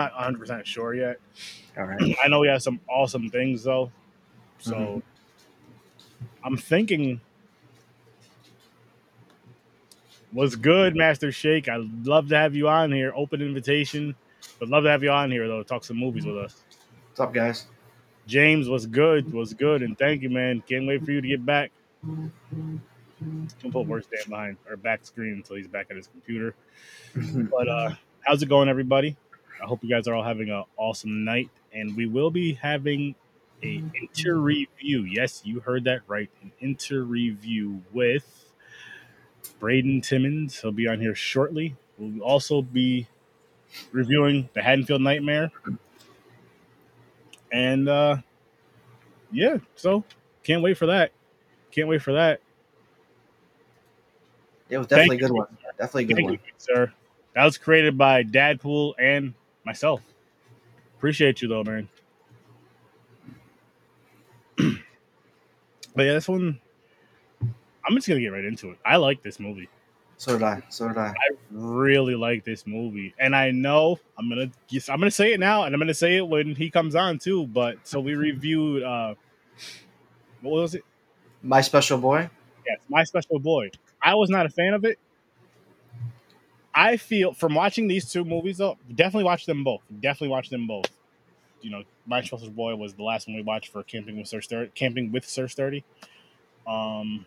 not 100 percent sure yet. All right. I know he has some awesome things though, so Mhm. I'm thinking. Was good, Master Shake. I'd love to have you on here. Open invitation. Would love to have you on here though. Talk some movies with us. What's up, guys? James was good, was good, and thank you, man. Can't wait for you to get back. Don't put Worst Damn behind or back screen until he's back at his computer. But uh how's it going, everybody? I hope you guys are all having an awesome night, and we will be having a inter review. Yes, you heard that right, an inter review with Braden Timmons. He'll be on here shortly. We'll also be reviewing the Haddonfield Nightmare, and uh yeah, so can't wait for that. Can't wait for that. It was definitely a good you. one. Definitely a good Thank one. you, sir. That was created by Dadpool and myself. Appreciate you though, man. but yeah, this one I'm just gonna get right into it. I like this movie. So did I. So did I. I really like this movie, and I know I'm gonna yes, I'm gonna say it now, and I'm gonna say it when he comes on too. But so we reviewed uh, what was it? My special boy. Yes, my special boy. I was not a fan of it. I feel from watching these two movies though, definitely watch them both. Definitely watch them both. You know, my special boy was the last one we watched for camping with Sir Sturdy. Camping with Sir Sturdy. Um,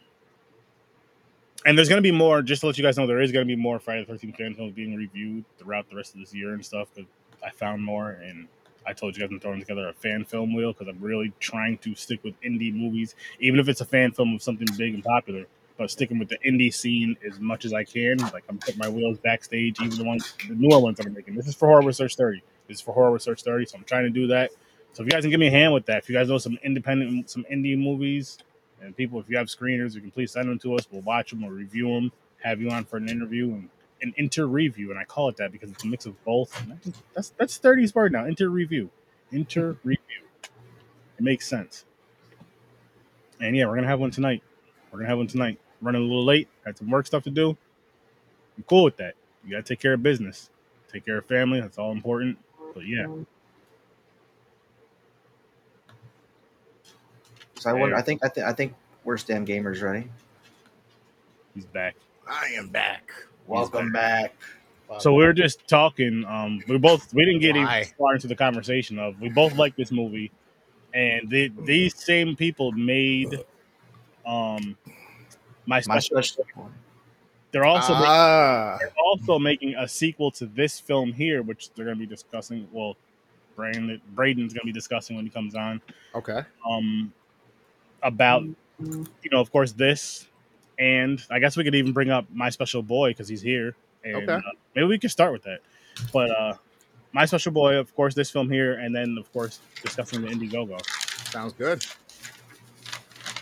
and there's gonna be more. Just to let you guys know, there is gonna be more Friday the Thirteenth fan films being reviewed throughout the rest of this year and stuff. Because I found more, and I told you guys I'm throwing together a fan film wheel because I'm really trying to stick with indie movies, even if it's a fan film of something big and popular. But sticking with the indie scene as much as I can. Like I'm putting my wheels backstage, even the ones, the newer ones I'm making. This is for Horror With Sir Sturdy. This is for Horror With Sir Sturdy. So I'm trying to do that. So if you guys can give me a hand with that, if you guys know some independent, some indie movies, and people, if you have screeners, you can please send them to us. We'll watch them, we'll review them, have you on for an interview and an inter review. And I call it that because it's a mix of both. That's, that's Sturdy's word now. Inter review, inter review. It makes sense. And yeah, we're gonna have one tonight. We're gonna have one tonight. Running a little late. Had some work stuff to do. I'm cool with that. You gotta take care of business, take care of family. That's all important. But yeah, So I wonder. I think. I think. I think. Worst damn gamers ready. he's back. I am back. Welcome back. So we were just talking. Um, we both we didn't get even far into the conversation of we both like this movie, and the, these same people made um my My special. special. They're also making, ah, they're also making a sequel to this film here, which they're going to be discussing. Well, Brandon Braden's going to be discussing when he comes on. okay. Um, about you know, of course, this, and I guess we could even bring up my special boy because he's here. And, Okay. uh, maybe we could start with that. But uh, my special boy, of course, this film here, and then of course discussing the Indiegogo. Sounds good.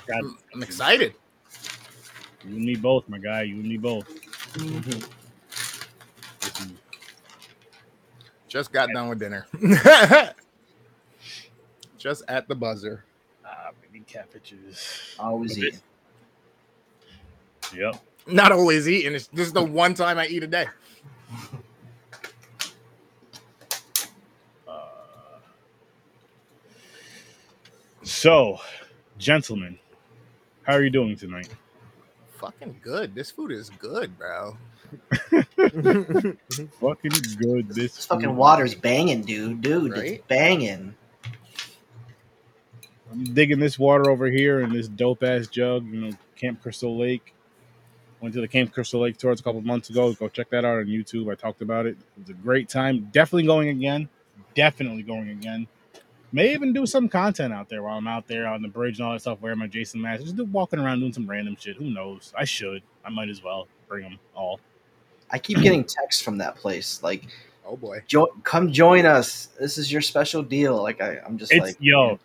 God, I'm, I'm excited. You and me both, my guy. You and me both. Just got done with dinner. Just at the buzzer. Ah, baby catfishes. Always Okay. eating. Yep. Not always eating. It's this is the one time I eat a day. Uh, so, gentlemen, how are you doing tonight? Fucking good. This food is good, bro. Fucking good. This This fucking food. water's banging, dude. Dude, Right? it's banging. I'm digging this water over here in this dope ass jug. You know, Camp Crystal Lake. Went to the Camp Crystal Lake tours a couple months ago. Go check that out on YouTube. I talked about it. It was a great time. Definitely going again. Definitely going again. May even do some content out there while I'm out there on the bridge and all that stuff. Wearing my Jason mask, just walking around doing some random shit. Who knows? I should. I might as well bring them all. I keep getting texts from that place like, Oh boy. jo- "Come join us. This is your special deal." Like I, I'm just It's like, yo,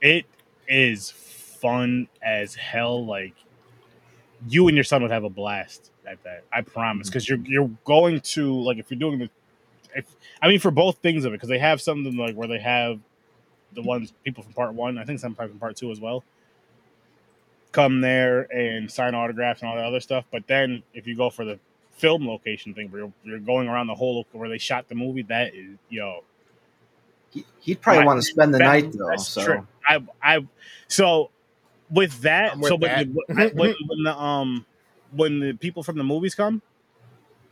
it is fun as hell. Like you and your son would have a blast at that. I promise. Mm-hmm. Because you're you're going to like if you're doing the, if I mean for both things of it because they have something like where they have the ones people from part one. I think some from part two as well. Come there and sign autographs and all that other stuff. But then if you go for the film location thing where you're, you're going around the whole where they shot the movie. That is yo. He, he'd probably Right. want to spend the That- night though. that's So true. I I so with that with so when that. the, when, when the um when the people from the movies come,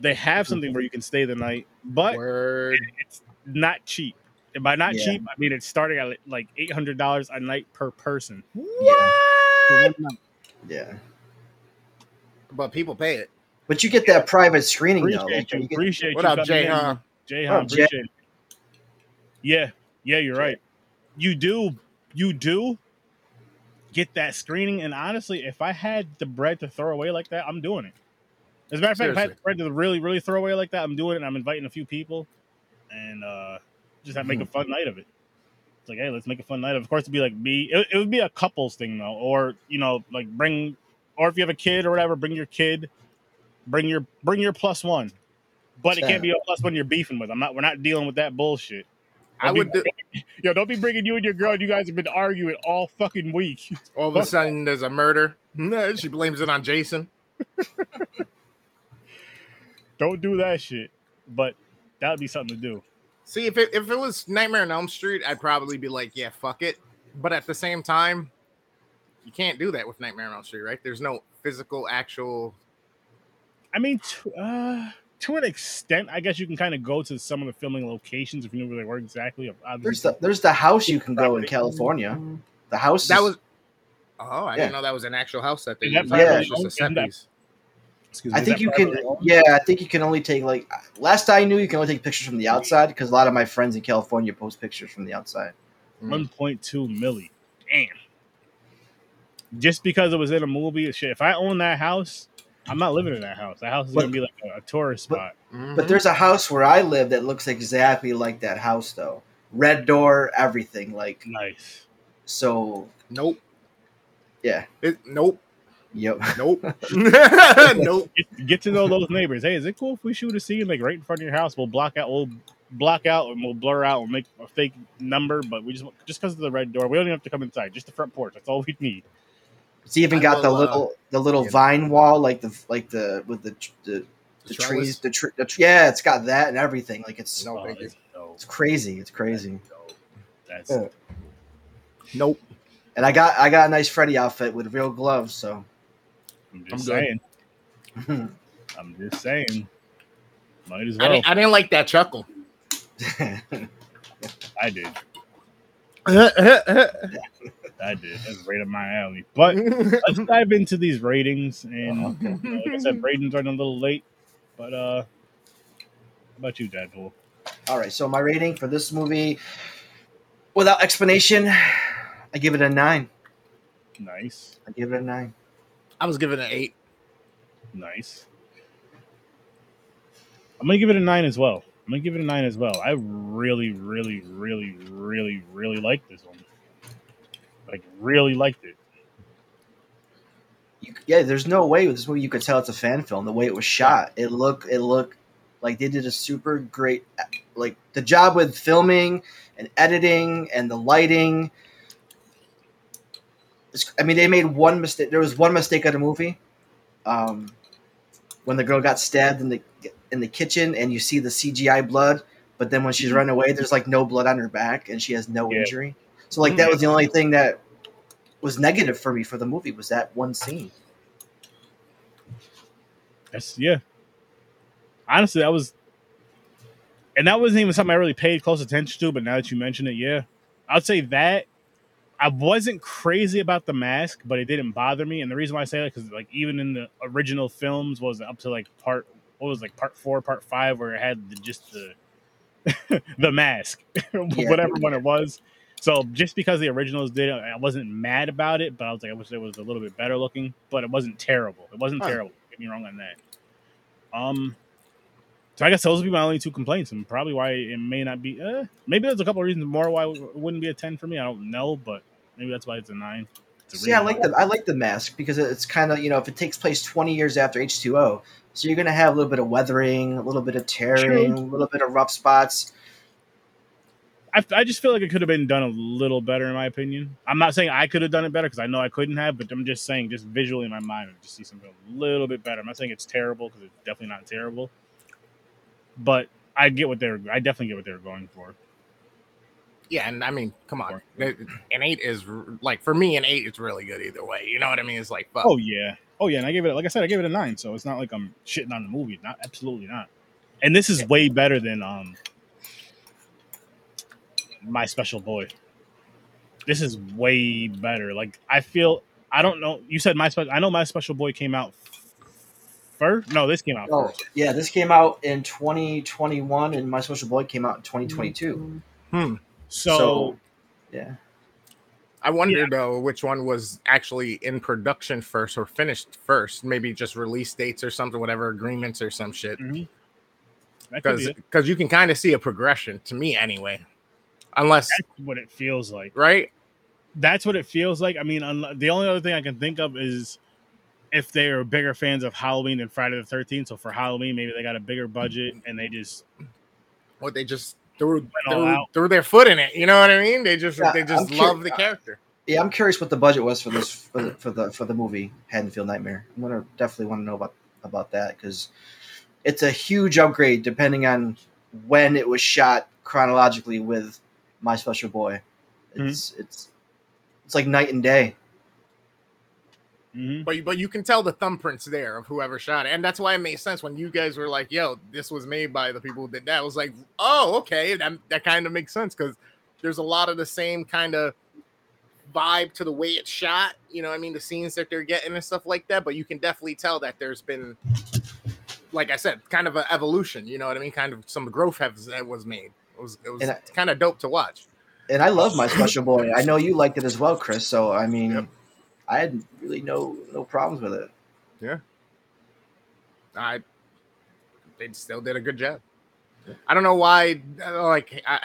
they have mm-hmm. something where you can stay the night, but Word. it's not cheap. And by not Yeah. cheap, I mean it's starting at like eight hundred dollars a night per person. yeah, For one night. yeah. But people pay it. But you get that private screening though. Appreciate Like, you. you get- Appreciate What you. up, coming Jay? in. Huh? Jay, Oh, huh? Jay. Appreciate it. Yeah, yeah, you're right. You do, you do get that screening, and honestly, if I had the bread to throw away like that, I'm doing it. As a matter of fact, if I had Seriously. to really, really throw away like that, I'm doing it. and I'm inviting a few people, and uh just have make a fun night of it. It's like, hey, let's make a fun night. Of it. Of course, it'd be like me. It, it would be a couples thing though, or you know, like bring, or if you have a kid or whatever, bring your kid, bring your bring your plus one, but it can't be a plus one you're beefing with. I'm not. We're not dealing with that bullshit. I Don't be- would do, Yo, don't be bringing you and your girl. You guys have been arguing all fucking week. all of a sudden there's a murder. she blames it on Jason. Don't do that shit. But that would be something to do. See, if it if it was Nightmare on Elm Street, I'd probably be like, yeah, fuck it. But at the same time, you can't do that with Nightmare on Elm Street, right? There's no physical, actual. I mean, to, uh, to an extent, I guess you can kind of go to some of the filming locations if you know where they were exactly. there's the there's the house you can go in California. The house That is- was. Oh, I Yeah. didn't know that was an actual house that they Is used. I thought it privately was just a owned? set Isn't that- piece. Excuse me, I think you can. Yeah, I think you can only take like. Last I knew, you can only take pictures from the outside because a lot of my friends in California post pictures from the outside. One point two milli. Damn. Just because it was in a movie, shit. If I own that house, I'm not living in that house. That house is But- gonna be like a, a tourist but- spot. Mhm. But there's a house where I live that looks exactly like that house, though. Red door, everything. Like Nice. so. nope. Yeah. It, nope. Yep. Nope. nope. Get, get to know those neighbors. Hey, is it cool if we shoot a scene like right in front of your house? We'll block out. We'll block out and we'll blur out. We'll make a fake number, but we just just because of the red door, we don't even have to come inside. Just the front porch. That's all we need. It's even I got the will, uh, little the little yeah. vine wall, like the like the with the the, the trellis? trees, the, tr- the tr- yeah, it's got that and everything. Like it's No, Oh, thank you. that's dope. it's crazy. It's crazy. That's Yeah. Nope. And I got I got a nice Freddy outfit with real gloves. So I'm I'm just saying. I'm just saying. Might as I, well. didn't, I didn't like that chuckle. I did. I did. That's right up my alley. But let's dive into these ratings. And Oh, okay. you know, like I said, ratings are a little late. But uh, how about you, Dadpool? All right, so my rating for this movie, without explanation, I give it a nine. Nice, I give it a nine. I was giving it an eight. nice. I'm gonna give it a nine as well. I'm gonna give it a nine as well. I really, really, really, really, really like this one. Like, really liked it. You, yeah, there's no way with this movie you could tell it's a fan film. The way it was shot, it looked it looked like they did a super great like the job with filming and editing and the lighting. I mean, they made one mistake. There was one mistake of the movie, um, when the girl got stabbed in the in the kitchen, and you see the CGI blood. But then when she's running away, there's like no blood on her back, and she has no Yeah. injury. So like that was the only thing that was negative for me for the movie was that one scene. That's yeah. Honestly, that was, and that wasn't even something I really paid close attention to. But now that you mention it, yeah, I'd say that I wasn't crazy about the mask, but it didn't bother me. And the reason why I say that because like even in the original films, was up to like part what was like part four, part five, where it had the, just the the mask, whatever one it was. So just because the originals did it, I wasn't mad about it, but I was like, I wish it was a little bit better looking, but it wasn't terrible. It wasn't Huh. terrible. Get me wrong on that. Um, so I guess those would be my only two complaints, and probably why it may not be. Uh, maybe there's a couple of reasons more why it wouldn't be a ten for me. I don't know, but maybe that's why it's a nine. It's a See, I like the I like the mask because it's kind of you know if it takes place twenty years after H two O, so you're gonna have a little bit of weathering, a little bit of tearing, a little bit of rough spots. I, I just feel like it could have been done a little better in my opinion. I'm not saying I could have done it better because I know I couldn't have, but I'm just saying, just visually in my mind, I just see something a little bit better. I'm not saying it's terrible because it's definitely not terrible, but I get what they're. I definitely get what they're going for. Yeah, and I mean, come on, an eight is like for me, an eight is really good either way. You know what I mean? It's like, fuck. Oh yeah, oh yeah, and I gave it like I said, I gave it a nine, so it's not like I'm shitting on the movie. Not absolutely not. And this is way better than um my special boy. This is way better. Like I feel I don't know. You said my special. I know my special boy came out first. No, this came out Oh, first. yeah, this came out in 2021, and My Special Boy came out in 2022. Hmm. So, So- Yeah, I wonder though which one was actually in production first or finished first. Maybe just release dates or something, whatever agreements or some shit. mhm. That could Because be it. because you can kind of see a progression to me anyway, unless that's what it feels like. right. That's what it feels like. I mean, unle- the only other thing I can think of is if they are bigger fans of Halloween than Friday the Thirteenth. So for Halloween, maybe they got a bigger budget and they just What they just threw threw, threw their foot in it. You know what I mean? They just Yeah, they just I'm love curi- the uh, character. yeah. I'm curious what the budget was for this for the for the, for the movie Haddonfield Nightmare. I'm gonna definitely want to know about about that because it's a huge upgrade depending on when it was shot chronologically with My Special Boy. It's it's it's like night and day. Mhm. But but you can tell the thumbprints there of whoever shot it, and that's why it made sense when you guys were like, "Yo, this was made by the people who did that." I was like, "Oh, okay, that that kind of makes sense because there's a lot of the same kind of vibe to the way it's shot. You know, what I mean, the scenes that they're getting and stuff like that. But you can definitely tell that there's been, like I said, kind of an evolution. You know what I mean? Kind of some growth has that was made. It was it was I- kind of dope to watch. And I love My Special Boy. I know you liked it as well, Chris. So I mean, Yep. I had really no no problems with it. Yeah, I they still did a good job. I don't know why. uh, Like I,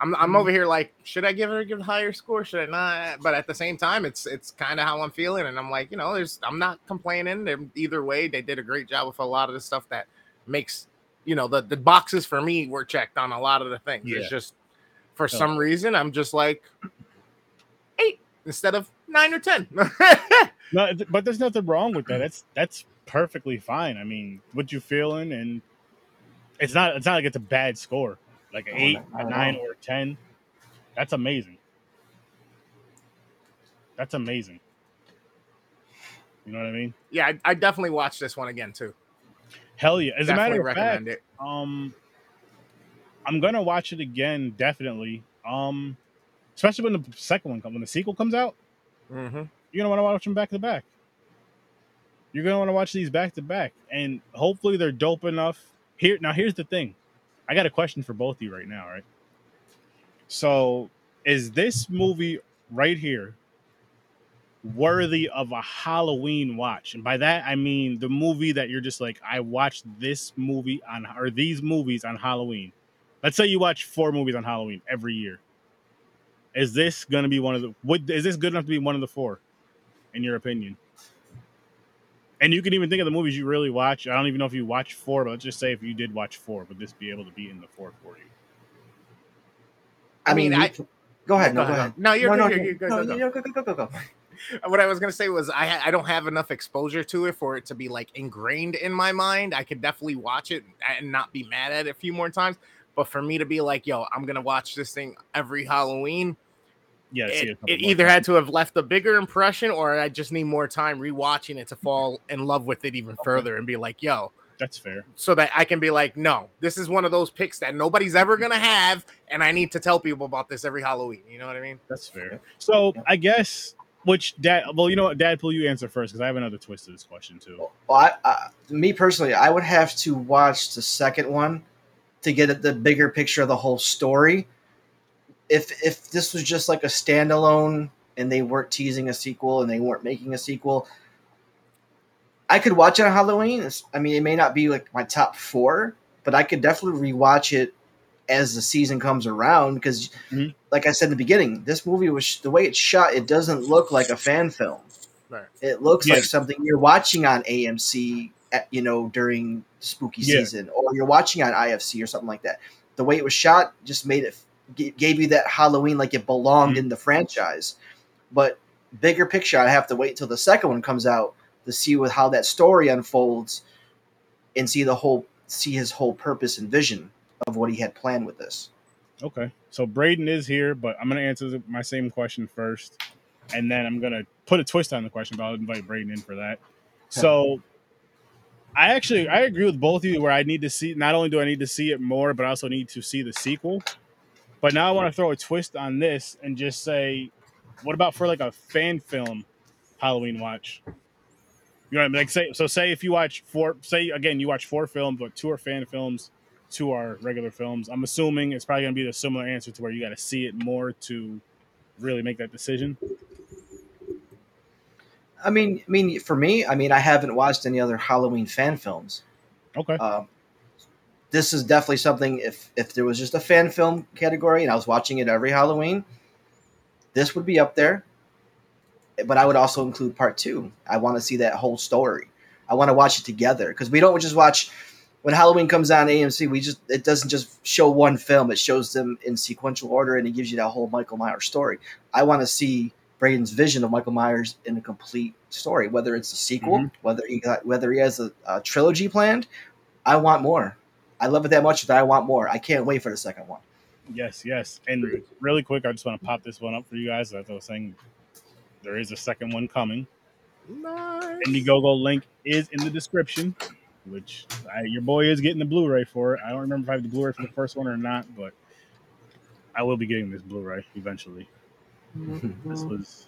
I'm, I'm over here. Like, should I give her give a higher score? Should I not? But at the same time, it's it's kind of how I'm feeling, and I'm like, you know, there's I'm not complaining. They're, either way, they did a great job with a lot of the stuff that makes you know the the boxes for me were checked on a lot of the things. Yeah. It's just for Yeah. some reason I'm just like eight instead of nine or ten. No, but there's nothing wrong with that. That's that's perfectly fine. I mean, what you feeling, and it's not it's not like it's a bad score, like an Oh, eight, not a nine, all. or a ten. That's amazing. That's amazing. You know what I mean? yeah, I, I definitely watched this one again too. Hell yeah! As a matter of fact, recommend it. um, I'm gonna watch it again, definitely. Um, especially when the second one comes, when the sequel comes out. Mm-hmm. you're gonna want to watch them back to back. You're gonna want to watch these back to back, and hopefully they're dope enough. Here now, here's the thing. I got a question for both of you right now, right? So, is this movie right here worthy of a Halloween watch? And by that, I mean the movie that you're just like, I watched this movie on or these movies on Halloween. Let's say you watch four movies on Halloween every year. Is this gonna be one of the? Would is this good enough to be one of the four, in your opinion? And you can even think of the movies you really watch. I don't even know if you watch four, but let's just say if you did watch four, would this be able to be in the four for you? I, I mean, mean, I- go ahead. No, go ahead. No, you're no, good. no, you're good. no, Go, go, no, go, go, go, go, go. go. What I was gonna say was I I don't have enough exposure to it for it to be like ingrained in my mind. I could definitely watch it and not be mad at it a few more times. But for me to be like, yo, I'm gonna watch this thing every Halloween, Yeah, it, a it either times. had to have left a bigger impression or I just need more time rewatching it to fall in love with it even further and be like, yo, That's fair. so that I can be like, no, this is one of those picks that nobody's ever gonna have, and I need to tell people about this every Halloween. You know what I mean? That's fair. So Yeah. I guess which dad? Well, you know what, Dadpool, you answer first because I have another twist to this question too. Well, I, I, me personally, I would have to watch the second one to get at the bigger picture of the whole story. If if this was just like a standalone and they weren't teasing a sequel and they weren't making a sequel, I could watch it on Halloween. It's- I mean, it may not be like my top four, but I could definitely rewatch it as the season comes around because, Mhm. like I said in the beginning, this movie was the way it's shot. It doesn't look like a fan film. Right. It looks like something you're watching on AMC, at, you know, during spooky Yeah. season, or you're watching on IFC or something like that. The way it was shot just made it g- gave you that Halloween like it belonged Mhm. in the franchise. But bigger picture, I have to wait till the second one comes out to see with how that story unfolds and see the whole see his whole purpose and vision of what he had planned with this. Okay. So Braden is here, but I'm going to answer my same question first. And then I'm going to put a twist on the question, but I'll invite Braden in for that. So I actually I agree with both of you where I need to see not only do I need to see it more, but I also need to see the sequel. But now I want to throw a twist on this and just say, what about for like a fan film Halloween watch? You know what I mean? Like say so say if you watch four say again you watch four films, but two are fan films, two are regular films. I'm assuming it's probably gonna be the similar answer to where you gotta see it more to really make that decision. I mean, I mean, for me, I mean, I haven't watched any other Halloween fan films. Okay. Um, this is definitely something. If if there was just a fan film category and I was watching it every Halloween, this would be up there. But I would also include part two. I want to see that whole story. I want to watch it together because we don't just watch when Halloween comes on AMC. We just it doesn't just show one film; it shows them in sequential order, and it gives you that whole Michael Myers story. I want to see Braden's vision of Michael Myers in a complete story, whether it's a sequel, Mhm. whether he got, whether he has a, a trilogy planned. I want more. I love it that much that I want more. I can't wait for the second one. Yes, yes. And really quick, I just want to pop this one up for you guys. As I was saying, there is a second one coming. Nice. Indiegogo link is in the description, which I, your boy is getting the Blu-ray for it. I don't remember if I have the Blu-ray for the first one or not, but I will be getting this Blu-ray eventually. Mm-hmm. This was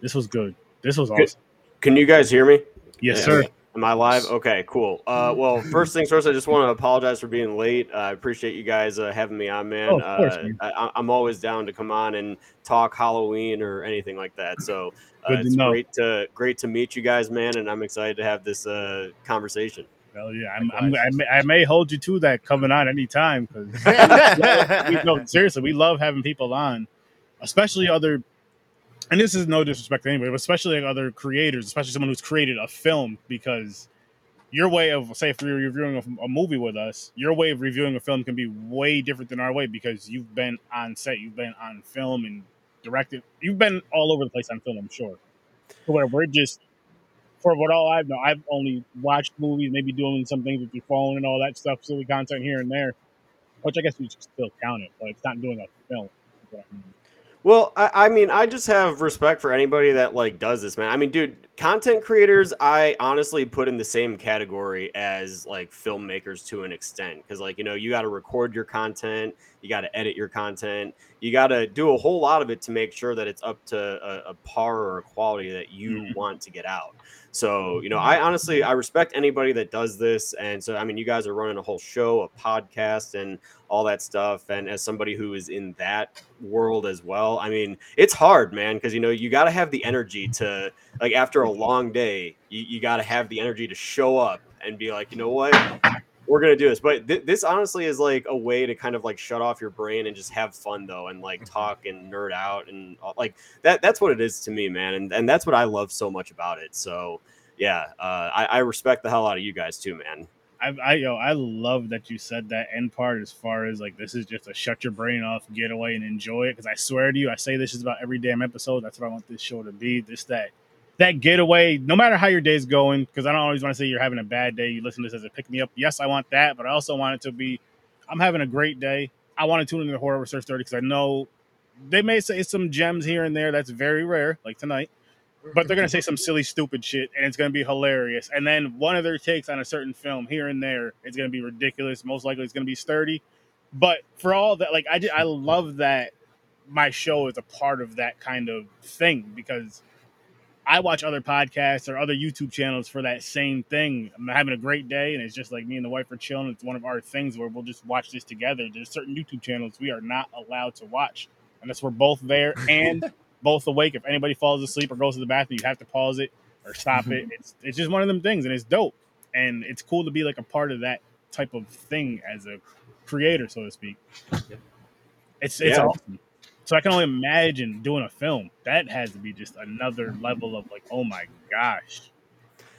this was good. This was awesome. Can you guys hear me? Yes, Yeah. sir. Am I live? Okay, cool. Uh, well, first things first, I just want to apologize for being late. Uh, I appreciate you guys uh, having me on, man. Oh, of course, uh, man. I, I'm always down to come on and talk Halloween or anything like that. So uh, it's know. great to great to meet you guys, man, and I'm excited to have this uh, conversation. Hell yeah. I'm, I'm, I, may, I may hold you to that coming on anytime because no, seriously, we love having people on, especially other. And this is no disrespect to anybody, but especially like other creators, especially someone who's created a film, because your way of say if you're reviewing a, a movie with us, your way of reviewing a film can be way different than our way because you've been on set, you've been on film and directed, you've been all over the place on film. I'm sure. Where we're just for what all I've known, I've only watched movies, maybe doing some things with your phone and all that stuff, silly content here and there, which I guess we still count it, but it's not doing a film. mean. Well, I, I mean, I just have respect for anybody that like does this, man. I mean, dude, content creators, I honestly put in the same category as like filmmakers to an extent, because like you know, you got to record your content, you got to edit your content, you got to do a whole lot of it to make sure that it's up to a, a par or a quality that you Mhm. want to get out. So, you know, I honestly I respect anybody that does this, and so I mean, you guys are running a whole show, a podcast, and all that stuff. And as somebody who is in that world as well, I mean, it's hard, man, because you know you got to have the energy to like after a long day, you, you got to have the energy to show up and be like, you know what, we're gonna do this. But th- this honestly is like a way to kind of like shut off your brain and just have fun though, and like talk and nerd out and like that. That's what it is to me, man, and and that's what I love so much about it. So yeah, uh, I, I respect the hell out of you guys too, man. I, I, yo, I love that you said that end part as far as like this is just a shut your brain off, get away and enjoy it. Because I swear to you, I say this is about every damn episode. That's what I want this show to be. This that that getaway, no matter how your day's going. Because I don't always want to say you're having a bad day. You listen to this as a pick me up. Yes, I want that, but I also want it to be I'm having a great day. I want to tune into Horror With Sir Sturdy because I know they may say some gems here and there. That's very rare, like tonight but they're gonna say some silly, stupid shit, and it's gonna be hilarious. And then one of their takes on a certain film here and there is gonna be ridiculous. Most likely, it's gonna be sturdy. But for all that, like I, I love that my show is a part of that kind of thing because I watch other podcasts or other YouTube channels for that same thing. I'm having a great day, and it's just like me and the wife are chilling. It's one of our things where we'll just watch this together. There's certain YouTube channels we are not allowed to watch unless we're both there and both awake. If anybody falls asleep or goes to the bathroom, you have to pause it or stop it. It's it's just one of them things, and it's dope. And it's cool to be like a part of that type of thing as a creator, so to speak. It's it's Yeah. awesome. So I can only imagine doing a film. That has to be just another level of like, oh my gosh.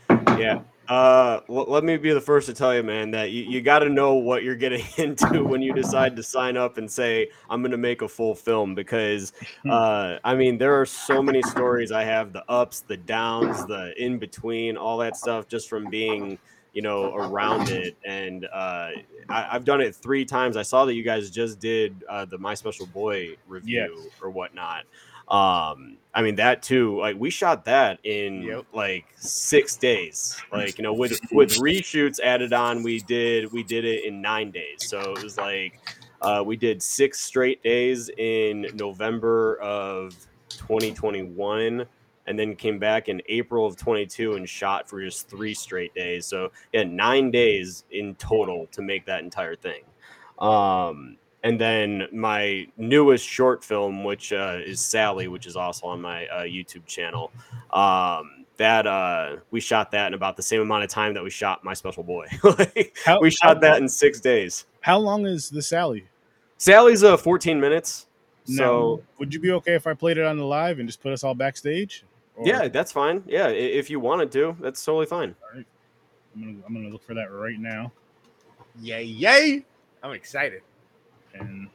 Yeah. Uh, l- let me be the first to tell you, man, that you, you got to know what you're getting into when you decide to sign up and say, I'm going to make a full film because, uh, I mean, there are so many stories I have the ups, the downs, the in between, all that stuff just from being, you know, around it. And uh, I, I've done it three times. I saw that you guys just did uh, the My Special Boy review Yes. or whatnot. Um, I mean that too. Like we shot that in Yep. like six days. Like you know, with with reshoots added on, we did we did it in nine days. So it was like uh, we did six straight days in November of 2021, and then came back in April of 22 and shot for just three straight days. So yeah, nine days in total to make that entire thing. Um, and then my newest short film, which uh, is Sally, which is also on my uh, YouTube channel. Um, that uh, we shot that in about the same amount of time that we shot My Special Boy. like, How- we shot that in six days. How long is the Sally? Sally's uh 14 minutes. Now, So would you be okay if I played it on the live and just put us all backstage? Or- yeah, that's fine. Yeah, if you wanted to, that's totally fine. I'm gonna, I'm gonna look for that right now. Yay, yay! I'm excited. And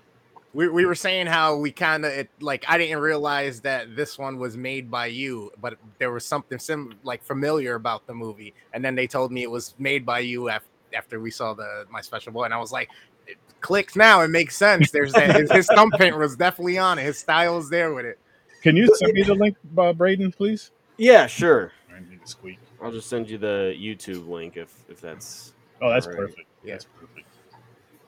We, we were saying how we kind of like I didn't realize that this one was made by you, but there was something sim like familiar about the movie, and then they told me it was made by you after after we saw the my special boy, and I was like, it clicks now, it makes sense. There's that his, his thumbprint was definitely on it, his style is there with it. can you send me the link, uh, Braden, please? Yeah, sure. I need to squeak. I'll just send you the YouTube link if if that's Oh, that's Alright. perfect. Yeah. That's perfect.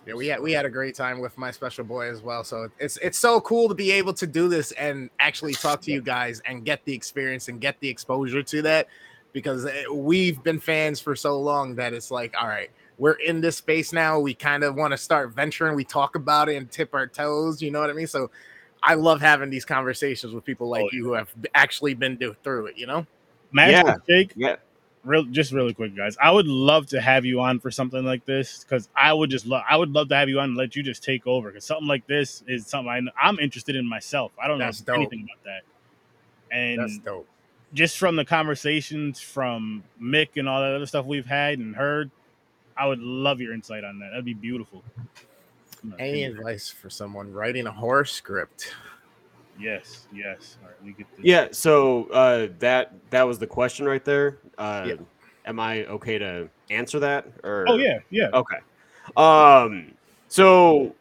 Yeah, we had we had a great time with my special boy as well. So it's it's so cool to be able to do this and actually talk to you guys and get the experience and get the exposure to that because eh, we've been fans for so long that it's like, all right, we're in this space now. We kind of want to start venturing. We talk about it and tip our toes. You know what I mean? So I love having these conversations with people like Oh, you who have actually been do- through it. You know? Master Yeah. Jake, yeah. Real just really quick, guys. I would love to have you on for something like this because I would just love. I would love to have you on and let you just take over because something like this is something I, I'm interested in myself. I don't That's know dope. anything about that, and That's dope. just from the conversations from Mick and all that other stuff we've had and heard, I would love your insight on that. That'd be beautiful. Any advice for someone writing a horror script? Yes, yes. All right, let me get this. Yeah, so uh, that that was the question right there. Uh, Yeah. Am I okay to answer that? Or Oh yeah, yeah. Okay. Um. So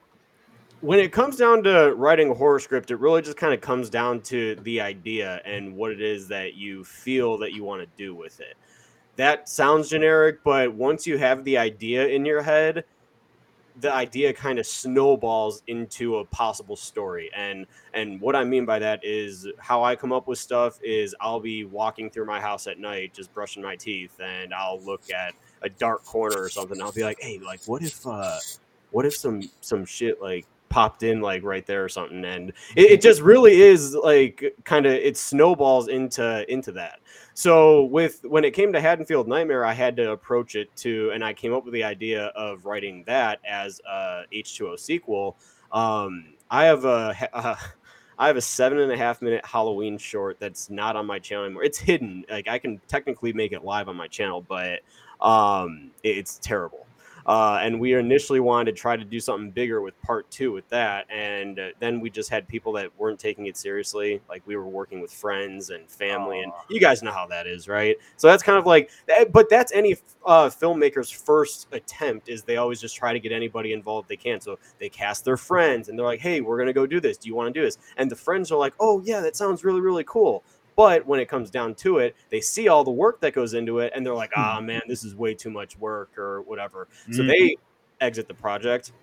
when it comes down to writing a horror script, it really just kind of comes down to the idea and what it is that you feel that you want to do with it. That sounds generic, but once you have the idea in your head, the idea kind of snowballs into a possible story. And and what i mean by that is how i come up with stuff is i'll be walking through my house at night just brushing my teeth and i'll look at a dark corner or something. I'll be like hey like what if uh what if some some shit like popped in like right there or something? And it, it just really is like kind of it snowballs into into that so with when it came to Haddonfield Nightmare, I had to approach it to, and I came up with the idea of writing that as a H2O sequel. Um, I have a, uh, have a seven and a half minute Halloween short that's not on my channel anymore. It's hidden. Like I can technically make it live on my channel, but um, it's terrible. Uh, and we initially wanted to try to do something bigger with part two with that, and uh, then we just had people that weren't taking it seriously. Like we were working with friends and family, and you guys know how that is, right? So that's kind of like, but that's any uh, filmmaker's first attempt. Is they always just try to get anybody involved they can. So they cast their friends, and they're like, "Hey, we're gonna go do this. Do you want to do this?" And the friends are like, "Oh yeah, that sounds really really cool." But when it comes down to it, they see all the work that goes into it, and they're like, "Ah, man, this is way too much work," or whatever. So Mhm. they exit the project.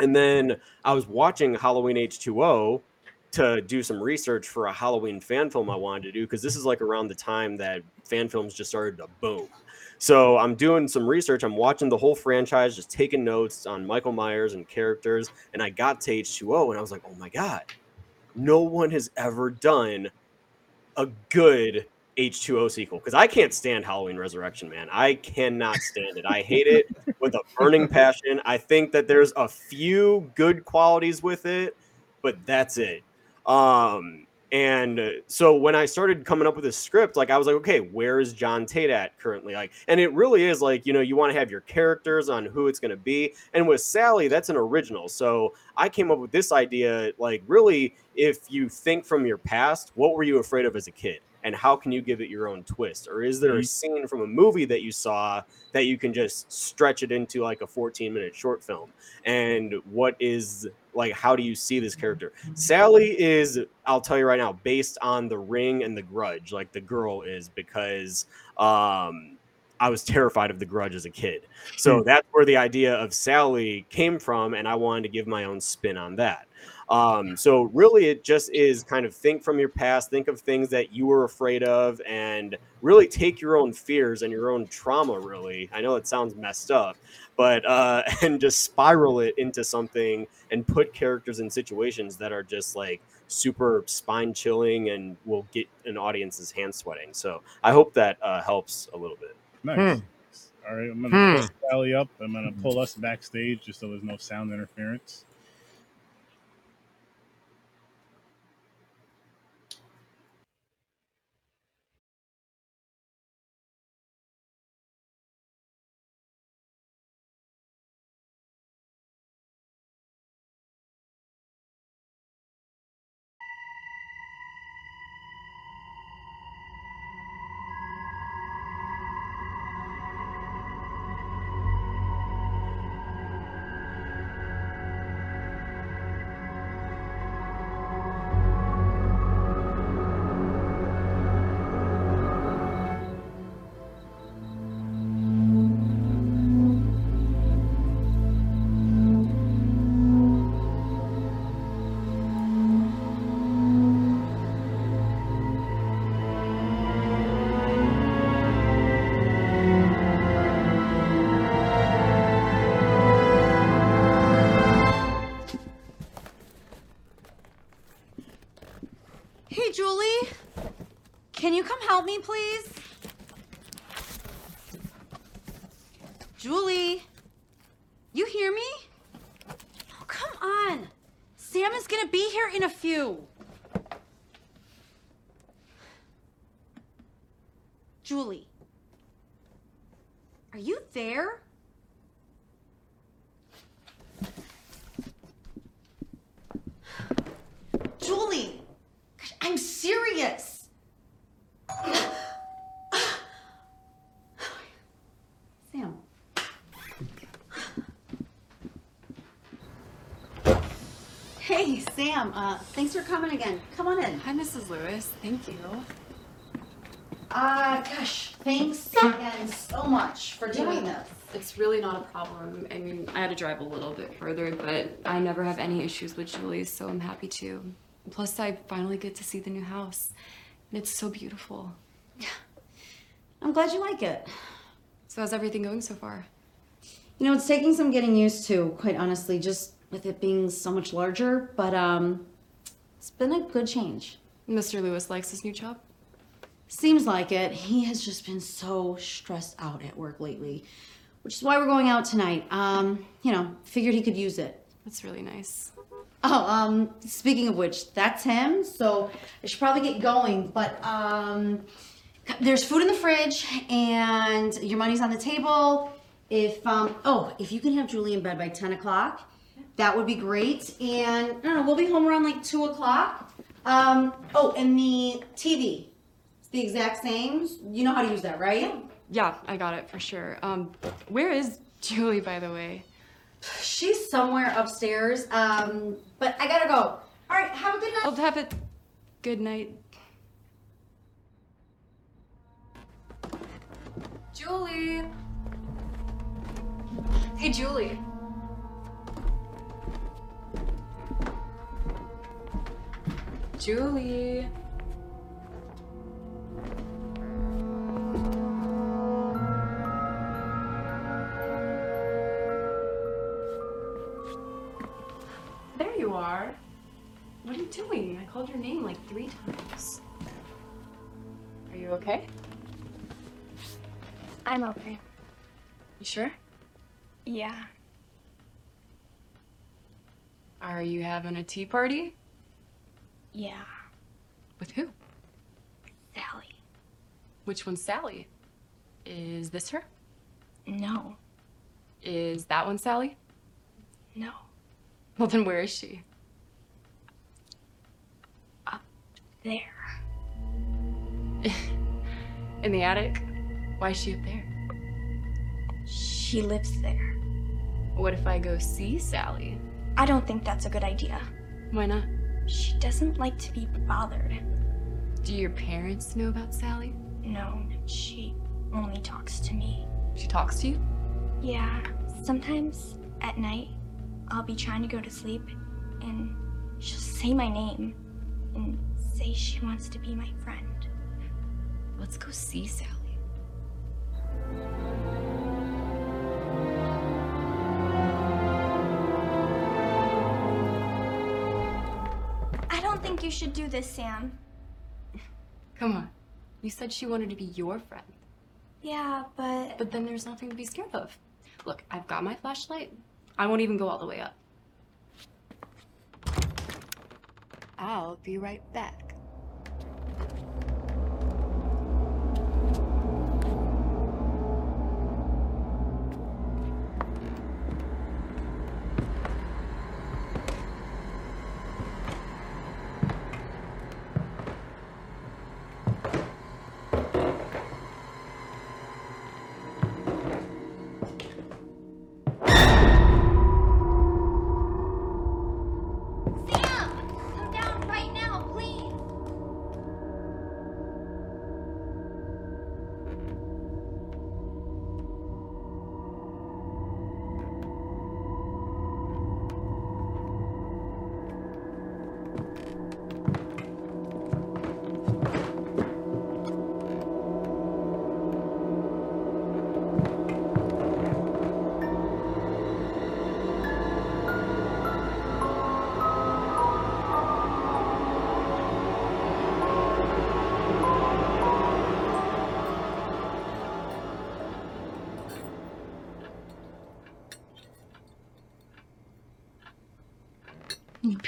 And then I was watching Halloween H2O to do some research for a Halloween fan film I wanted to do because this is like around the time that fan films just started to boom. So I'm doing some research. I'm watching the whole franchise, just taking notes on Michael Myers and characters. And I got to H2O and I was like, oh my God, no one has ever done a good H2O sequel because I can't stand Halloween Resurrection, man. I cannot stand it. I hate it with a burning passion. I think that there's a few good qualities with it, but that's it. Um, And uh, so when I started coming up with this script, like I was like, okay, where is John Tate at currently? Like, and it really is like, you know, you want to have your characters on who it's going to be. And with Sally, that's an original. So I came up with this idea, like, really, if you think from your past, what were you afraid of as a kid? and how can you give it your own twist or is there a Mhm. scene from a movie that you saw that you can just stretch it into like a 14 minute short film and what is like how do you see this character sally is i'll tell you right now based on the ring and the grudge like the girl is because um I was terrified of the grudge as a kid. So that's where the idea of Sally came from, and I wanted to give my own spin on that. Um, so really, it just is kind of think from your past, think of things that you were afraid of, and really take your own fears and your own trauma. Really, I know it sounds messed up, but uh, and just spiral it into something and put characters in situations that are just like super spine chilling and will get an audience's hand sweating. So I hope that uh, helps a little bit. Nice. All right, I'm gonna Hmm. pull Sally up. I'm gonna pull us backstage just so there's no sound interference. Uh, thanks for coming again. Come on in. Hi, Mrs. Lewis. Thank you. Uh, gosh, thanks again so much for doing this. It's really not a problem. I mean, I had to drive a little bit further, but I never have any issues with Julie, so I'm happy to. Plus, I finally get to see the new house, and it's so beautiful. Yeah. I'm glad you like it. So, how's everything going so far? You know, it's taking some getting used to, quite honestly, just with it being so much larger, but um, it's been a good change. Mr. Lewis likes his new job? Seems like it. He has just been so stressed out at work lately, which is why we're going out tonight. Um, you know, figured he could use it. That's really nice. Oh, um, speaking of which, that's him. So I should probably get going. But um, there's food in the fridge, and your money's on the table. If um, oh, if you can have Julie in bed by ten o'clock, that would be great. And I don't know, we'll be home around like two o'clock. Um, oh, and the TV, it's the exact same. You know how to use that, right? Yeah, I got it for sure. Um, where is Julie, by the way? She's somewhere upstairs. Um, but I gotta go. All right, have a good night. I'll have it. Good night. Julie. Hey, Julie. Julie. There you are. What are you doing? I called your name like three times. Are you okay? I'm okay. You sure? Yeah. Are you having a tea party? Yeah. With who? Sally. Which one's Sally? Is this her? No. Is that one Sally? No. Well, then where is she? Up there. In the attic? Why is she up there? She lives there. What if I go see Sally? I don't think that's a good idea. Why not? She doesn't like to be bothered. Do your parents know about Sally? No, she only talks to me. She talks to you? Yeah, sometimes at night I'll be trying to go to sleep and she'll say my name and say she wants to be my friend. Let's go see Sally. You should do this, Sam. Come on. You said she wanted to be your friend. Yeah, but But then there's nothing to be scared of. Look, I've got my flashlight. I won't even go all the way up. I'll be right back.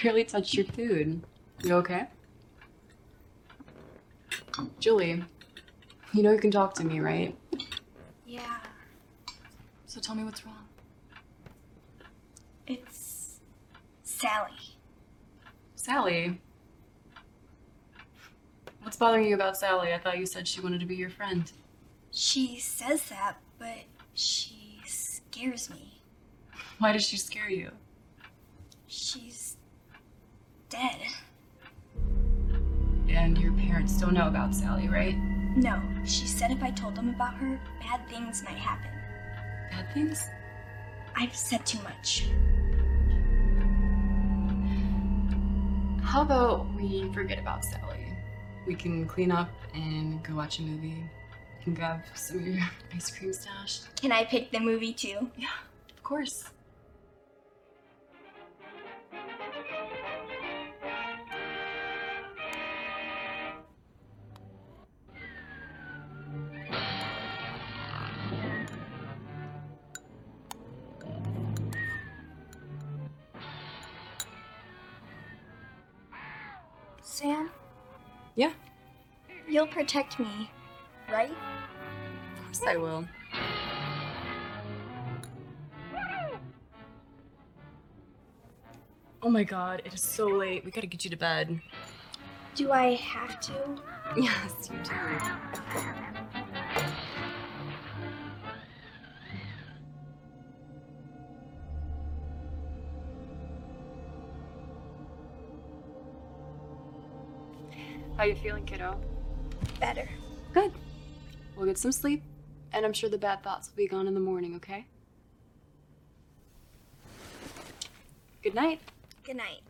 Barely touched your food. You okay? Julie, you know you can talk to me, right? Yeah, So tell me what's wrong. it's Sally. Sally. What's bothering you about Sally? I thought you said she wanted to be your friend. She says that, but she scares me. Why does she scare you? She's dead. And your parents don't know about Sally, right? No, she said if I told them about her, bad things might happen. Bad things? I've said too much. How about we forget about Sally? We can clean up and go watch a movie. You can grab some of your ice cream stash. Can I pick the movie too? Yeah, of course. Protect me, right? Of course I will. Oh my god, it is so late. We gotta get you to bed. Do I have to? Yes, you do. How are you feeling, kiddo? Better. Good. We'll get some sleep, and I'm sure the bad thoughts will be gone in the morning, okay? Good night. Good night.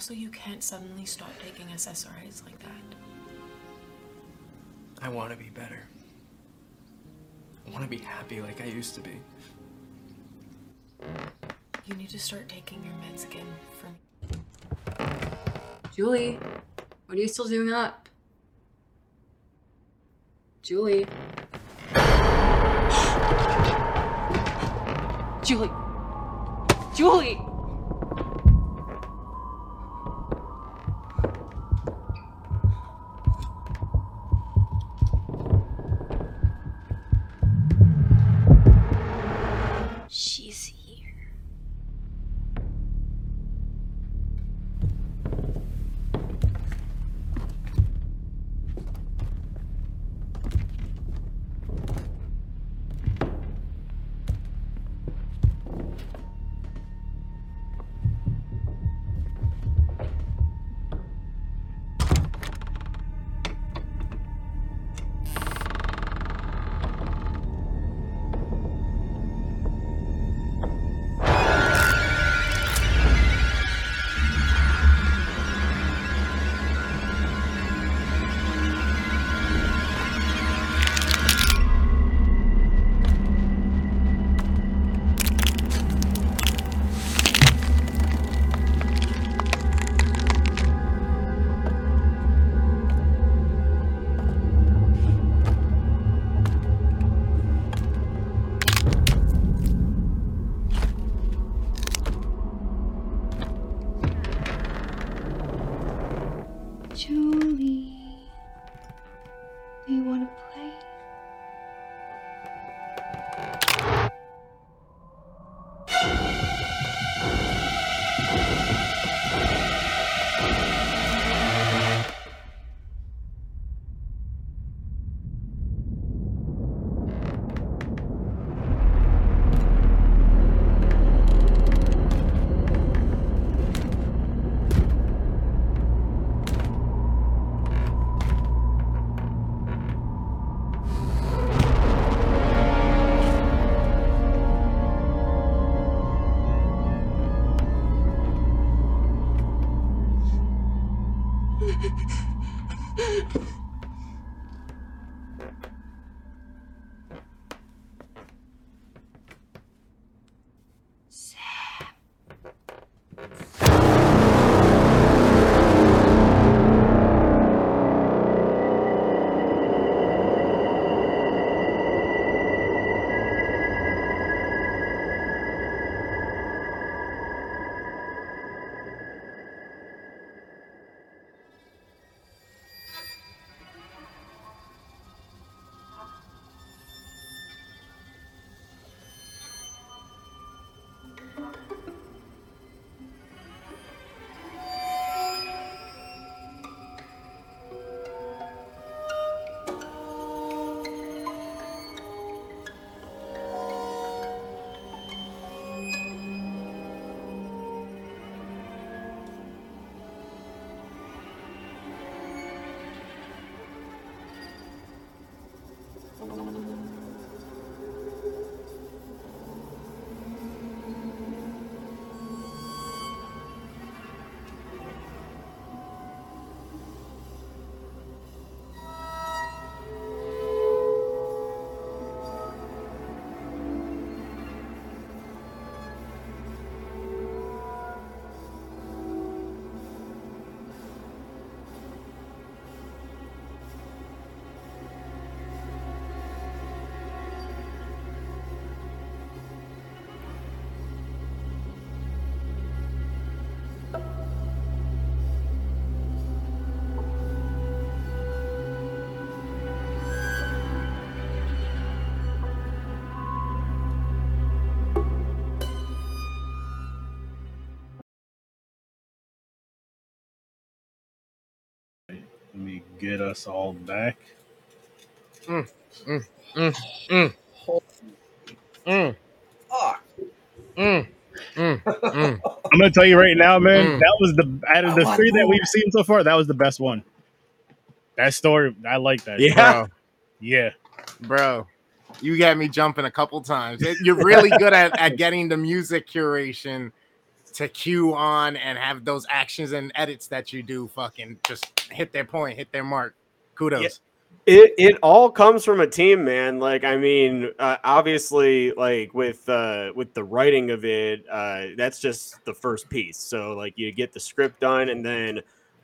Also, you can't suddenly stop taking SSRIs like that. I want to be better. I want to be happy like I used to be. You need to start taking your meds again for me. Julie, what are you still doing up? Julie. Julie. Julie! Get us all back. Mm, mm, mm, mm, mm, Fuck. mm, mm, mm. I'm gonna tell you right now, man. Mm. That was the out of the Oh, three that we've seen so far. That was the best one. That story, I like that. Yeah. Bro, yeah. bro, you got me jumping a couple times. You're really good at, at getting the music curation to cue on and have those actions and edits that you do fucking just hit their point, hit their mark. Kudos. Yeah. It it all comes from a team, man. Like I mean, uh, obviously, like with uh, with the writing of it, uh, that's just the first piece. So like you get the script done, and then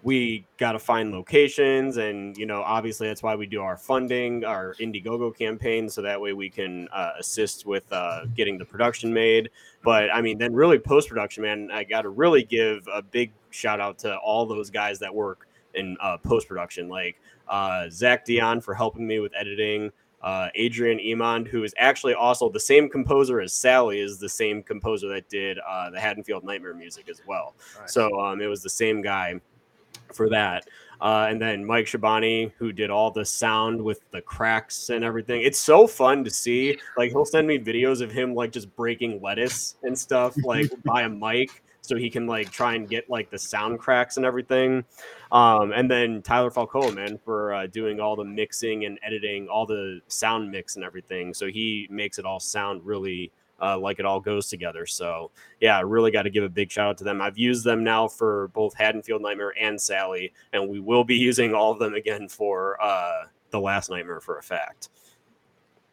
we got to find locations, and you know, obviously that's why we do our funding, our Indiegogo campaign, so that way we can uh, assist with uh, getting the production made. But I mean, then really post production, man, I got to really give a big shout out to all those guys that work in uh, post production, like uh, Zach Dion for helping me with editing. Uh, Adrian Emond, who is actually also the same composer as Sally, is the same composer that did uh, the Haddonfield Nightmare music as well. Nice. So um, it was the same guy for that. Uh, and then Mike Shabani, who did all the sound with the cracks and everything. It's so fun to see. Like he'll send me videos of him like just breaking lettuce and stuff, like by a mic, so he can like try and get like the sound cracks and everything. Um, and then Tyler Falcoa, man, for uh, doing all the mixing and editing, all the sound mix and everything. So he makes it all sound really uh, like it all goes together. So yeah, I really got to give a big shout out to them. I've used them now for both Haddonfield Nightmare and Sally, and we will be using all of them again for uh, the last Nightmare for a fact.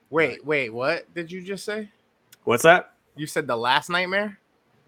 Wait, wait, what did you just say? What's that? You said the last nightmare?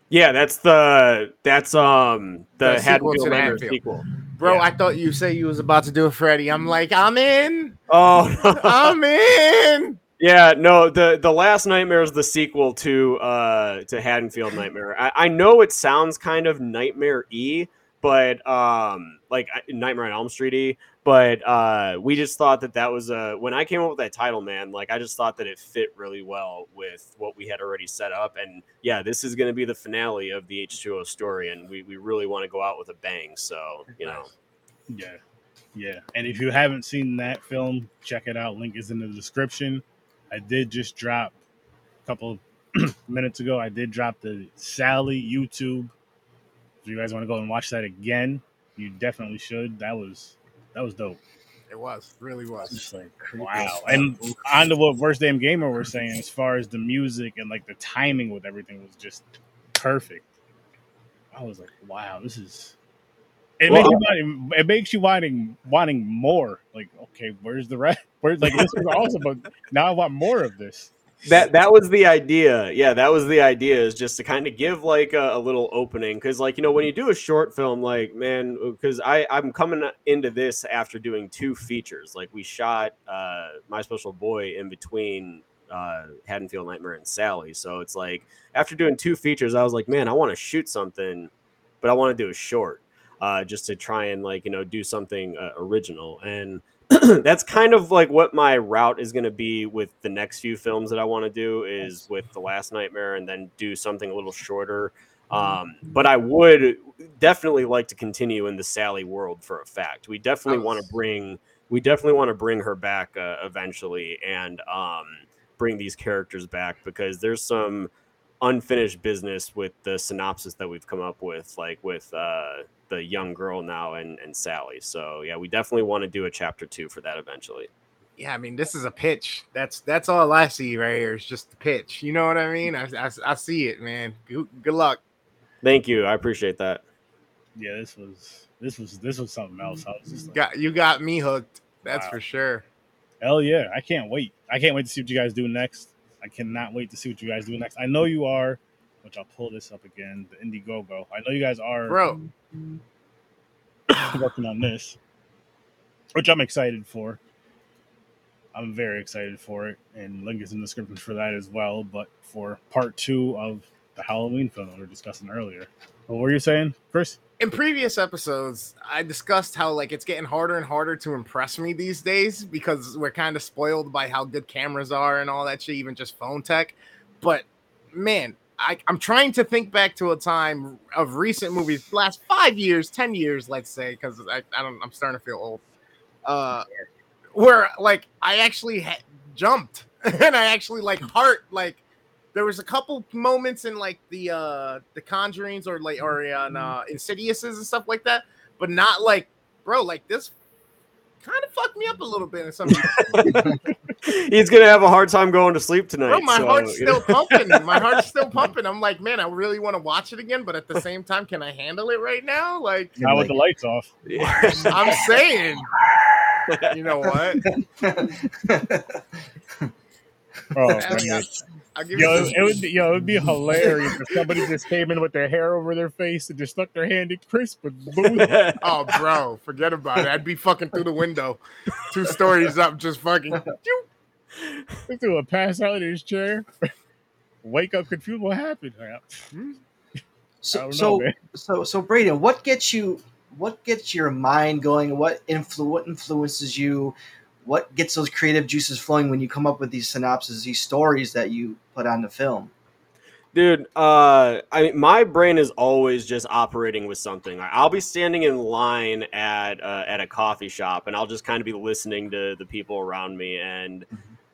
Yeah, that's the that's um the, The Haddonfield Nightmare Haddonfield. sequel. Bro, Yeah. I thought you said you was about to do a Freddy. I'm like, I'm in. Oh, I'm in. Yeah, no, the the last nightmare is the sequel to uh to Haddonfield Nightmare. I, I know it sounds kind of nightmare y, but um like Nightmare on Elm Street y, but uh we just thought that that was a when I came up with that title, man, like I just thought that it fit really well with what we had already set up and yeah, this is going to be the finale of the H2O story and we we really want to go out with a bang, so, you know. Yeah. Yeah. And if you haven't seen that film, check it out. Link is in the description. I did just drop a couple minutes ago. I did drop the Sally YouTube. If you guys want to go and watch that again, you definitely should. That was that was dope. It was, really was. Like wow. And on to what Worst Damn Gamer were saying, as far as the music and like the timing with everything was just perfect. I was like, wow, this is. It Well, makes you wanting, it makes you wanting wanting more. Like, okay, where's the rest? Where's like this was awesome, but now I want more of this. that that was the idea yeah that was the idea is just to kind of give like a, a little opening because like you know when you do a short film like man because i i'm coming into this after doing two features like we shot uh my special boy in between uh haddonfield nightmare and sally so it's like after doing two features i was like man i want to shoot something but i want to do a short uh just to try and like you know do something uh, original and that's kind of like what my route is going to be with the next few films that I want to do is with the last nightmare and then do something a little shorter. Um, but I would definitely like to continue in the Sally world for a fact. We definitely want to bring we definitely want to bring her back uh, eventually and um, bring these characters back because there's some unfinished business with the synopsis that we've come up with, like with uh, the young girl now and, and Sally. So yeah, we definitely want to do a chapter two for that eventually. Yeah, I mean, this is a pitch. That's that's all I see right here is just the pitch. You know what I mean? I, I, I see it, man. Good, good luck. Thank you. I appreciate that. Yeah, this was this was this was something else. I was just like, Got you got me hooked. That's Wow. for sure. Hell yeah. I can't wait. I can't wait to see what you guys do next. I cannot wait to see what you guys do next. I know you are, which I'll pull this up again, the Indiegogo. I know you guys are Bro, working on this, which I'm excited for. I'm very excited for it, and link is in the description for that as well. But for part two of the Halloween film that we were discussing earlier, what were you saying, Chris? in previous episodes, I discussed how like it's getting harder and harder to impress me these days because we're kind of spoiled by how good cameras are and all that shit, even just phone tech. But man, I, I'm trying to think back to a time of recent movies, last five years, ten years, let's say, because I, I don't, I'm starting to feel old. Uh, where like I actually ha- jumped and I actually like heart like there was a couple moments in like the uh the conjurings or like or in uh insidiouses and stuff like that but not like bro like this kind of fucked me up a little bit in some He's gonna have a hard time going to sleep tonight. Bro, my so, heart's you know. still pumping. My heart's still pumping. I'm like, man, I really want to watch it again, but at the same time, can I handle it right now? Like, Not with the lights off. Yeah. I'm saying, you know what? Oh, I mean, man. I'll give Yo, you it would be, yo, it would be hilarious if somebody just came in with their hair over their face and just stuck their hand in Chris with booze. Oh, bro, forget about it. I'd be fucking through the window, two stories up, just fucking. This dude would pass out in his chair, wake up confused. What happened? Like, hmm? I So, don't know, so, man. so, so, Braden, what gets you? What gets your mind going? What influ- What influences you? What gets those creative juices flowing when you come up with these synopses, these stories that you put on the film? Dude, uh, I mean, my brain is always just operating with something. I'll be standing in line at uh, at a coffee shop, and I'll just kind of be listening to the people around me, and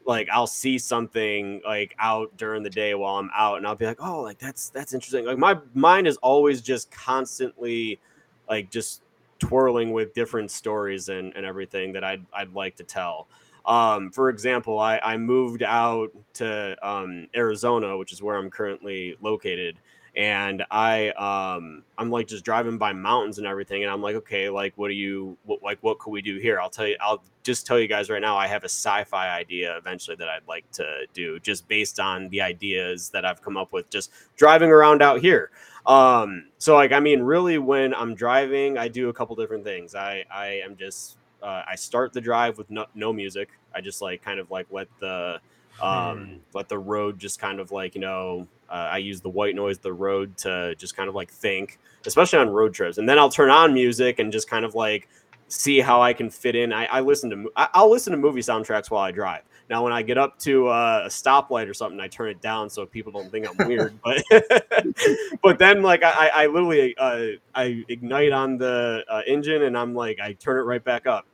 like I'll see something like out during the day while I'm out, and I'll be like, oh, like that's that's interesting. Like my mind is always just constantly like just twirling with different stories and, and everything that I'd I'd like to tell. Um, for example, I, I moved out to um, Arizona, which is where I'm currently located, and I um, I'm like just driving by mountains and everything, and I'm like, okay, like what do you what, like what could we do here? I'll tell you, I'll just tell you guys right now, I have a sci-fi idea eventually that I'd like to do, just based on the ideas that I've come up with, just driving around out here. Um, so like I mean, really, when I'm driving, I do a couple different things. I I am just uh, I start the drive with no, no music. I just like kind of like let the um, let the road just kind of like you know uh, I use the white noise the road to just kind of like think, especially on road trips, and then I'll turn on music and just kind of like see how I can fit in. I, I listen to I'll listen to movie soundtracks while I drive. Now, when I get up to uh, a stoplight or something, I turn it down so people don't think I'm weird. But but then like I, I literally uh, I ignite on the uh, engine and I'm like I turn it right back up.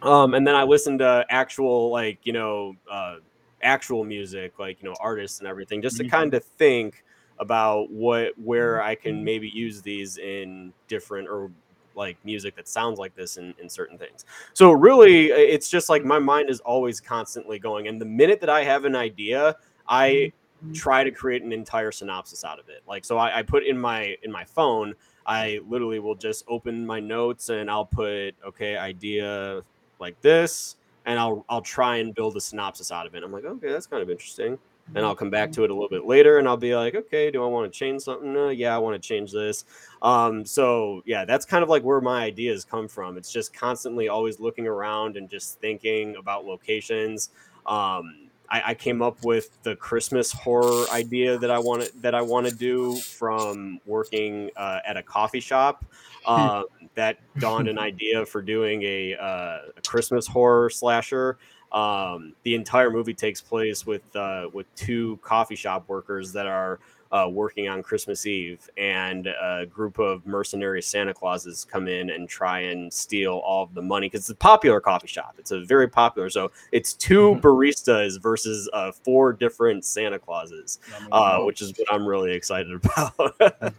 Um, and then I listen to actual like you know uh, actual music like you know artists and everything just to Mhm. kind of think about what where I can maybe use these in different or like music that sounds like this in, in certain things. So really it's just like my mind is always constantly going and the minute that I have an idea, I mm-hmm. try to create an entire synopsis out of it. Like so I, I put in my in my phone, I literally will just open my notes and I'll put okay, idea like this, and I'll I'll try and build a synopsis out of it. I'm like, okay, that's kind of interesting. And I'll come back to it a little bit later and I'll be like, okay, do I want to change something? Uh, yeah, I want to change this. Um, so yeah, that's kind of like where my ideas come from. It's just constantly always looking around and just thinking about locations. Um, I, I came up with the Christmas horror idea that I wanted that I want to do from working uh, at a coffee shop. Um, that dawned an idea for doing a, uh, a Christmas horror slasher. Um, the entire movie takes place with uh, with two coffee shop workers that are uh, working on Christmas Eve, and a group of mercenary Santa Clauses come in and try and steal all of the money because it's a popular coffee shop. It's a very popular. So it's 2 baristas versus uh, four different Santa Clauses, uh, which is what I'm really excited about.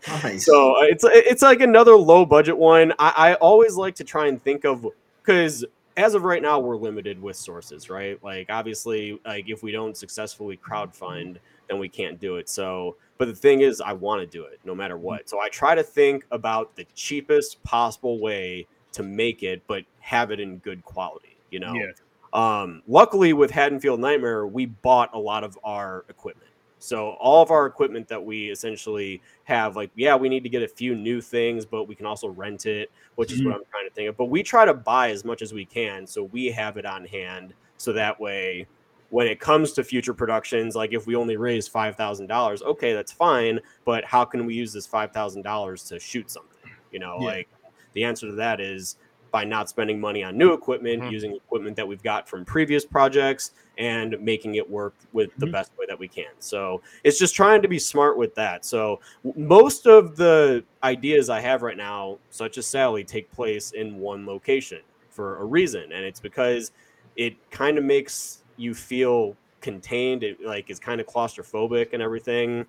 Nice. So uh, it's it's like another low budget one. I, I always like to try and think of because as of right now we're limited with sources, right? Like obviously, like if we don't successfully crowdfund, then we can't do it. So, but the thing is, I want to do it no matter what. So I try to think about the cheapest possible way to make it, but have it in good quality. You know. Yeah. Um, luckily, with Haddonfield Nightmare, we bought a lot of our equipment. So all of our equipment that we essentially have, like, yeah, we need to get a few new things, but we can also rent it, which is what mm-hmm. I'm trying to think of. But we try to buy as much as we can, so we have it on hand, so that way, when it comes to future productions, like if we only raise five thousand dollars, okay, that's fine. But how can we use this five thousand dollars to shoot something? You know, Yeah. like the answer to that is by not spending money on new equipment, Mhm. using equipment that we've got from previous projects, and making it work with the Mhm. best way that we can. So it's just trying to be smart with that. So most of the ideas I have right now, such as Sally, take place in one location for a reason, and it's because it kind of makes you feel contained. It like is kind of claustrophobic and everything.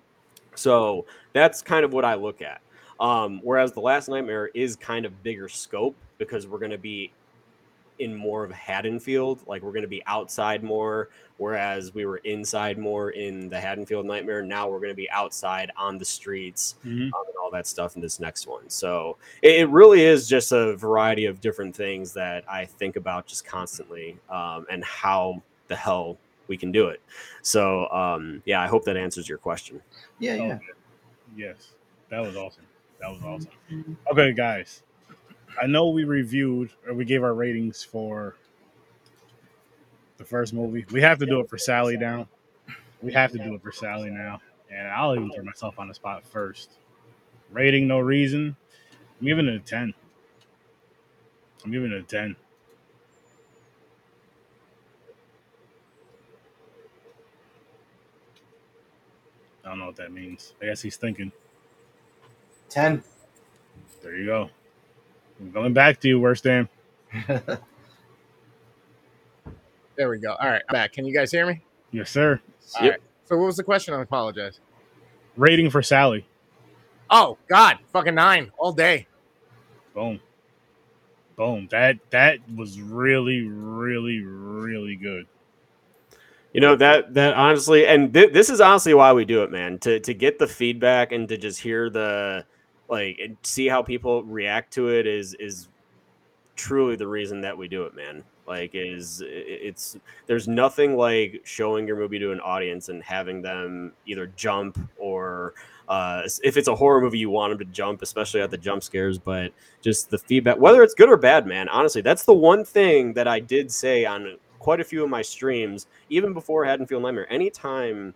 So that's kind of what I look at. Um, whereas the Last Nightmare is kind of bigger scope because we're going to be in more of Haddonfield. Like we're going to be outside more, whereas we were inside more in the Haddonfield Nightmare. Now we're going to be outside on the streets Mhm. um, and all that stuff in this next one. So it, it really is just a variety of different things that I think about just constantly um, and how the hell we can do it. So um, yeah, I hope that answers your question. Yeah, Oh, yeah. Yes, that was awesome. That was awesome. Okay, guys, I know we reviewed or we gave our ratings for the first movie. We have to do it for Sally now. We have to do it for Sally now, and I'll even throw myself on the spot first. Rating, no reason. I'm giving it a ten. I'm giving it a ten. I don't know what that means. I guess he's thinking. Ten. There you go. I'm going back to you, Worst Damn. There we go. All right, I'm back. Can you guys hear me? Yes, sir. All Yep. right. So what was the question? I apologize. Rating for Sally. Oh God, fucking nine all day. Boom. Boom. That that was really, really, really good. You know that that honestly, and th- this is honestly why we do it, man. To to get the feedback and to just hear the like and see how people react to it is is truly the reason that we do it, man. Like is it's there's nothing like showing your movie to an audience and having them either jump or uh, if it's a horror movie, you want them to jump, especially at the jump scares. But just the feedback, whether it's good or bad, man. Honestly, that's the one thing that I did say on quite a few of my streams, even before Haddonfield Nightmare. Anytime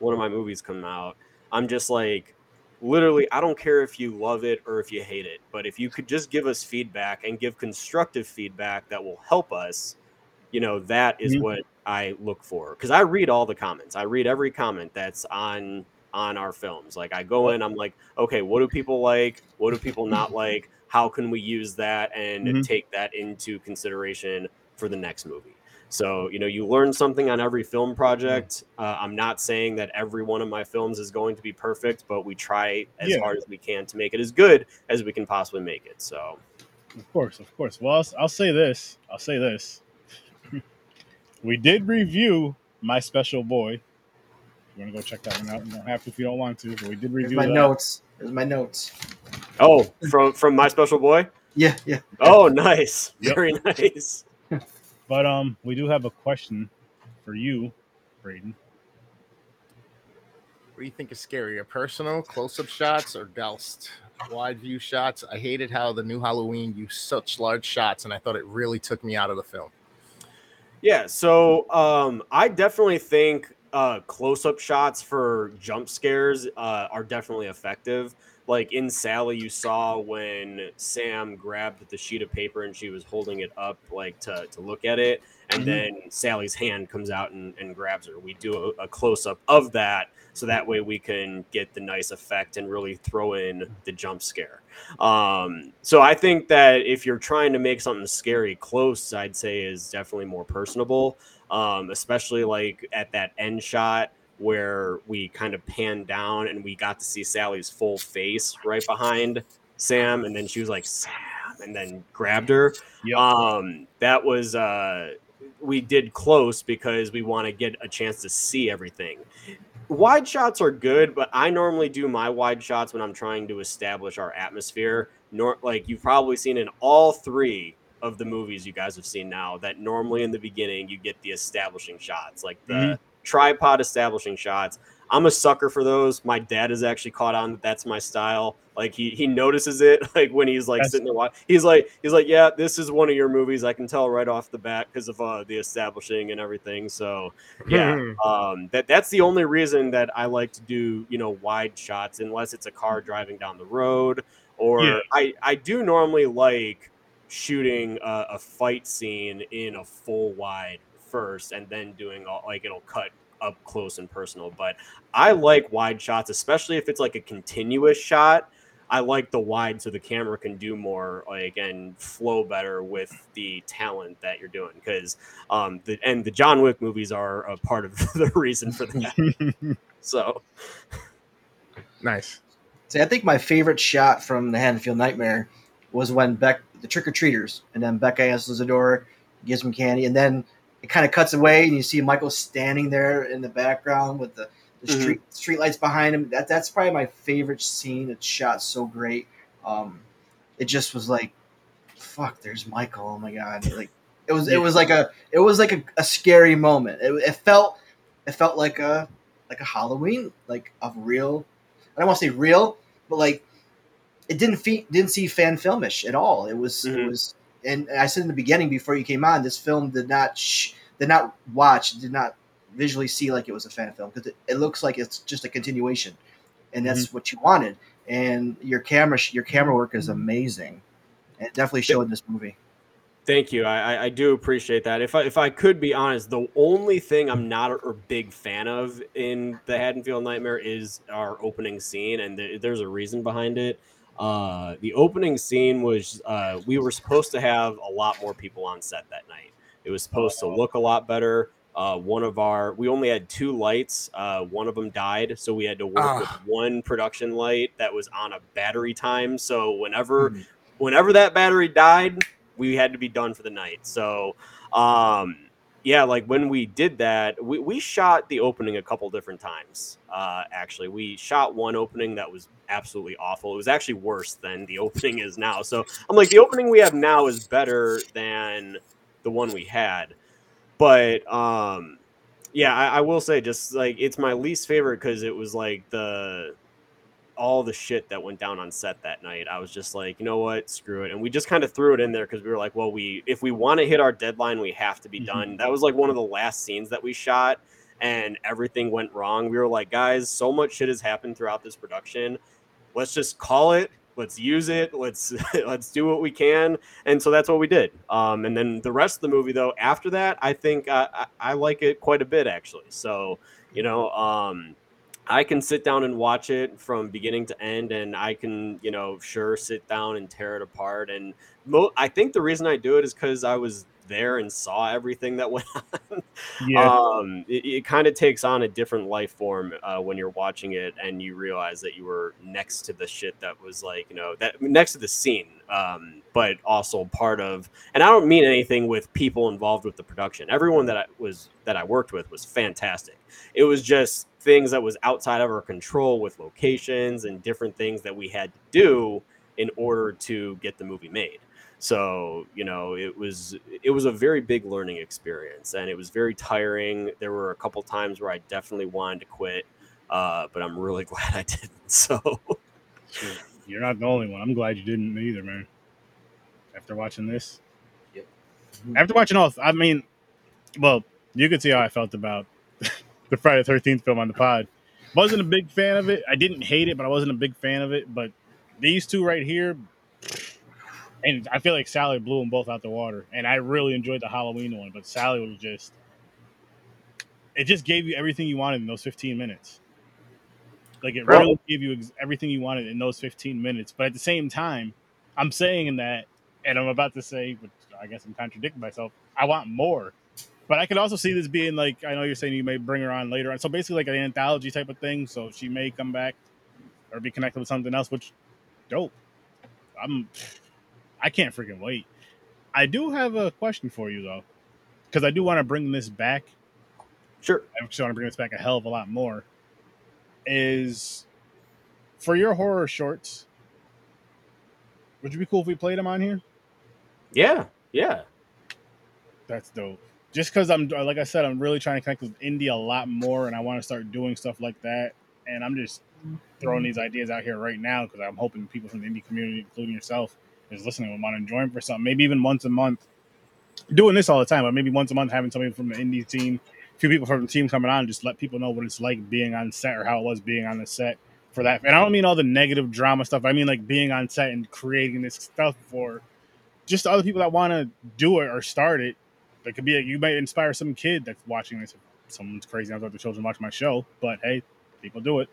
one of my movies come out, I'm just like, literally, I don't care if you love it or if you hate it, but if you could just give us feedback and give constructive feedback that will help us, you know, that is Mhm. what I look for. Because I read all the comments. I read every comment that's on on our films. Like I go in, I'm like, okay, what do people like? What do people not like? How can we use that and Mhm. take that into consideration for the next movie? So, you know, you learn something on every film project. Uh, I'm not saying that every one of my films is going to be perfect, but we try as Yeah. hard as we can to make it as good as we can possibly make it. So, Of course, of course. Well, I'll, I'll say this. I'll say this. we did review My Special Boy. You want to go check that one out? You don't have to if you don't want to, but we did Here's review my that. notes. Here's my notes. oh, from from my special boy. Yeah, yeah. Oh, nice, Yep. very nice. But um, we do have a question for you, Braden. What do you think is scarier, personal close-up shots or doused wide view shots? I hated how the new Halloween used such large shots, and I thought it really took me out of the film. Yeah, so um, I definitely think uh, close-up shots for jump scares uh, are definitely effective. Like in Sally, you saw when Sam grabbed the sheet of paper and she was holding it up, like to, to look at it, and Mhm. then Sally's hand comes out and, and grabs her. We do a, a close-up of that, so that way we can get the nice effect and really throw in the jump scare. Um, so I think that if you're trying to make something scary close, I'd say is definitely more personable. Um, especially like at that end shot where we kind of panned down and we got to see Sally's full face right behind Sam, and then she was like Sam, and then grabbed her. Yep. Um, that was uh, we did close because we want to get a chance to see everything wide shots are good, but I normally do my wide shots when I'm trying to establish our atmosphere. Nor like you've probably seen in all three of the movies you guys have seen now that normally in the beginning you get the establishing shots, like the Mhm. Tripod establishing shots. I'm a sucker for those. My dad has actually caught on that that's my style. Like he he notices it like when he's like That's- sitting there watching. He's like he's like, yeah, this is one of your movies. I can tell right off the bat because of uh, the establishing and everything. So yeah, um, that that's the only reason that I like to do you know wide shots unless it's a car driving down the road or Yeah. I I do normally like shooting a, a fight scene in a full wide first and then doing all like it'll cut up close and personal but i like wide shots especially if it's like a continuous shot. I like the wide so the camera can do more like and flow better with the talent that you're doing because um the and the john wick movies are a part of the reason for that. So. Nice. See, I think my favorite shot from the Haddonfield Nightmare was when Beck the trick or treaters, and then Beck answers the door, gives him candy, and then it kind of cuts away, and you see Michael standing there in the background with the, the Mhm. street street lights behind him. That that's probably my favorite scene. It's shot so great. Um, it just was like, fuck, there's Michael. Oh my god, like it was it was like a it was like a, a scary moment. It, it felt it felt like a like a Halloween, like of real. I don't want to say real, but like it didn't fe- didn't see fan filmish at all. It was it Mhm. was, and I said in the beginning before you came on, this film did not sh- did not watch did not visually see like it was a fan film because it, it looks like it's just a continuation, and that's mm-hmm. what you wanted. And your camera sh- your camera work is mm-hmm. amazing. And it definitely showed in this movie. Thank you. I, I- do appreciate that. If I, if I could be honest, the only thing I'm not a, a big fan of in the Haddonfield Nightmare is our opening scene, and th- there's a reason behind it. Uh, the opening scene was uh, we were supposed to have a lot more people on set that night. It was supposed to look a lot better. Uh, one of our we only had two lights. Uh, one of them died, so we had to work Ah. with one production light that was on a battery time. So whenever whenever that battery died, we had to be done for the night. So, um, yeah, like when we did that, we, we shot the opening a couple different times. Uh, actually, we shot one opening that was absolutely awful. It was actually worse than the opening is now. So I'm like, the opening we have now is better than the one we had. But um, yeah, I, I will say, just like it's my least favorite because it was like the all the shit that went down on set that night. I was just like, you know what, screw it, and we just kind of threw it in there because we were like, well, we if we want to hit our deadline, we have to be Mhm. done. That was like one of the last scenes that we shot, and everything went wrong. We were like, guys, so much shit has happened throughout this production. Let's just call it. Let's use it. Let's let's do what we can, and so that's what we did. Um, and then the rest of the movie, though, after that, I think uh, I, I like it quite a bit actually. So you know, um, I can sit down and watch it from beginning to end, and I can, you know, sure sit down and tear it apart. And mo- I think the reason I do it is because I was there and saw everything that went on. Yeah. Um, it, it kind of takes on a different life form uh, when you're watching it, and you realize that you were next to the shit that was like, you know, that next to the scene, um, but also part of. And I don't mean anything with people involved with the production. Everyone that I was that I worked with was fantastic. It was just things that was outside of our control with locations and different things that we had to do in order to get the movie made. So, you know, it was it was a very big learning experience and it was very tiring. There were a couple times where I definitely wanted to quit, uh, but I'm really glad I didn't. So, You're not the only one. I'm glad you didn't either, man. After watching this, Yep. after watching all, I mean, well, you could see how I felt about the Friday Thirteenth film on the pod. Wasn't a big fan of it. I didn't hate it, but I wasn't a big fan of it. But these two right here, and I feel like Sally blew them both out the water. And I really enjoyed the Halloween one, but Sally was just, it just gave you everything you wanted in those 15 minutes. Like it really gave you ex- everything you wanted in those 15 minutes. But at the same time, I'm saying in that, and I'm about to say, but I guess I'm contradicting myself. I want more. But I could also see this being like I know you're saying you may bring her on later on. So basically like an anthology type of thing. So she may come back or be connected with something else, which dope. I'm I can't freaking wait. I do have a question for you though. Because I do want to bring this back. sure. I actually want to bring this back a hell of a lot more. Is for your horror shorts, would you be cool if we played them on here? Yeah. Yeah. That's dope. Just because I'm, like I said, I'm really trying to connect with indie a lot more, and I want to start doing stuff like that. And I'm just throwing mm-hmm. these ideas out here right now because I'm hoping people from the indie community, including yourself, is listening and want to join for something. Maybe even once a month. Doing this all the time, but maybe once a month having somebody from the indie team, a few people from the team coming on, just let people know what it's like being on set or how it was being on the set for that. And I don't mean all the negative drama stuff. I mean like being on set and creating this stuff for just other people that want to do it or start it. That could be a, you might inspire some kid that's watching this. Someone's crazy to let the children watch my show, but hey, people do it.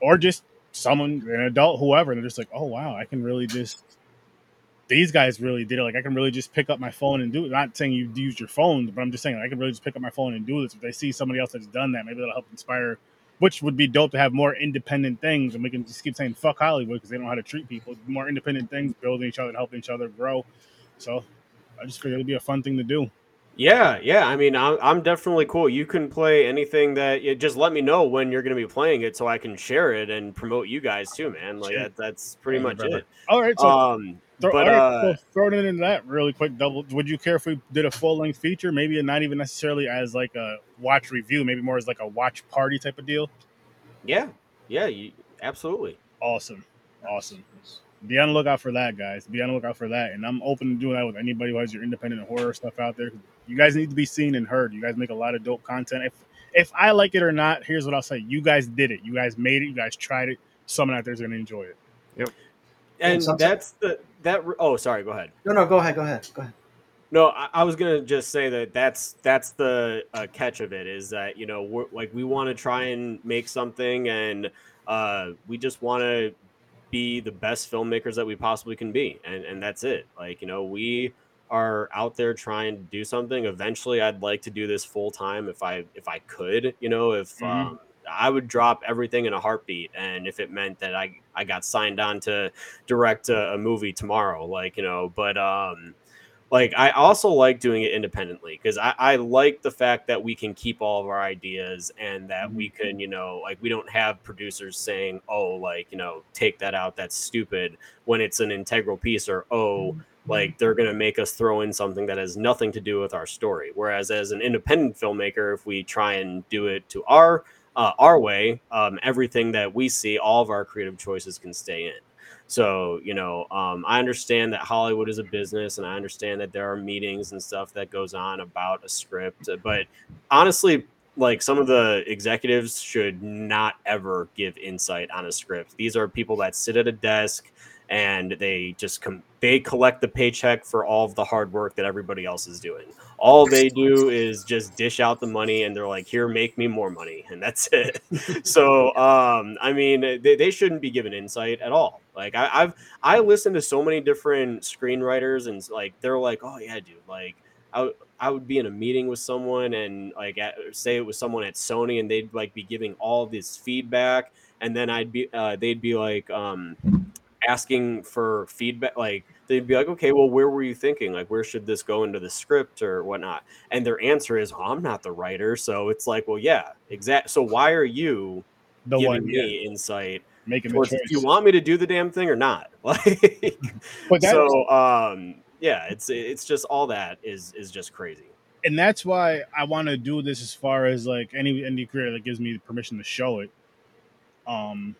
Or just someone, an adult, whoever, and they're just like, oh wow, I can really just. These guys really did it. Like I can really just pick up my phone and do it. Not saying you use your phone, but I'm just saying I can really just pick up my phone and do this. If they see somebody else that's done that, maybe that'll help inspire which would be dope to have more independent things, and we can just keep saying fuck Hollywood because they don't know how to treat people. More independent things, building each other, helping each other grow. So I just figured it'd be a fun thing to do. Yeah, yeah. I mean, I'm, I'm definitely cool. You can play anything that you just let me know when you're going to be playing it so I can share it and promote you guys too, man. Like that, that's pretty Yeah, much brother. it. All right, so Um, throw, but all right, uh, so throwing it into that really quick. Double. Would you care if we did a full length feature? Maybe not even necessarily as like a watch review. Maybe more as like a watch party type of deal. yeah, yeah, you, absolutely. Awesome, awesome. Be on the lookout for that, guys. Be on the lookout for that, and I'm open to doing that with anybody who has your independent horror stuff out there. You guys need to be seen and heard. You guys make a lot of dope content. If if I like it or not, here's what I'll say: you guys did it. You guys made it. You guys tried it. Someone out there's going to enjoy it. Yep. And some- that's the that. Oh, sorry. Go ahead. No, no, go ahead, go ahead, go ahead. No, I, I was gonna just say that that's that's the uh, catch of it is that you know we're like we want to try and make something and uh, we just want to be the best filmmakers that we possibly can be and and that's it. Like you know we are out there trying to do something. Eventually, I'd like to do this full time if I if I could. You know if. Mhm. Um, I would drop everything in a heartbeat, and if it meant that I I got signed on to direct a, a movie tomorrow, like you know, but um, like I also like doing it independently because I, I like the fact that we can keep all of our ideas and that we can you know like we don't have producers saying oh like you know take that out that's stupid when it's an integral piece or oh like they're going to make us throw in something that has nothing to do with our story whereas as an independent filmmaker if we try and do it to our uh, our way um, everything that we see all of our creative choices can stay in so, you know, um, I understand that Hollywood is a business and I understand that there are meetings and stuff that goes on about a script. But honestly, like some of the executives should not ever give insight on a script. These are people that sit at a desk and they just com- they collect the paycheck for all of the hard work that everybody else is doing. All they do is just dish out the money and they're like, here, make me more money. And that's it. so, um, I mean, they, they shouldn't be given insight at all. Like I, I've, I listen to so many different screenwriters and like, they're like, oh yeah, dude, like I, I would be in a meeting with someone and like at, say it was someone at Sony and they'd like be giving all this feedback. And then I'd be, uh, they'd be like, um, asking for feedback like they'd be like okay well where were you thinking? Like where should this go into the script or whatnot? And their answer is oh, i'm not the writer. So it's like well yeah exact so why are you The giving one yeah, me insight making towards if you want me to do the damn thing or not? Like but so um yeah it's it's just all that is is just crazy. And that's why I want to do this as far as like any indie creator that gives me the permission to show it. Um,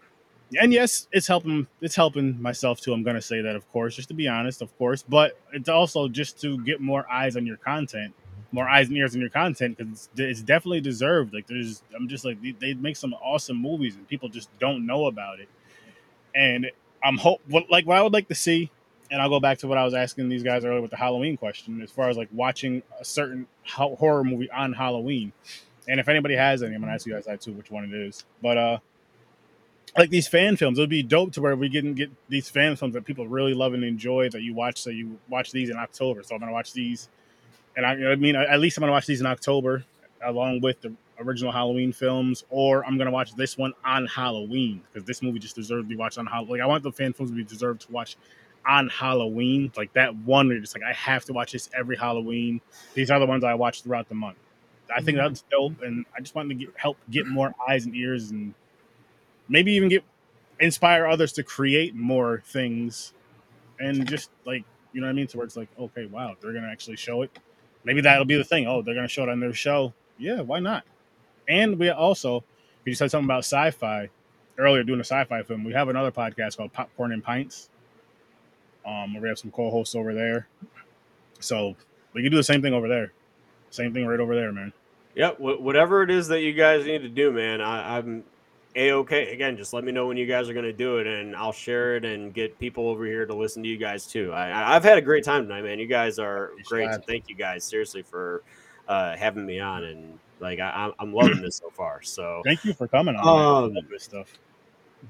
and yes, it's helping. It's helping myself too. I'm gonna say that, of course, just to be honest, of course. But it's also just to get more eyes on your content, more eyes and ears on your content because it's, it's definitely deserved. Like there's, I'm just like they, they make some awesome movies and people just don't know about it. And I'm hope what like what I would like to see and I'll go back to what I was asking these guys earlier with the Halloween question, as far as like watching a certain horror movie on Halloween. And if anybody has any, I'm gonna ask you guys that too, which one it is. But uh, like these fan films, it would be dope to where we can get these fan films that people really love and enjoy that you watch. So you watch these in October. So I'm gonna watch these, and I, I mean, at least I'm gonna watch these in October, along with the original Halloween films, or I'm gonna watch this one on Halloween because this movie just deserves to be watched on Halloween. Like I want the fan films to be deserved to watch on Halloween. Like that one, where you're just like I have to watch this every Halloween. These are the ones I watch throughout the month. I think mm-hmm. that's dope, and I just want to get help get more eyes and ears, and maybe even get inspire others to create more things, and just like you know what I mean. So where it's like, okay, wow, they're gonna actually show it. Maybe that'll be the thing. Oh, they're gonna show it on their show. Yeah, why not? And we also, you said something about sci-fi earlier, doing a sci-fi film. We have another podcast called Popcorn and Pints. Um, we have some co-hosts over there, so we can do the same thing over there. Same thing right over there, man. Yep, wh- whatever it is that you guys need to do, man, I, I'm a okay. Again, just let me know when you guys are going to do it, and I'll share it and get people over here to listen to you guys too. I, I've had a great time tonight, man. You guys are great. So thank you guys seriously for uh, having me on, and like I, I'm- I'm loving this so far. So Thank you for coming on. Um, stuff.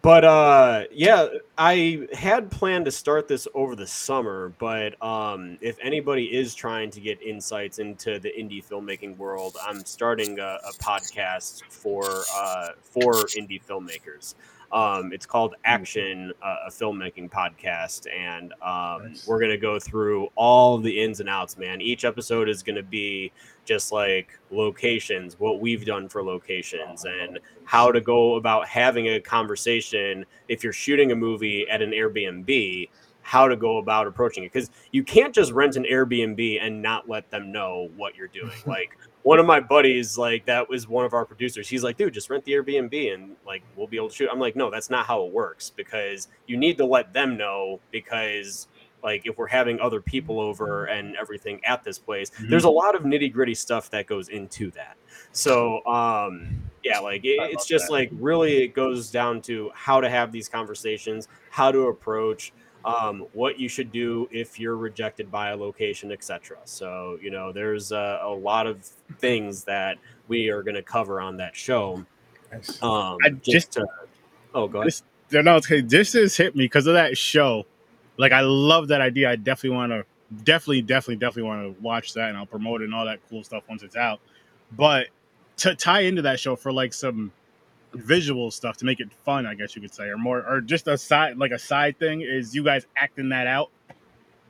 But uh yeah i had planned to start this over the summer but um if anybody is trying to get insights into the indie filmmaking world i'm starting a, a podcast for uh for indie filmmakers um it's called action uh, a filmmaking podcast and um Nice. we're gonna go through all the ins and outs man each episode is gonna be just like locations what we've done for locations and how to go about having a conversation if you're shooting a movie at an Airbnb, how to go about approaching it. Because you can't just rent an Airbnb and not let them know what you're doing. like one of my buddies, like that was one of our producers. He's like, dude, just rent the Airbnb and like we'll be able to shoot. I'm like, no, that's not how it works because you need to let them know because like if we're having other people over and everything at this place, Mhm. there's a lot of nitty gritty stuff that goes into that. So um yeah, like it, it's just that. like really it goes down to how to have these conversations, how to approach, um, what you should do if you're rejected by a location, etc. So you know, there's a, a lot of things that we are going to cover on that show. Um, I just, just- to, oh, go ahead. This, no, okay. This has hit me because of that show. Like, I love that idea. I definitely want to, definitely, definitely, definitely want to watch that, and I'll promote it and all that cool stuff once it's out. But to tie into that show for like some visual stuff to make it fun, I guess you could say, or more, or just a side, like a side thing, is you guys acting that out,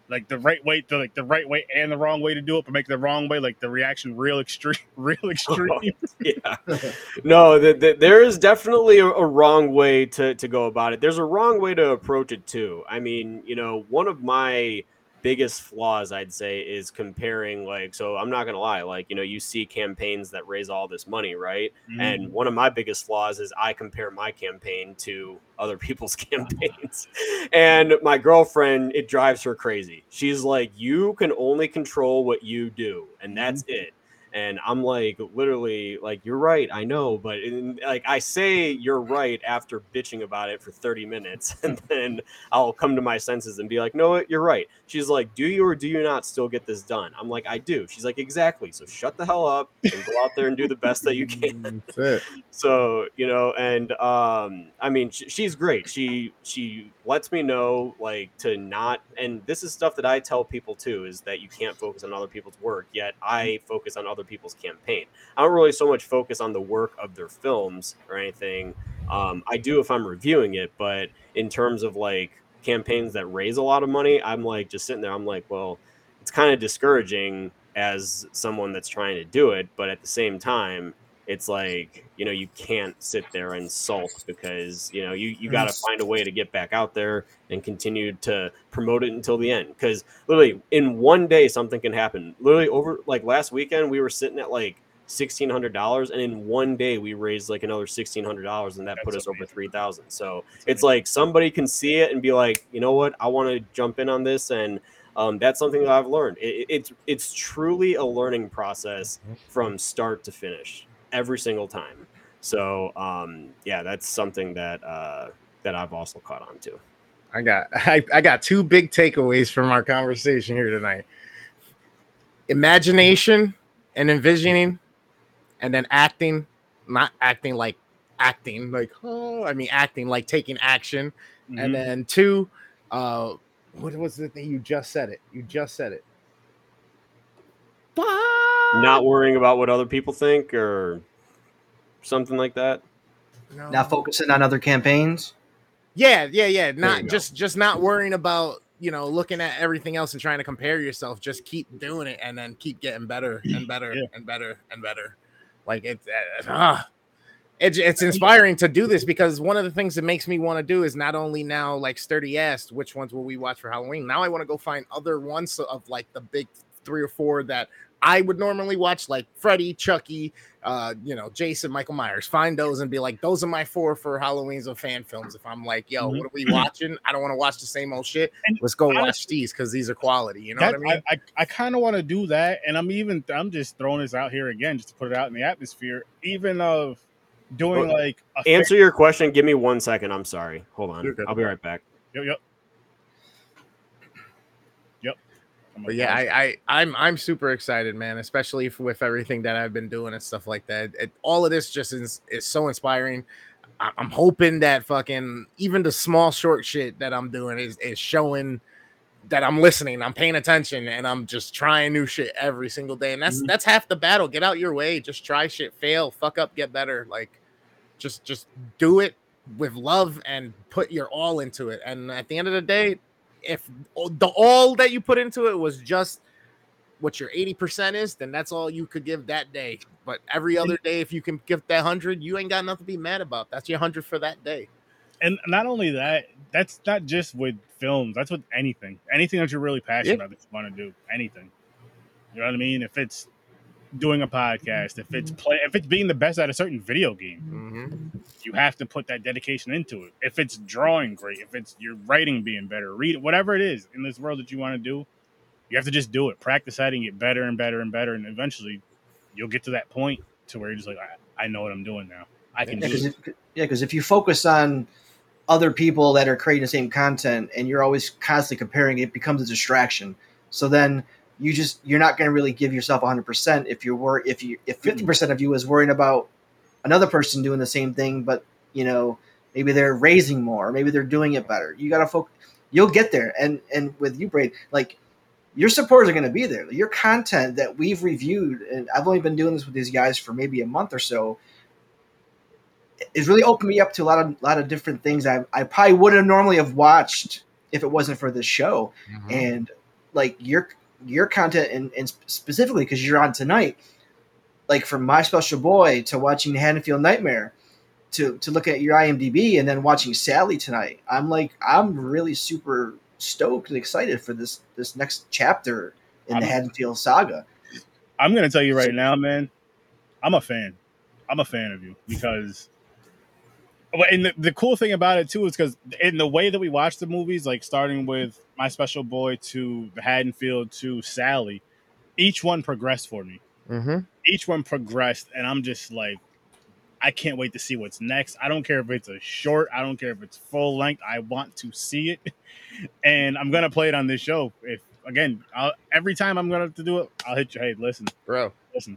like the right way to like the right way and the wrong way to do it, but make the wrong way like the reaction real extreme, real oh, extreme. yeah. No, th- th- there is definitely a, a wrong way to, to go about it. There's a wrong way to approach it too. I mean, you know, one of my biggest flaws I'd say is comparing like so I'm not going to lie, like, you know, you see campaigns that raise all this money, right? And mm-hmm. one of my biggest flaws is I compare my campaign to other people's campaigns. And my girlfriend, it drives her crazy. She's like, you can only control what you do, and mm-hmm. that's it. And I'm like, literally, like, you're right. I know. But in, like, I say you're right after bitching about it for 30 minutes. And then I'll come to my senses and be like, no. You're right. She's like, do you or do you not still get this done? I'm like, I do. She's like, exactly. So shut the hell up and go out there and do the best that you can so you know and um i mean sh- she's great she she lets me know like to not and this is stuff that i tell people too is that you can't focus on other people's work yet i focus on other people's campaign i don't really so much focus on the work of their films or anything um i do if i'm reviewing it but in terms of like campaigns that raise a lot of money i'm like just sitting there i'm like well it's kind of discouraging as someone that's trying to do it but at the same time it's like you know you can't sit there and sulk because you know you, you got to find a way to get back out there and continue to promote it until the end. Because literally in one day something can happen. Literally over like last weekend we were sitting at like $1600 and in one day we raised like another $1600 and that put That's us over amazing. 3000 so it's like somebody can see it and be like you know what? I want to jump in on this and um, that's something that i've learned. It, it- it's it's truly a learning process from start to finish every single time. So um, yeah that's something that uh, that i've also caught on to. I got I, I got two big takeaways from our conversation here tonight. Imagination and envisioning, and then acting, not acting like acting, like oh, I mean acting like taking action. Mhm. And then two, uh what was the thing you just said it? You just said it. not worrying about what other people think or something like that No. Not focusing on other campaigns. Yeah, yeah, yeah. you Not go. just just not worrying about you know looking at everything else and trying to compare yourself. Just keep doing it and then keep getting better and better Yeah. and better and better. Like it's uh. It's, it's inspiring to do this because one of the things that makes me want to do is not only now like sturdy asked which ones will we watch for Halloween. Now I want to go find other ones of like the big three or four that I would normally watch, like Freddy, Chucky, uh, you know, Jason, Michael Myers. Find those and be like, those are my four for Halloween's of fan films. If I'm like, yo, Mhm. what are we watching? I don't want to watch the same old shit. And Let's go watch these because these are quality. You know That- what I mean? I, I, kind of want to do that, and I'm even I'm just throwing this out here again, just to put it out in the atmosphere, even of doing Well, like a answer your question give me one second i'm sorry hold on i'll be right back Yep, yep. Yep. I'm But yeah, I, I I'm I'm super excited, man. Especially if, with everything that I've been doing and stuff like that. It, all of this just is is so inspiring. I- I'm hoping that fucking even the small short shit that I'm doing is is showing that I'm listening, I'm paying attention, and I'm just trying new shit every single day. And that's Mhm. that's half the battle. Get out your way, just try shit, fail, fuck up, get better. Like just just do it with love and put your all into it. And at the end of the day, if the all that you put into it was just what your 80% is, then that's all you could give that day. But every other day, if you can give that 100, you ain't got nothing to be mad about. That's your 100 for that day. and not only that, that's not just with films. That's with anything. Anything that you're really passionate Yeah. about that you want to do. Anything. You know what I mean? If it's doing a podcast, if it's play, if it's being the best at a certain video game, Mm-hmm. you have to put that dedication into it. If it's drawing great, if it's your writing being better, read whatever it is in this world that you want to do, you have to just do it. Practice at it and get better and better and better, and eventually you'll get to that point to where you're just like, I, I know what I'm doing now. I can Yeah, do because it. if, yeah, 'cause if you focus on other people that are creating the same content and you're always constantly comparing, it becomes a distraction. So then you just you're not going to really give yourself 100 percent if you're wor- if you if 50 percent of you is worrying about another person doing the same thing, but you know maybe they're raising more, maybe they're doing it better. You got to focus. You'll get there, and and with you, Braid, like your supporters are going to be there. Your content that we've reviewed, and I've only been doing this with these guys for maybe a month or so it's really opened me up to a lot of lot of different things I, I probably would have normally have watched if it wasn't for this show mm-hmm. and like your your content and, and specifically because you're on tonight like from my special boy to watching the Haddonfield Nightmare to to look at your IMDb and then watching Sally tonight I'm like I'm really super stoked and excited for this this next chapter in the I'm- Haddonfield saga I'm gonna tell you right now, man. I'm a fan. I'm a fan of you because. Well, And the, the cool thing about it too is because in the way that we watch the movies, like starting with my special boy to the Haddonfield to Sally, each one progressed for me. Mm-hmm. Each one progressed, and I'm just like, I can't wait to see what's next. I don't care if it's a short. I don't care if it's full length. I want to see it, and I'm gonna play it on this show. If again, I'll, every time I'm gonna have to do it, I'll hit you. Hey, listen, Bro, listen.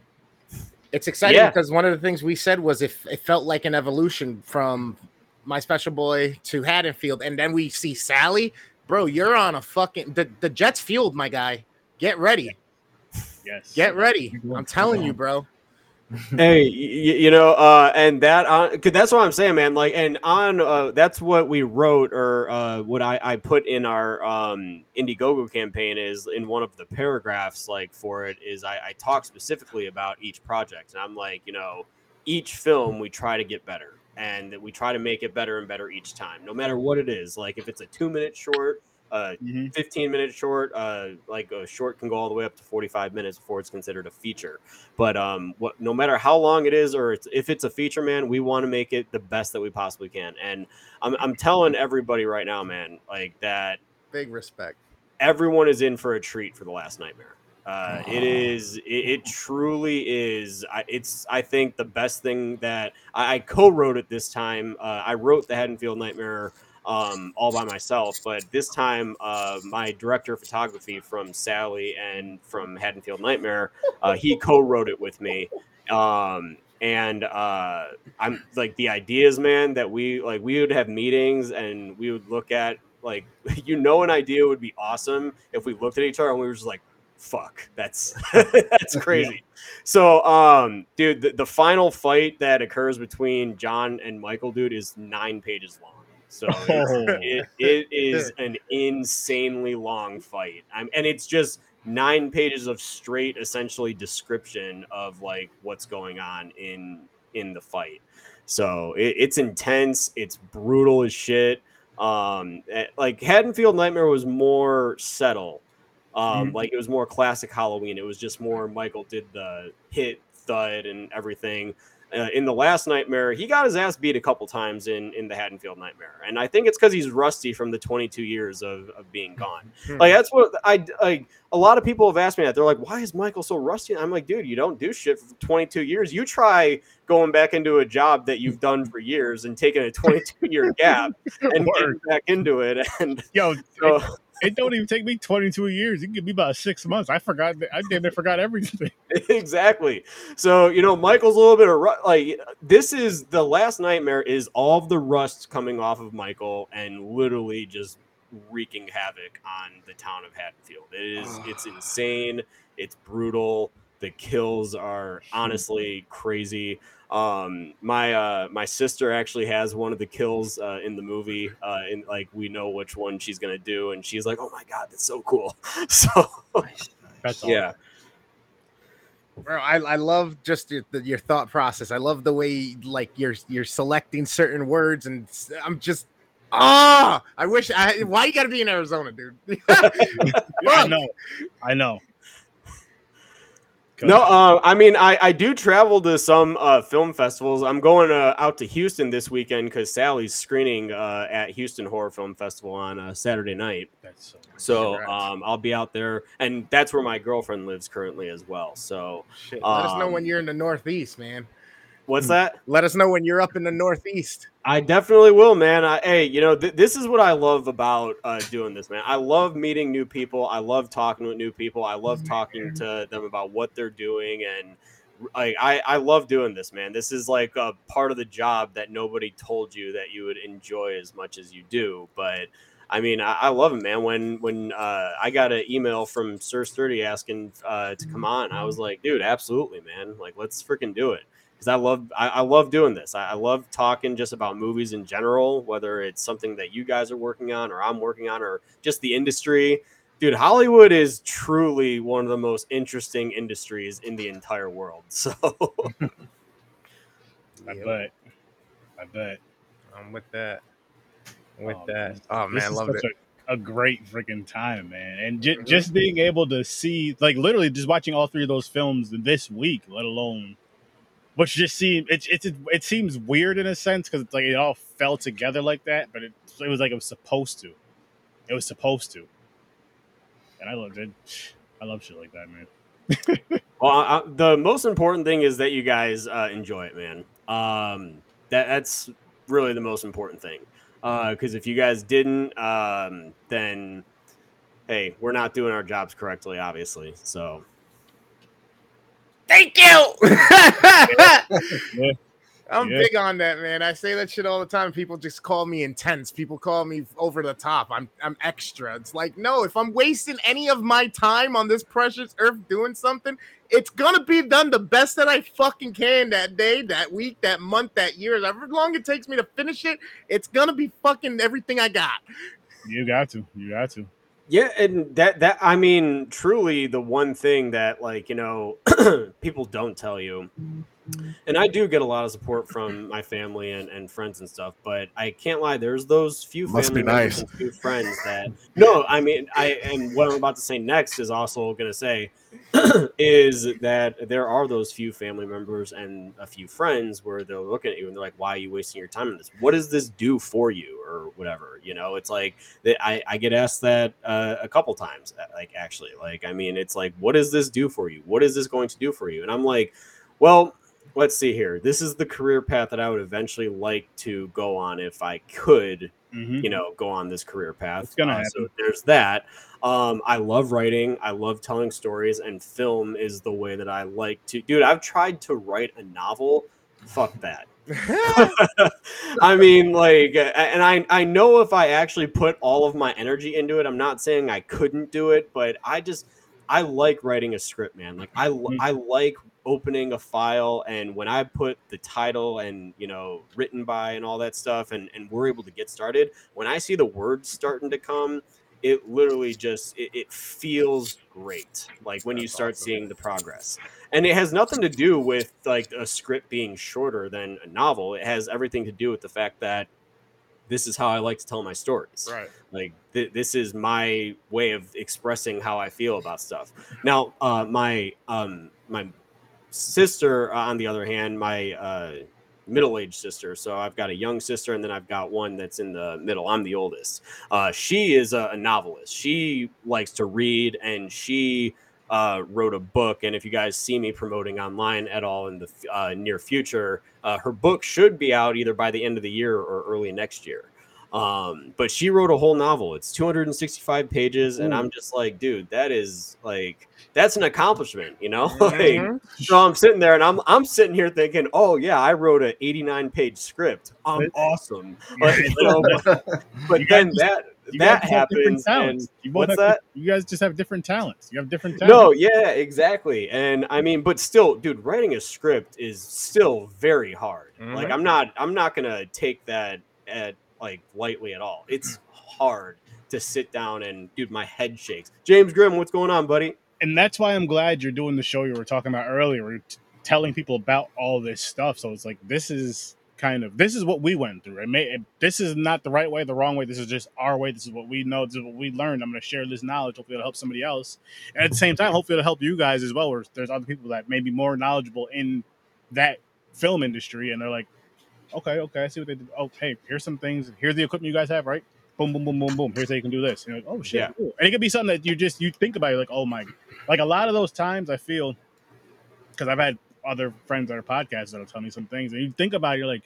it's exciting Yeah. because one of the things we said was if it felt like an evolution from my special boy to Haddonfield, and then we see Sally. Bro, you're on a fucking the, the jet's fueled, my guy. Get ready. Yes. Get ready. I'm telling you, bro. hey, y- y- you know, uh, and that on, cause that's what I'm saying, man. Like, and on, uh, that's what we wrote, or uh, what I, I put in our um, Indiegogo campaign is in one of the paragraphs, like for it is I, I talk specifically about each project, and I'm like, you know, each film we try to get better, and that we try to make it better and better each time, no matter what it is. Like if it's a two minute short, uh, Mhm. 15 minute short uh like a short can go all the way up to 45 minutes before it's considered a feature but um what no matter how long it is or it's, if it's a feature man we want to make it the best that we possibly can and I'm, I'm telling everybody right now man like that Big respect. everyone is in for a treat for the last nightmare uh, it is it, it truly is. I, it's i think the best thing that i, I co-wrote it this time. Uh, i wrote the haddonfield nightmare um, all by myself but this time uh, my director of photography from sally and from haddonfield nightmare uh, he co-wrote it with me. Um, and uh, i'm like the ideas man that we like we would have meetings and we would look at like you know an idea would be awesome if we looked at each other and we were just like fuck that's that's crazy. So um dude the, the final fight that occurs between john and michael dude is nine pages long. So it, it is an insanely long fight. I'm, and it's just nine pages of straight essentially description of like what's going on in in the fight. So it, it's intense it's brutal as shit. Um eh, like haddonfield nightmare was more settle um like it was more classic halloween. It was just more michael did the hit thud and everything. Uh, in the last nightmare he got his ass beat a couple times in in the haddonfield nightmare. And i think it's because he's rusty from the 22 years of, of being gone. Like that's what i like a lot of people have asked me that. They're like why is michael so rusty? I'm like dude you don't do shit for 22 years. You try going back into a job that you've done for years and taking a 22 year gap and getting back into it. And Yo, so it don't even take me 22 years. It can give me about six months. I forgot. I damn near forgot everything. exactly. So you know, Michael's a little bit of ru- like this is the last nightmare. Is all of the rust coming off of Michael and literally just wreaking havoc on the town of Haddonfield. It is. it's insane. It's brutal. The kills are honestly crazy. Um, my uh, my sister actually has one of the kills uh, in the movie, uh, and like we know which one she's gonna do, and she's like, "Oh my god, that's so cool!" So That's all. yeah, Bro, I, I love just your, the, your thought process. I love the way like you're you're selecting certain words, and I'm just ah. I wish I. Why you got to be in Arizona, dude? I know. I know. No, uh, I mean, I, I do travel to some uh, film festivals. I'm going uh, out to Houston this weekend because Sally's screening uh, at Houston Horror Film Festival on uh, Saturday night. That's so. So um, I'll be out there, and that's where my girlfriend lives currently as well. So Shit, let us know when Um, you're in the Northeast, man. what's that? Let us know when you're up in the Northeast. I definitely will, man. I, hey, you know, th- this is what I love about uh, doing this, man. I love meeting new people. I love talking with new people. I love talking to them about what they're doing, and like I, I love doing this, man. This is like a part of the job that nobody told you that you would enjoy as much as you do. But I mean, I, I love it, man. When when uh, I got an email from Sir Sturdy asking uh, to come on, I was like, dude, absolutely, man. Like, let's freaking do it because I love I, I love doing this. I, I love talking just about movies in general, whether it's something that you guys are working on or I'm working on or just the industry. Dude, Hollywood is truly one of the most interesting industries in the entire world. So I Yep. bet. I bet. I'm with that. With Oh, that. man. Oh man, I is love such it. A, a great freaking time, man. And ju- Mhm. just being able to see, like, literally just watching all three of those films this week, let alone, which just seemed it it, it seems weird in a sense because it's like it all fell together like that, but it it was like it was supposed to. It was supposed to. And I loved it. I love shit like that, man. Well, I, the most important thing is that you guys uh, enjoy it, man. Um, that that's really the most important thing. Because if you guys didn't, um, then hey, we're not doing our jobs correctly, obviously. So Thank you. Yeah. I'm Yeah. big on that, man. I say that shit all the time. People just call me intense. People call me over the top. I'm I'm extra. It's like, no, if I'm wasting any of my time on this precious earth doing something, it's gonna be done the best that I fucking can that day, that week, that month, that year. However long it takes me to finish it, it's gonna be fucking everything I got. You got to. You got to. Yeah, and that that I mean, truly, the one thing that like you know people don't tell you mm-hmm. And I do get a lot of support from my family and, and friends and stuff, but I can't lie. There's those few Must family nice. and few friends that no, I mean, I and what I'm about to say next is also going to say is that there are those few family members and a few friends where they're looking at you and they're like, "Why are you wasting your time on this? What does this do for you, or whatever?" You know, it's like that. I I get asked that uh, a couple times. uh, Like actually, like I mean, it's like, "What does this do for you? What is this going to do for you?" And I'm like, well let's see here. This is the career path that I would eventually like to go on if I could, Mhm. you know, go on this career path. It's gonna Uh, So there's that. Um, I love writing. I love telling stories, and film is the way that I like to. Dude, I've tried to write a novel. Fuck that. I mean, like, and I I know if I actually put all of my energy into it, I'm not saying I couldn't do it, but I just I like writing a script, man. Like I Mhm. I like opening a file and when I put the title and you know written by and all that stuff and and we're able to get started, when I see the words starting to come, it literally just it, it feels great. Like when you start awesome. seeing the progress. And it has nothing to do with like a script being shorter than a novel. It has everything to do with the fact that this is how I like to tell my stories. right. Like th- this is my way of expressing how I feel about stuff. Now, uh, my um, my sister, uh, on the other hand, my uh, middle-aged sister. So I've got a young sister, and then I've got one that's in the middle. I'm the oldest. Uh, she is a, a novelist. She likes to read, and she uh, wrote a book. And if you guys see me promoting online at all in the uh, near future, uh, her book should be out either by the end of the year or early next year. Um, but she wrote a whole novel. It's 265 pages, and I'm just like, dude, that is like that's an accomplishment, you know? like, Mhm. so I'm sitting there and I'm I'm sitting here thinking, oh yeah, I wrote an 89 page script. I'm awesome. Like, you know, but, but You then just- that that happens and what's have that? You guys just have different talents. You have different talents. No, yeah, exactly. And I mean, but still, dude, writing a script is still very hard. Like Mhm. I'm not I'm not gonna take that at like lightly at all. It's hard to sit down and dude, my head shakes. James Grimm, what's going on, buddy? and that's why I'm glad you're doing the show you were talking about earlier. T- telling people about all this stuff. So it's like this is kind of this is what we went through. It may it, this is not the right way, the wrong way. This is just our way. This is what we know. This is what we learned. I'm going to share this knowledge. Hopefully, it'll help somebody else. And at the same time, hopefully, it'll help you guys as well. Where there's other people that may be more knowledgeable in that film industry, and they're like, okay, okay, I see what they did. Oh, hey, here's some things. Here's the equipment you guys have, right? Boom, boom, boom, boom, boom. Here's how you can do this. Like, oh shit, Yeah. cool. And it could be something that you just you think about. You're like, oh my, like a lot of those times I feel because I've had other friends that are podcasts that'll tell me some things, and you think about it, you're like,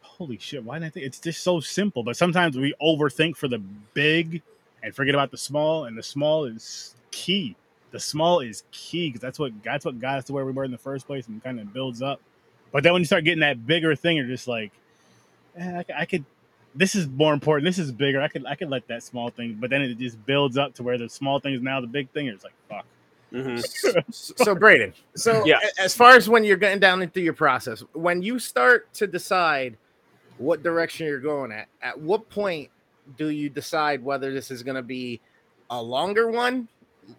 holy shit, why didn't I think it's just so simple? But sometimes we overthink for the big and forget about the small, and the small is key. The small is key because that's what that's what got us to where we were in the first place, and kind of builds up. But then when you start getting that bigger thing, you're just like, eh, I, c- I could. This is more important. This is bigger. I could I could let that small thing, but then it just builds up to where the small thing is now the big thing. It's like fuck. Mhm. so Braden, so Yeah. as far as when you're getting down into your process, when you start to decide what direction you're going at, at what point do you decide whether this is going to be a longer one,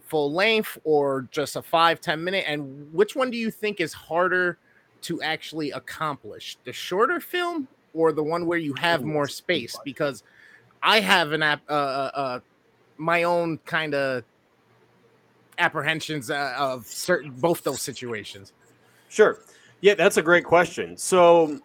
full length, or just a five ten minute? And which one do you think is harder to actually accomplish, the shorter film or the one where you have more space? Because I have an app, uh, uh, uh, my own kind of apprehensions uh, of certain both those situations. Sure. Yeah, that's a great question. So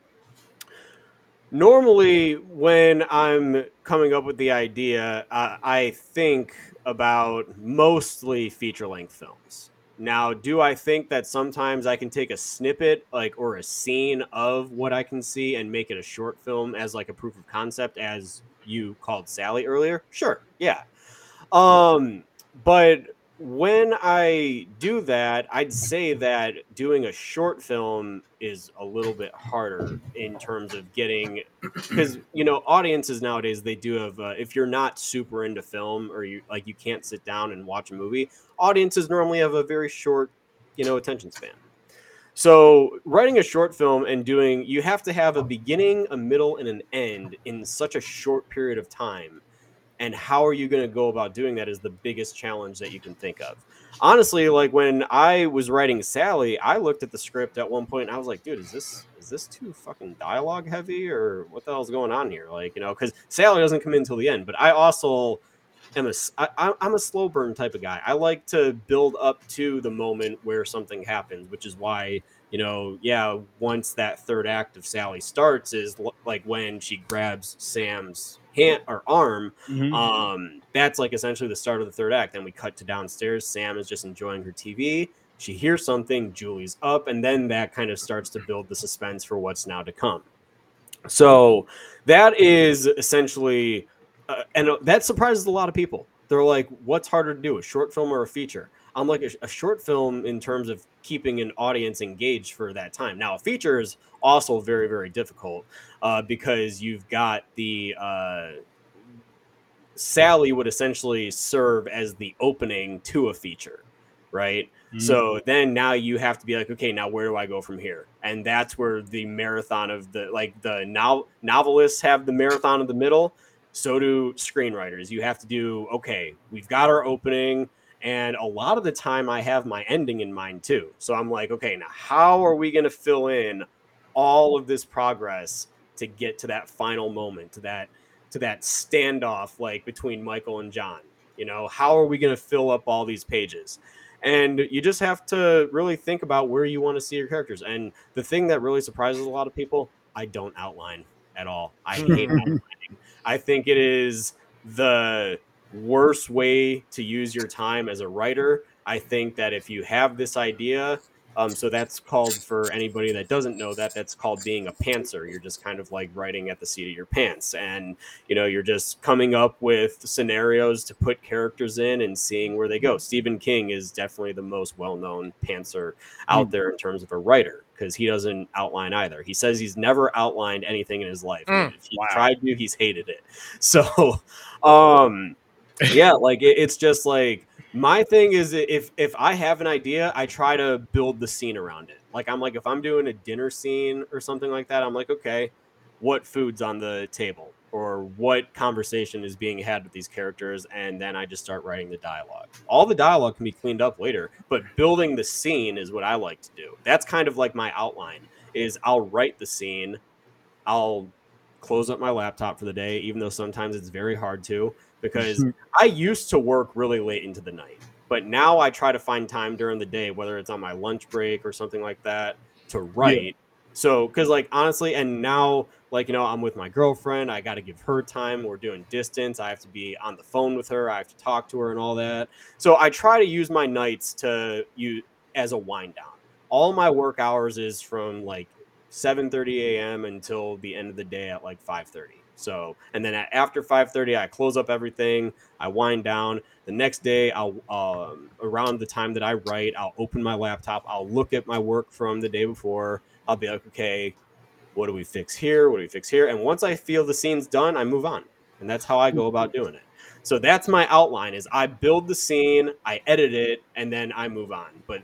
normally when I'm coming up with the idea, uh, I think about mostly feature length films. Now, do I think that sometimes I can take a snippet like or a scene of what I can see and make it a short film as like a proof of concept as you called Sally earlier? Sure. Yeah. Um but when I do that, I'd say that doing a short film is a little bit harder in terms of getting because you know audiences nowadays they do have uh, if you're not super into film or you like you can't sit down and watch a movie audiences normally have a very short you know attention span. So writing a short film and doing you have to have a beginning a middle and an end in such a short period of time and how are you going to go about doing that is the biggest challenge that you can think of. Honestly like when i was writing sally i looked at the script at one point and i was like dude is this is this too fucking dialogue heavy or what the hell's going on here? Like you know because sally doesn't come in until the end but i also am a I, i'm a slow burn type of guy. I like to build up to the moment where something happens which is why you know yeah once that third act of sally starts is like when she grabs sam's hand or arm Mhm. um, that's like essentially the start of the third act. Then we cut to downstairs. Sam is just enjoying her TV. She hears something. Julie's up, and then that kind of starts to build the suspense for what's now to come. So that is essentially, uh, and uh, that surprises a lot of people. They're like, "What's harder to do, a short film or a feature?" I'm like, a, a short film in terms of keeping an audience engaged for that time. Now, a feature is also very, very difficult uh, because you've got the uh, Sally would essentially serve as the opening to a feature, right? So then now you have to be like, okay, now where do I go from here? And that's where the marathon of the like the now novelists have the marathon of the middle. So do screenwriters. You have to do okay. We've got our opening, and a lot of the time I have my ending in mind too. So I'm like, okay, now how are we going to fill in all of this progress to get to that final moment, to that to that standoff like between Michael and John? You know, how are we going to fill up all these pages? and you just have to really think about where you want to see your characters and the thing that really surprises a lot of people i don't outline at all i hate hmm. outlining i think it is the worst way to use your time as a writer i think that if you have this idea Um, so that's called for anybody that doesn't know that that's called being a pantser. You're just kind of like writing at the seat of your pants, and you know you're just coming up with scenarios to put characters in and seeing where they go. Stephen King is definitely the most well-known pantser out there in terms of a writer because he doesn't outline either. He says he's never outlined anything in his life. Mm, if he wow. tried to, he's hated it. So, um, yeah, like it, it's just like my thing is if if I have an idea, I try to build the scene around it. Like I'm like if I'm doing a dinner scene or something like that, I'm like, okay, what food's on the table or what conversation is being had with these characters and then I just start writing the dialogue. All the dialogue can be cleaned up later, but building the scene is what I like to do. That's kind of like my outline is I'll write the scene, I'll close up my laptop for the day even though sometimes it's very hard to because mm-hmm. I used to work really late into the night. But now I try to find time during the day whether it's on my lunch break or something like that to write. So, because like honestly, and now like you know, I'm with my girlfriend. I got to give her time. We're doing distance. I have to be on the phone with her. I have to talk to her and all that. So I try to use my nights to you as a wind down. All my work hours is from like 7:30 a.m. until the end of the day at like 5:30. So, and then at, after 5:30, I close up everything. I wind down. The next day, I'll um, around the time that I write, I'll open my laptop. I'll look at my work from the day before. I'll be like, okay, what do we fix here? What do we fix here? And once I feel the scene's done, I move on. And that's how I go about doing it. So that's my outline is I build the scene, I edit it, and then I move on. But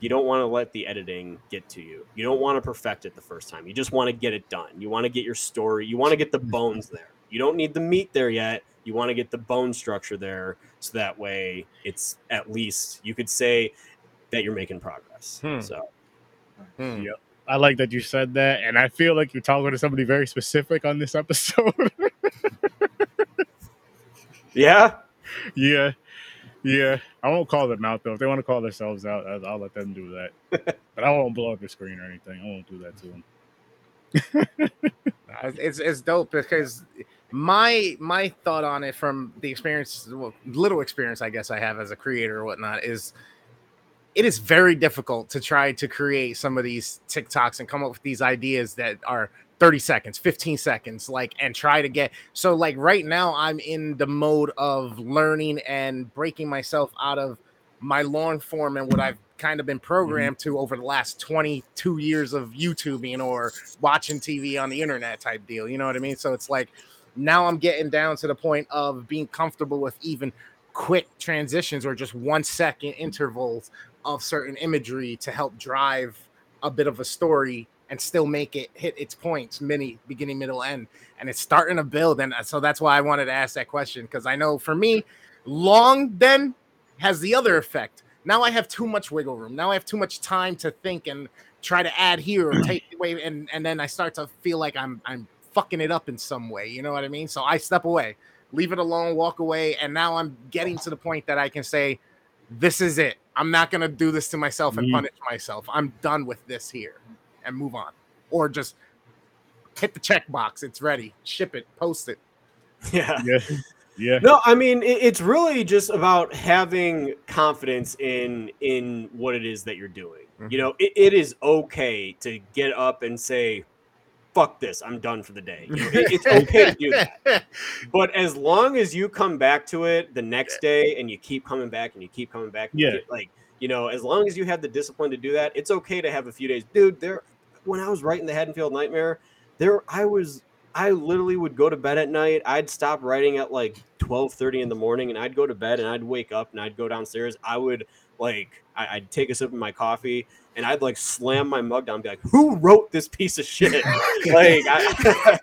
you don't want to let the editing get to you. You don't want to perfect it the first time. You just want to get it done. You want to get your story. You want to get the bones there. You don't need the meat there yet. You want to get the bone structure there so that way it's at least you could say that you're making progress. Hmm. So Hmm. Yep. I like that you said that, and I feel like you're talking to somebody very specific on this episode. yeah, yeah, yeah. I won't call them out though. If they want to call themselves out, I'll, I'll let them do that. but I won't blow up your screen or anything. I won't do that to them. It's it's dope because my my thought on it from the experience, well, little experience I guess I have as a creator or whatnot is it is very difficult to try to create some of these TikToks and come up with these ideas that are 30 seconds, 15 seconds, like, and try to get so like right now I'm in the mode of learning and breaking myself out of my long form and what I've kind of been mm-hmm. programmed to over the last 22 years of YouTubing or watching TV on the internet type deal. You know what I mean? So it's like now I'm getting down to the point of being comfortable with even quick transitions or just one second intervals of certain imagery to help drive a bit of a story and still make it hit its points, mini beginning, middle, end. And it's starting to build. And so that's why I wanted to ask that question because I know for me, long then has the other effect. Now I have too much wiggle room. Now I have too much time to think and try to add here or take away, and and then I start to feel like I'm I'm fucking it up in some way. You know what I mean? So I step away, leave it alone, walk away, and now I'm getting to the point that I can say, "This is it. I'm not gonna do this to myself and Mhm. punish myself. I'm done with this here, and move on, or just hit the check box. It's ready. Ship it. Post it. yeah. Yeah, yeah. No, I mean it, it's really just about having confidence in in what it is that you're doing. You mm-hmm. know, it, it is okay to get up and say, "Fuck this, I'm done for the day." You know, it- it's okay to do that. But as long as you come back to it the next day and you keep coming back and you keep coming back, and you Yeah. get, like you know, as long as you have the discipline to do that, it's okay to have a few days, dude. There, when I was writing the Haddonfield Nightmare, there I was I literally would go to bed at night. I'd stop writing at like 12:30 in the morning and I'd go to bed and I'd wake up and I'd go downstairs. I would like I, I'd take a sip of my coffee and I'd like slam my mug down and be like, "Who wrote this piece of shit?" like I,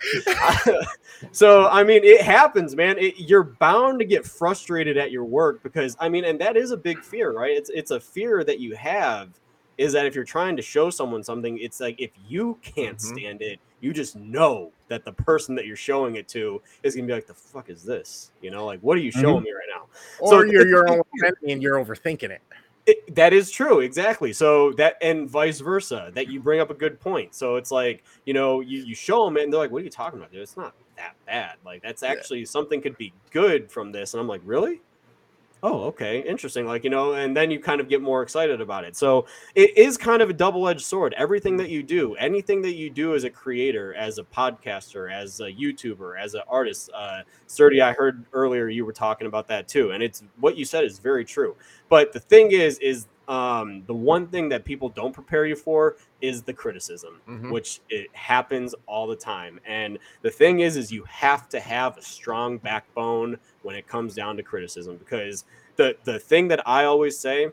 So I mean, it happens, man. It, you're bound to get frustrated at your work because I mean, and that is a big fear, right? It's it's a fear that you have is that if you're trying to show someone something, it's like if you can't Mhm. stand it, you just know that the person that you're showing it to is gonna be like, "The fuck is this?" You know, like, what are you showing me right now? Or So you're your own enemy and you're overthinking it. It, that is true, exactly. So that and vice versa. That you bring up a good point. So it's like you know you you show them it and they're like, "What are you talking about, dude? It's not that bad. Like that's actually something could be good from this." And I'm like, "Really? Oh, okay, interesting. Like, you know, and then you kind of get more excited about it. So it is kind of a double edged sword. Everything that you do, anything that you do as a creator, as a podcaster, as a YouTuber, as an artist, uh, Sturdy, I heard earlier you were talking about that too. And it's what you said is very true. But the thing is, is um, the one thing that people don't prepare you for is the criticism, Mhm. which it happens all the time. And the thing is, is you have to have a strong backbone when it comes down to criticism because the the thing that I always say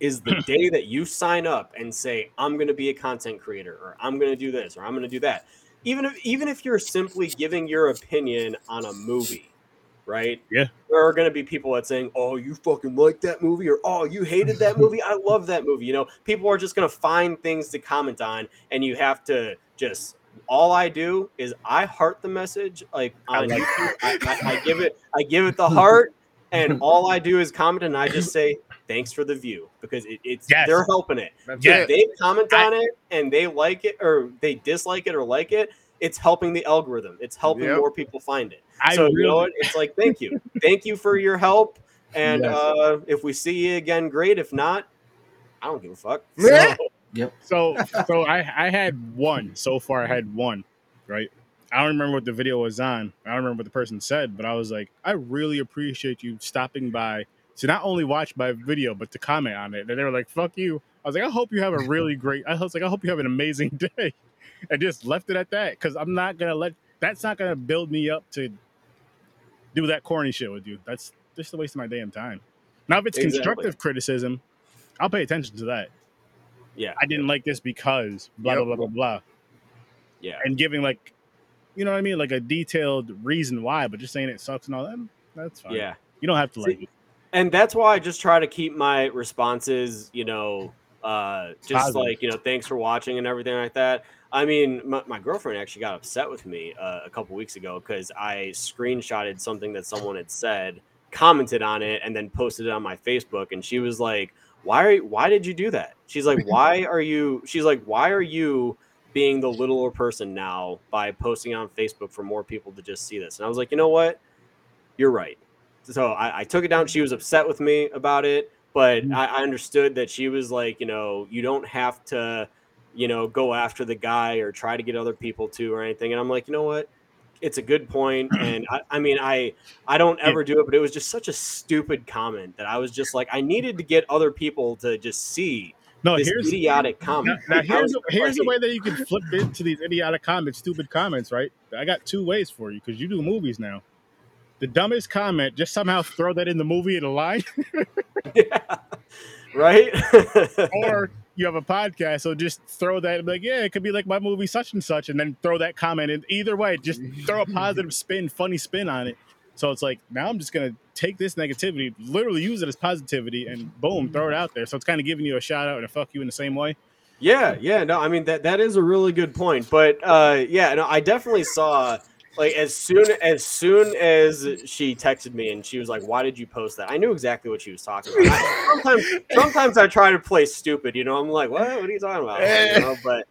is the day that you sign up and say I'm going to be a content creator or I'm going to do this or I'm going to do that even if even if you're simply giving your opinion on a movie right Yeah. there are going to be people that saying oh you fucking like that movie or oh you hated that movie I love that movie you know people are just going to find things to comment on and you have to just all I do is I heart the message like I on like YouTube. I, I, I give it I give it the heart and all I do is comment and I just say thanks for the view because it, it's Yes. they're helping it. Yeah. If they comment I- on it and they like it or they dislike it or like it, it's helping the algorithm. It's helping Yep. more people find it. I so you know what? It's like thank you, thank you for your help. And Yes. uh, if we see you again, great. If not, I don't give a fuck. Yeah. so so I I had one so far. I had one, right? I don't remember what the video was on. I don't remember what the person said, but I was like, I really appreciate you stopping by to not only watch my video but to comment on it. And they were like, "Fuck you." I was like, I hope you have a really great. I was like, I hope you have an amazing day, and just left it at that because I'm not gonna let. That's not gonna build me up to do that corny shit with you. That's just a waste of my damn time. Now, if it's Exactly. constructive criticism, I'll pay attention to that. Yeah, I didn't like this because blah Yep. blah blah blah blah, yeah. and giving like, you know what I mean, like a detailed reason why, but just saying it sucks and all that, that's fine. Yeah. you don't have to See, like it. and that's why I just try to keep my responses, you know, uh, just Positive. like you know, thanks for watching and everything like that. I mean, my, my girlfriend actually got upset with me uh, a couple weeks ago because I screenshotted something that someone had said, commented on it, and then posted it on my Facebook, and she was like, "Why? Are, why did you do that?" She's like, "Why are you?" She's like, "Why are you?" being the littler person now by posting on Facebook for more people to just see this. And I was like, you know what? You're right. So I, I took it down. She was upset with me about it, but Mm. I, I understood that she was like, you know, you don't have to, you know, go after the guy or try to get other people to or anything. And I'm like, you know what? It's a good point. And I, I mean, I I don't ever do it, but it was just such a stupid comment that I was just like, I needed to get other people to just see No, this here's idiotic comment. now I here's a, here's a way that you can flip into these idiotic comments, stupid comments, right? I got two ways for you because you do movies now. The dumbest comment, just somehow throw that in the movie in a line, yeah. right? or you have a podcast, so just throw that and be like, yeah, it could be like my movie such and such, and then throw that comment in. Either way, just throw a positive spin, funny spin on it. So it's like now I'm just gonna take this negativity, literally use it as positivity, and boom, throw it out there. So it's kind of giving you a shout out and a fuck you in the same way. Yeah, yeah, no, I mean that that is a really good point. But uh yeah, no, I definitely saw like as soon as soon as she texted me and she was like, "Why did you post that?" I knew exactly what she was talking about. I- sometimes, sometimes I try to play stupid, you know. I'm like, "What? What are you talking about?" You eh. know, but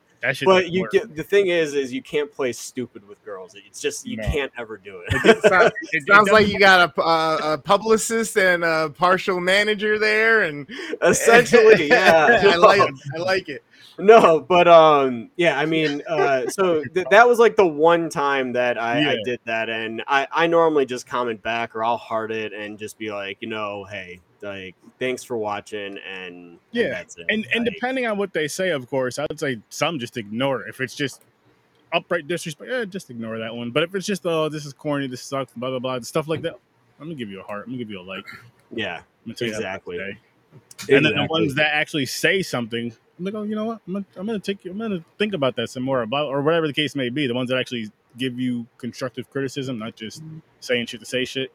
but you work. get the thing is, is you can't play stupid with girls. It's just you No. can't ever do it. Sounds, It- it sounds like you got a, a, a publicist and a partial manager there, and Essentially, yeah. I like I like it. No but um yeah i mean uh so th- that was like the one time that I, I did that and i i normally just comment back or i'll heart it and just be like you know hey like thanks for watching and, and Yeah, that's it and and Like, depending on what they say, of course, I would say some just ignore it. If it's just upright disrespect, yeah, just ignore that one. But if it's just oh, this is corny, this sucks, blah blah blah, stuff like that, I'm gonna give you a heart. I'm gonna give you a like. Yeah gonna tell you have a Exactly. And then the ones that actually say something, I'm like, oh, you know what? I'm gonna, I'm gonna take you. I'm gonna think about that some more about, or whatever the case may be. The ones that actually give you constructive criticism, not just saying shit to say shit.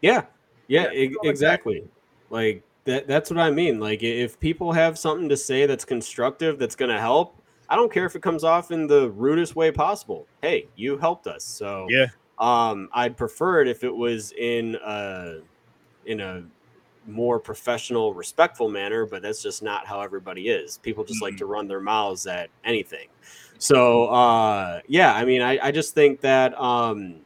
yeah yeah, Yeah, e- exactly like that that's what i mean like if people have something to say that's constructive that's going to help i don't care if it comes off in the rudest way possible hey you helped us so Yeah. um i'd prefer it if it was in a in a more professional respectful manner but that's just not how everybody is people just like to run their mouths at anything so uh yeah i mean i, I just think that um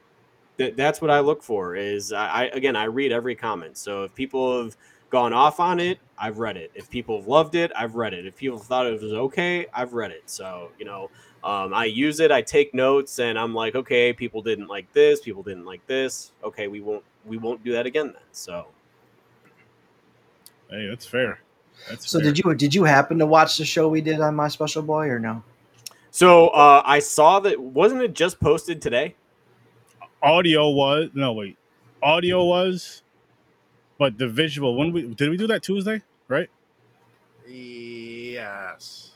That that's what I look for. Is I, I again I read every comment. So if people have gone off on it, I've read it. If people have loved it, I've read it. If people thought it was okay, I've read it. So you know, um, I use it. I take notes, and I'm like, okay, people didn't like this. People didn't like this. Okay, we won't we won't do that again then. So Hey, that's fair. That's So fair. did you did you happen to watch the show we did on My Special Boy or no? so uh, I saw that wasn't it just posted today? audio was no wait, audio was, but the visual. When we did we do that Tuesday? Right? Yes.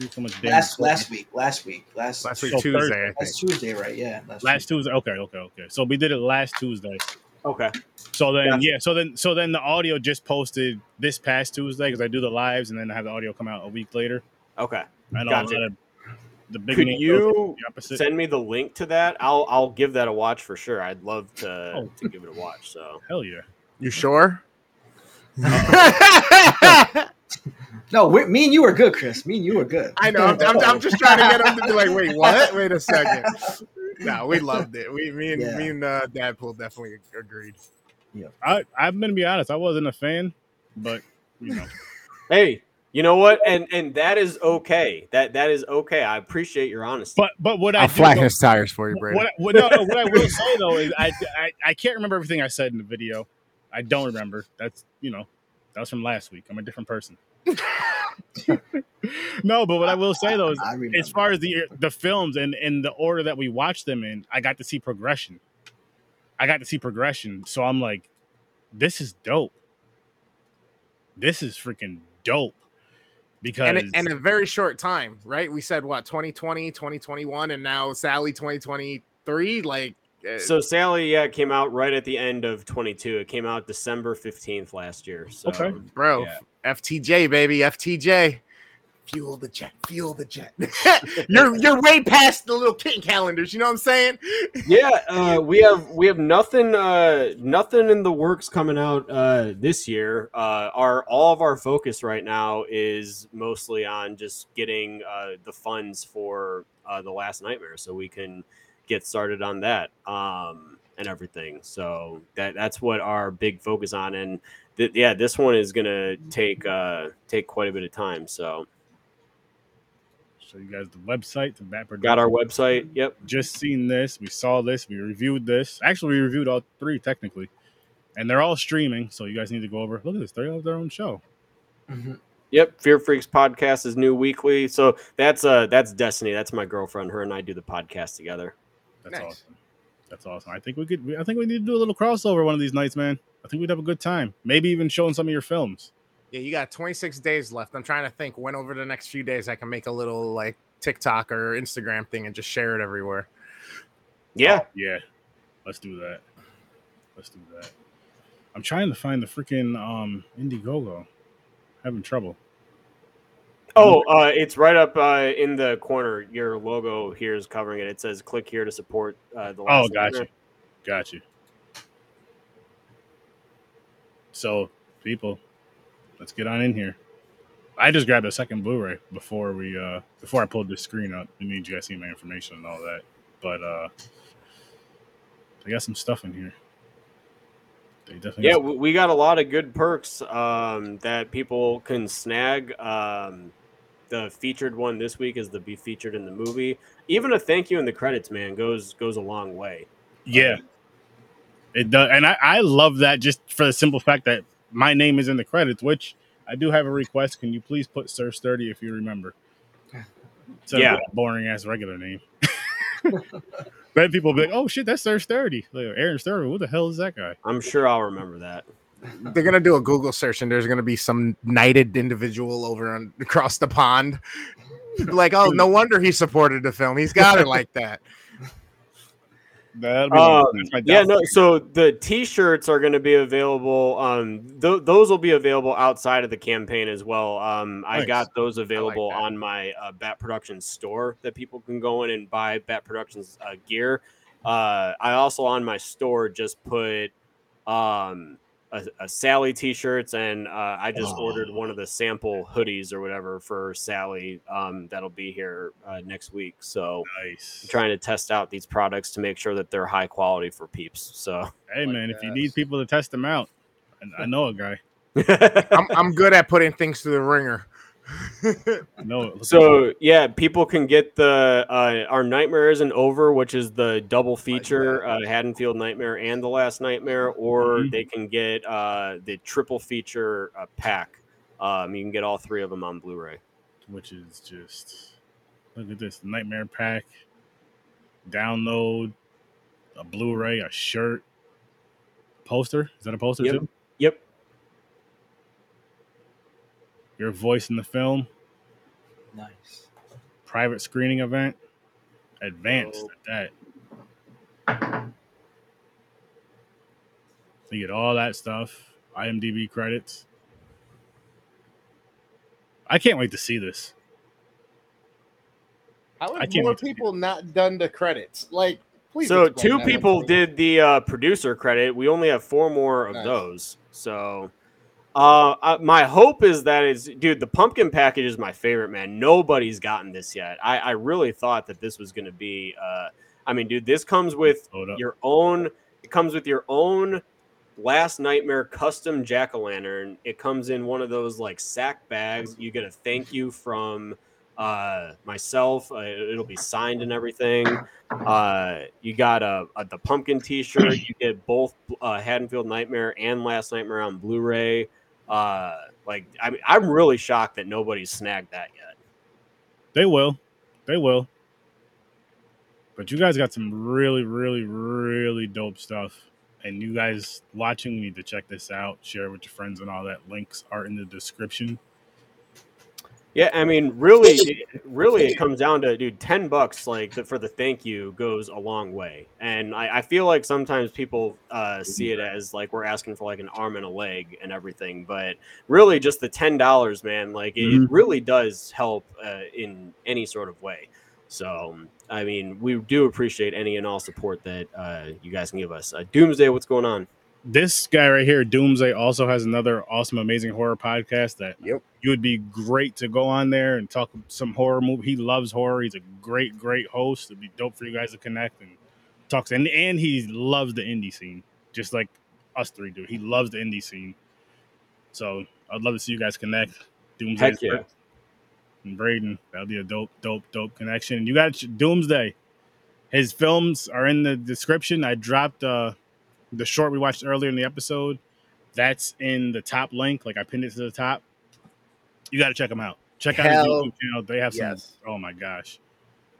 So Last clicking. last week, last week, last Last week So Tuesday, Thursday. I think. last Tuesday, right? Yeah, last, Last Tuesday. Tuesday. Okay, okay, okay. So we did it last Tuesday. Okay. So then, Gotcha. yeah. So then, so then the audio just posted this past Tuesday because I do the lives and then I have the audio come out a week later. Okay. I know Gotcha. a the big Could you the send me the link to that? I'll I'll give that a watch for sure. I'd love to Oh. to give it a watch. So Hell yeah. You sure? No, we, me and you were good, Chris. Me and you were good. I know. I'm, I'm, I'm just trying to get him to be like, wait, what? Wait a second. No, we loved it. We, me and Yeah. me and uh, Dadpool definitely agreed. Yeah. I I'm gonna be honest. I wasn't a fan, but you know, hey, you know what? And and that is okay. That that is okay. I appreciate your honesty. but but what I I'll do flatten know- his tires for you, Brady. what, what, no, no, what I will say though is I, I I can't remember everything I said in the video. I don't remember. That's you know, that was from last week. I'm a different person. no, but what I will say though is as far as the the films and in the order that we watched them in, I got to see progression. I got to see progression. So I'm like, this is dope. This is freaking dope. Because and in a very short time, right? We said what 2020, 2021, and now Sally 2023. Like, uh, So Sally, yeah, came out right at the end of 22. It came out December 15th last year. So Okay. bro, yeah. FTJ baby, FTJ. Fuel the jet, fuel the jet. you're you're way past the little kitten calendars. You know what I'm saying? yeah, uh, we have we have nothing uh, nothing in the works coming out uh, this year. Uh, our all of our focus right now is mostly on just getting uh, the funds for uh, the Last Nightmare, so we can get started on that um, and everything. So that that's what our big focus on, and th- yeah, this one is gonna take uh, take quite a bit of time. So show you guys the website, the Bat got our website. Yep. just seen this. We saw this. We reviewed this. Actually, we reviewed all three technically, and they're all streaming. So you guys need to go over. Look at this. They have their own show. Mhm. Yep, Fear Freaks podcast is new weekly. So that's uh that's Destiny. That's my girlfriend. Her and I do the podcast together. That's Nice. awesome. That's awesome. I think we could. I think we need to do a little crossover one of these nights, man. I think we'd have a good time. Maybe even showing some of your films. Yeah, you got 26 days left. I'm trying to think when over the next few days I can make a little like TikTok or Instagram thing and just share it everywhere. Yeah. Yeah, let's do that. Let's do that. I'm trying to find the freaking um Indiegogo. Having trouble. Oh, uh, it's right up uh, in the corner. Your logo here is covering it. It says "Click here to support." Uh, the Oh, last gotcha. Got you. So, people, let's get on in here. I just grabbed a second Blu-ray before we uh before I pulled this screen up. It means you guys see my information and all that. But uh I got some stuff in here. They definitely Yeah, got we we got a lot of good perks um, that people can snag. Um, the featured one this week is to be featured in the movie. Even a thank you in the credits, man, goes goes a long way. Yeah. Um, it does and I, I love that just for the simple fact that my name is in the credits, which I do have a request. Can you please put Sir Sturdy if you remember? Instead of Yeah. boring ass regular name. then people will be like, oh shit, that's Sir Sturdy. Like, Aaron Sturdy, who the hell is that guy? I'm sure I'll remember that. They're gonna do a Google search and there's gonna be some knighted individual over on across the pond. like, oh, no wonder he supported the film. He's got it like that. That'll be Um, yeah, no. So the T-shirts are going to be available. Um, th- those will be available outside of the campaign as well. Um, I Nice. got those available that. on my uh, Bat Productions store that people can go in and buy Bat Productions uh, gear. Uh, I also on my store just put um, a, a Sally t-shirts, and uh, I just Oh. ordered one of the sample hoodies or whatever for Sally. Um, that'll be here uh, next week. So Nice. I'm trying to test out these products to make sure that they're high quality for peeps. So Hey man, if you need people to test them out, I, I know a guy. I'm, I'm good at putting things to the ringer. It. So yeah, people can get the uh, our Nightmare Isn't Over, which is the double feature, uh, Haddonfield Nightmare and The Last Nightmare, or Mhm. they can get uh, the triple feature uh, pack. Um, you can get all three of them on Blu-ray. which is just look at this nightmare pack download a blu-ray a shirt poster is that a poster Yep. too Yep. Your voice in the film Nice. private screening event advanced Oh. at that you get all that stuff imdb credits i can't wait to see this How I have can't more wait to see people not done the credits? Like, please. so two people one to me. did the uh, producer credit. We only have four more of Nice. those. So uh, my hope is that is, dude, the pumpkin package is my favorite, man. Nobody's gotten this yet. I, I really thought that this was going to be. Uh, I mean, dude, this comes with your own. It comes with your own Last Nightmare custom jack o' lantern. It comes in one of those like sack bags. You get a thank you from uh, myself. Uh, it'll be signed and everything. Uh, you got a, a the pumpkin T-shirt. You get both uh, Haddonfield Nightmare and Last Nightmare on Blu-ray. Uh, like I mean, I'm really shocked that nobody's snagged that yet. They will. They will. But you guys got some really, really, really dope stuff. And you guys watching need to check this out, share it with your friends and all that. Links are in the description. Yeah, I mean, really, it- really, it comes down to, dude, ten bucks like for the thank you goes a long way, and I, I feel like sometimes people uh, see it as like we're asking for like an arm and a leg and everything, but really, just the ten dollars, man, like it, Mhm. it really does help uh, in any sort of way. So, I mean, we do appreciate any and all support that uh, you guys can give us. Uh, Doomsday, what's going on? This guy right here, Doomsday, also has another awesome, amazing horror podcast that Yep. You would be great to go on there and talk some horror movie. He loves horror. He's a great, great host. It'd be dope for you guys to connect and talk. And and he loves the indie scene, just like us three do. He loves the indie scene. So I'd love to see you guys connect. Doomsday Heck yeah. and Braden. That'll be a dope, dope, dope connection. And you got Doomsday. His films are in the description. I dropped uh the short we watched earlier in the episode. That's in the top link. Like I pinned it to the top. You got to check them out. Check out his YouTube channel. They have some. yes. Oh my gosh.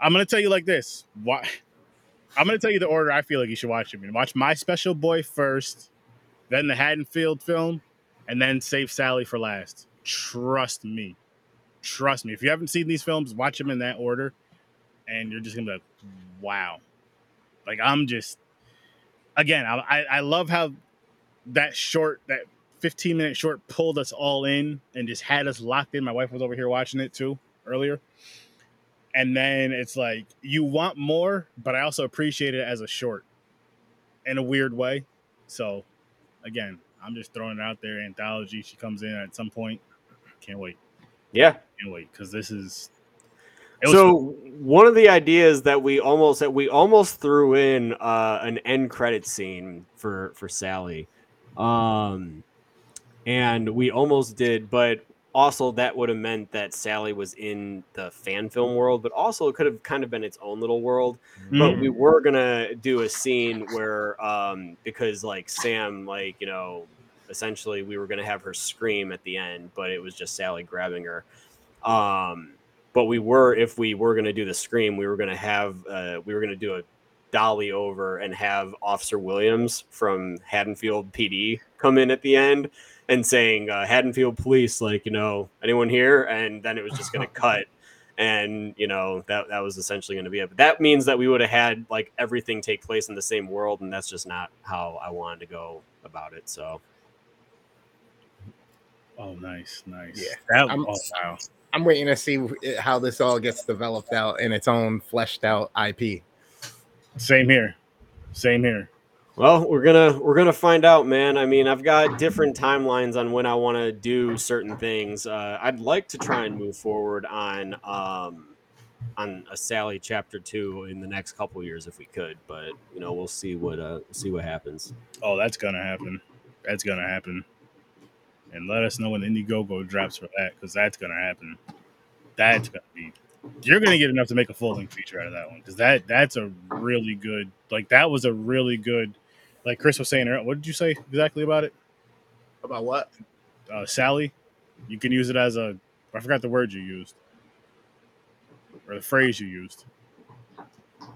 I'm gonna tell you like this. Why? I'm gonna tell you the order I feel like you should watch them. Watch My Special Boy first, then the Haddonfield film, and then Save Sally for last. Trust me. Trust me. If you haven't seen these films, watch them in that order, and you're just gonna be like, wow. Like I'm just again, I, I love how that short, that 15 minute short pulled us all in and just had us locked in. My wife was over here watching it too earlier. And then it's like you want more, but I also appreciate it as a short in a weird way. So again, I'm just throwing it out there. Anthology, she comes in at some point. Can't wait. Yeah, Can't wait because this is. so one of the ideas that we almost that we almost threw in uh, an end credit scene for for Sally, um, and we almost did, but also that would have meant that Sally was in the fan film world, but also it could have kind of been its own little world. But Mhm. we were gonna do a scene where, um, because like Sam, like you know, essentially we were gonna have her scream at the end, but it was just Sally grabbing her. Um, but we were if we were going to do the scream we were going to have uh, we were going to do a dolly over and have officer williams from haddonfield pd come in at the end and saying uh, haddonfield police like you know anyone here and then it was just going to cut and you know that that was essentially going to be it but that means that we would have had like everything take place in the same world and that's just not how i wanted to go about it so Oh, nice, nice. Yeah. That, I'm- oh, wow. I'm waiting to see how this all gets developed out in its own fleshed out IP. Same here. Same here. Well, we're gonna we're gonna find out, man. I mean, I've got different timelines on when I want to do certain things. Uh, I'd like to try and move forward on um, on a Sally chapter two in the next couple years if we could, but you know, we'll see what uh see what happens. Oh, that's gonna happen. That's gonna happen. And let us know when Indiegogo drops for that, because that's gonna happen. That's gonna be. You're gonna get enough to make a full length feature out of that one, because that that's a really good. Like that was a really good. Like Chris was saying, earlier- what did you say exactly about it? About what? Uh, Sally, you can use it as a. I forgot the word you used, or the phrase you used.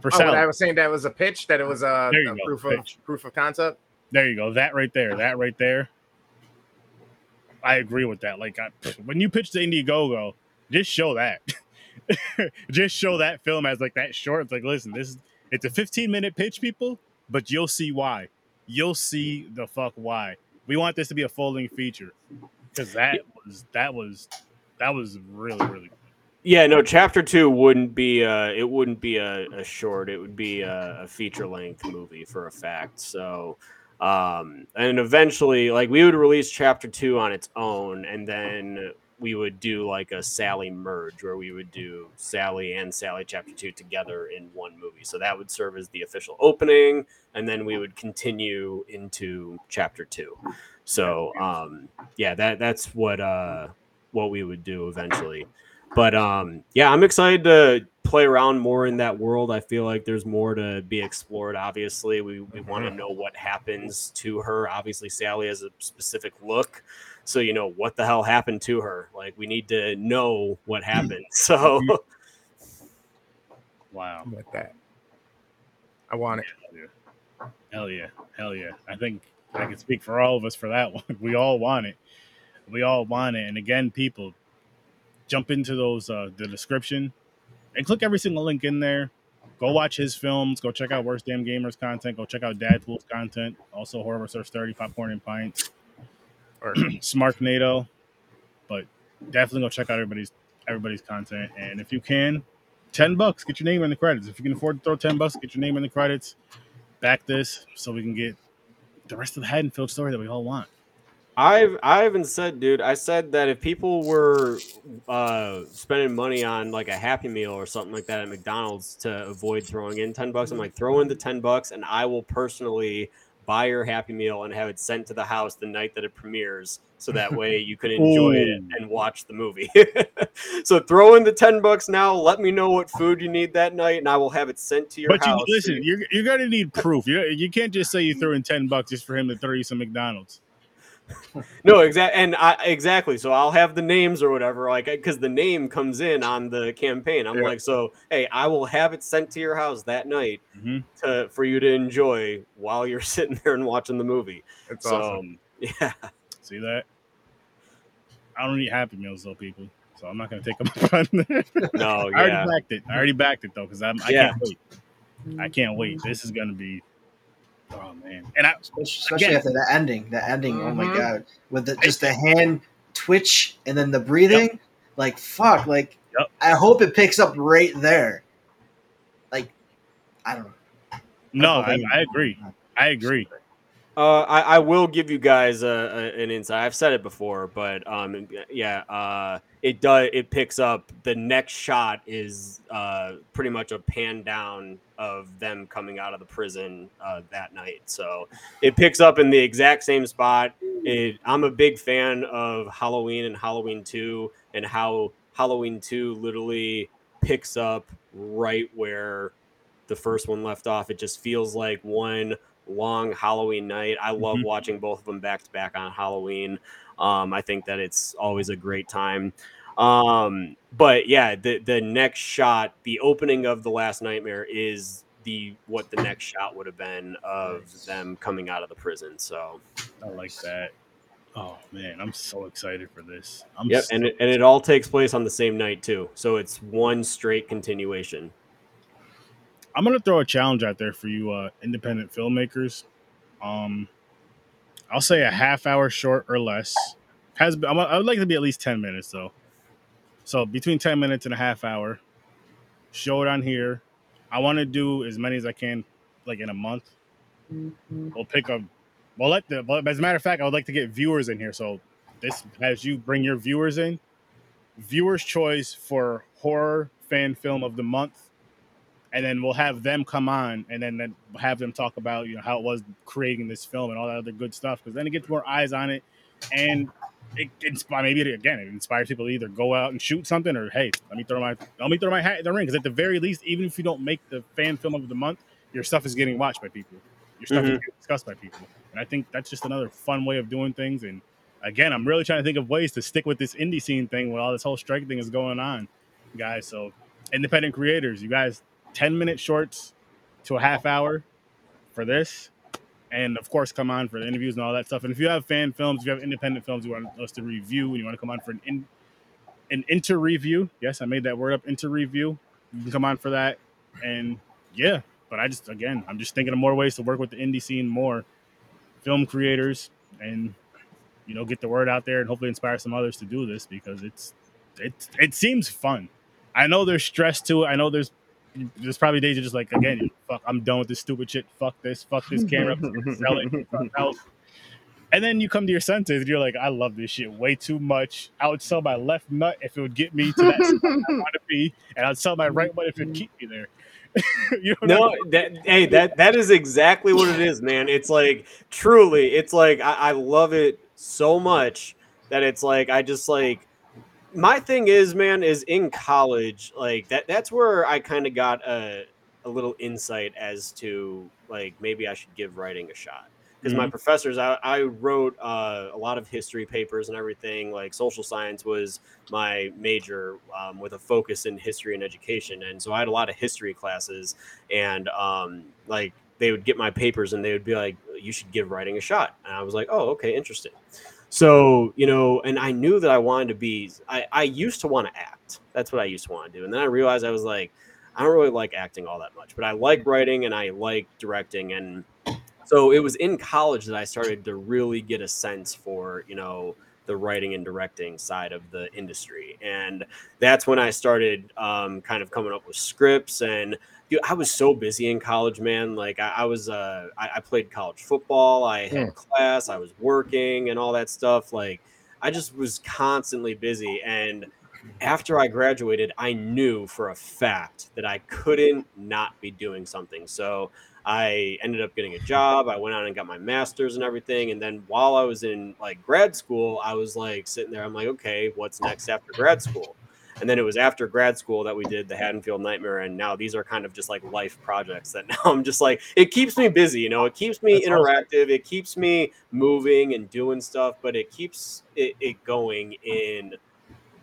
For Oh, Sally, I was saying that was a pitch, that it was a, a go, proof pitch. of proof of concept. There you go. That right there. That right there. I agree with that. Like I, when you pitch the Indiegogo, just show that. just show that film as like that short. It's like, listen, this is it's a 15 minute pitch, people, but you'll see why. You'll see the fuck why. We want this to be a length feature because that was that was that was really really. Good. Yeah, no, chapter two wouldn't be uh it wouldn't be a, a short, it would be a, a feature length movie for a fact. So um and eventually like we would release chapter two on its own and then we would do like a Sally merge where we would do Sally and Sally chapter two together in one movie. So that would serve as the official opening and then we would continue into chapter two. So um yeah, that that's what uh what we would do eventually. But um yeah i'm excited to play around more in that world. I feel like there's more to be explored obviously. We, we want to know what happens to her. Obviously sally has a specific look so you know what the hell happened to her like we need to know what happened so Wow. I'm with that. I want it. Hell yeah. Hell yeah. I think I can speak for all of us for that one. We all want it. We all want it. And again, people, jump into those uh the description and click every single link in there. Go watch his films. Go check out Worst Damn Gamers content. Go check out Dadpool's content. Also Horror Research 30, Popcorn and Pints. Or Smarknado. But definitely go check out everybody's everybody's content. And if you can, 10 bucks, get your name in the credits. If you can afford to throw 10 bucks, get your name in the credits. Back this so we can get the rest of the Haddonfield story that we all want. I've I haven't said, dude. I said that if people were uh, spending money on like a Happy Meal or something like that at McDonald's to avoid throwing in ten bucks, I'm like, throw in the ten bucks, and I will personally buy your Happy Meal and have it sent to the house the night that it premieres, so that way you can enjoy it and watch the movie. so throw in the ten bucks now. Let me know what food you need that night, and I will have it sent to your But you house. listen, you're you're gonna need proof. You you can't just say you threw in 10 bucks just for him to throw you some McDonald's. No, exactly, and I exactly. So I'll have the names or whatever, like because the name comes in on the campaign. I'm Yeah. like, so hey, I will have it sent to your house that night Mhm. to for you to enjoy while you're sitting there and watching the movie. it's so awesome. yeah, See that? I don't eat Happy Meals though, people. So I'm not gonna take them on there. no, I Oh, already backed it. I already backed it though, because I'm I Yeah. can't wait. I can't wait. This is gonna be oh man. And I especially, especially Again. after the ending. The ending, oh my Mhm. god, with the, just the hand twitch and then the breathing, like fuck, like Yep. I hope it picks up right there. Like, I don't know. no, I, I agree. I agree. Uh, I, I will give you guys a, a, an insight. I've said it before, but um, yeah, uh, it does. It picks up. The next shot is uh, pretty much a pan down of them coming out of the prison uh, that night. So it picks up in the exact same spot. It, I'm a big fan of Halloween and Halloween Two, and how Halloween Two literally picks up right where the first one left off. It just feels like one long Halloween night. I love Mhm. watching both of them back to back on Halloween. Um, I think that it's always a great time. Um, but yeah, the the next shot, the opening of the last nightmare is the what the next shot would have been of them coming out of the prison. So I like that. Oh man, I'm so excited for this. I'm yep, so- and it, and it all takes place on the same night too. So it's one straight continuation. I'm gonna throw a challenge out there for you, uh, independent filmmakers. Um, I'll say a half hour short or less. Has I'm, I would like it to be at least ten minutes though. So between ten minutes and a half hour. Show it on here. I want to do as many as I can, like in a month. Mm-hmm. we'll pick a. Well, let the. But as a matter of fact, I would like to get viewers in here. So this, as you bring your viewers in, viewers' choice for horror fan film of the month, and then we'll have them come on, and then, then have them talk about you know how it was creating this film and all that other good stuff. Because then it gets more eyes on it, and it inspire maybe it, again it inspires people to either go out and shoot something or hey let me throw my let me throw my hat in the ring. Because at the very least even if you don't make the fan film of the month your stuff is getting watched by people. Your stuff is Mhm. getting discussed by people. And I think that's just another fun way of doing things. And again I'm really trying to think of ways to stick with this indie scene thing when all this whole strike thing is going on guys. So independent creators you guys 10 minute shorts to a half hour for this and of course come on for the interviews and all that stuff. And if you have fan films, if you have independent films you want us to review, and you want to come on for an in, an inter review, yes, I made that word up, inter review. You can come on for that, and yeah. But I just again, I'm just thinking of more ways to work with the indie scene, more film creators, and you know, get the word out there, and hopefully inspire some others to do this because it's it it seems fun. I know there's stress to it. I know there's there's probably days you're just like, again, fuck, I'm done with this stupid shit. Fuck this. Fuck this camera. I'm just gonna sell it. Fuck. And then you come to your senses and you're like, I love this shit way too much. I would sell my left nut if it would get me to that spot I want to be, and I'd sell my right one if it would keep me there. you know what I No, that hey, that that is exactly what it is, man. It's like truly, it's like I, I love it so much that it's like I just like my thing is, man, is in college, like that that's where I kind of got a a little insight as to like maybe I should give writing a shot. Because my Mhm. professors, I, I wrote uh, a lot of history papers and everything. Like social science was my major um, with a focus in history and education. And so I had a lot of history classes, and um, like they would get my papers and they would be like, "You should give writing a shot." And I was like, "Oh, okay, interesting." So you know, and I knew that I wanted to be. I I used to want to act. That's what I used to want to do, and then I realized I was like, I don't really like acting all that much, but I like writing and I like directing and so it was in college that I started to really get a sense for, you know, the writing and directing side of the industry. And that's when I started um, kind of coming up with scripts. And dude, I was so busy in college, man. Like I, I was, uh, I, I played college football, I had class, I was working and all that stuff. Like I just was constantly busy. And after I graduated, I knew for a fact that I couldn't not be doing something. So I ended up getting a job. I went out and got my master's and everything. And then while I was in like grad school, I was like sitting there. I'm like, okay, what's next after grad school? And then it was after grad school that we did the Haddonfield Nightmare. And now these are kind of just like life projects that now I'm just like, it keeps me busy. You know, it keeps me That's awesome. interactive. It keeps me moving and doing stuff, but it keeps it, it going in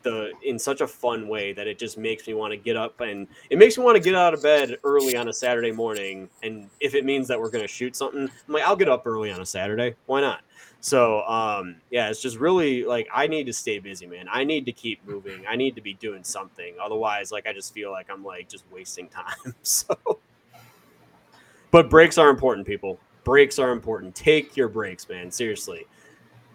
the in such a fun way that it just makes me want to get up and it makes me want to get out of bed early on a Saturday morning. And if it means that we're going to shoot something, I'm like, I'll get up early on a Saturday. Why not? So, um, yeah, it's just really like I need to stay busy, man. I need to keep moving. I need to be doing something. Otherwise, like I just feel like I'm like just wasting time. So, but breaks are important, people. Breaks are important. Take your breaks, man. Seriously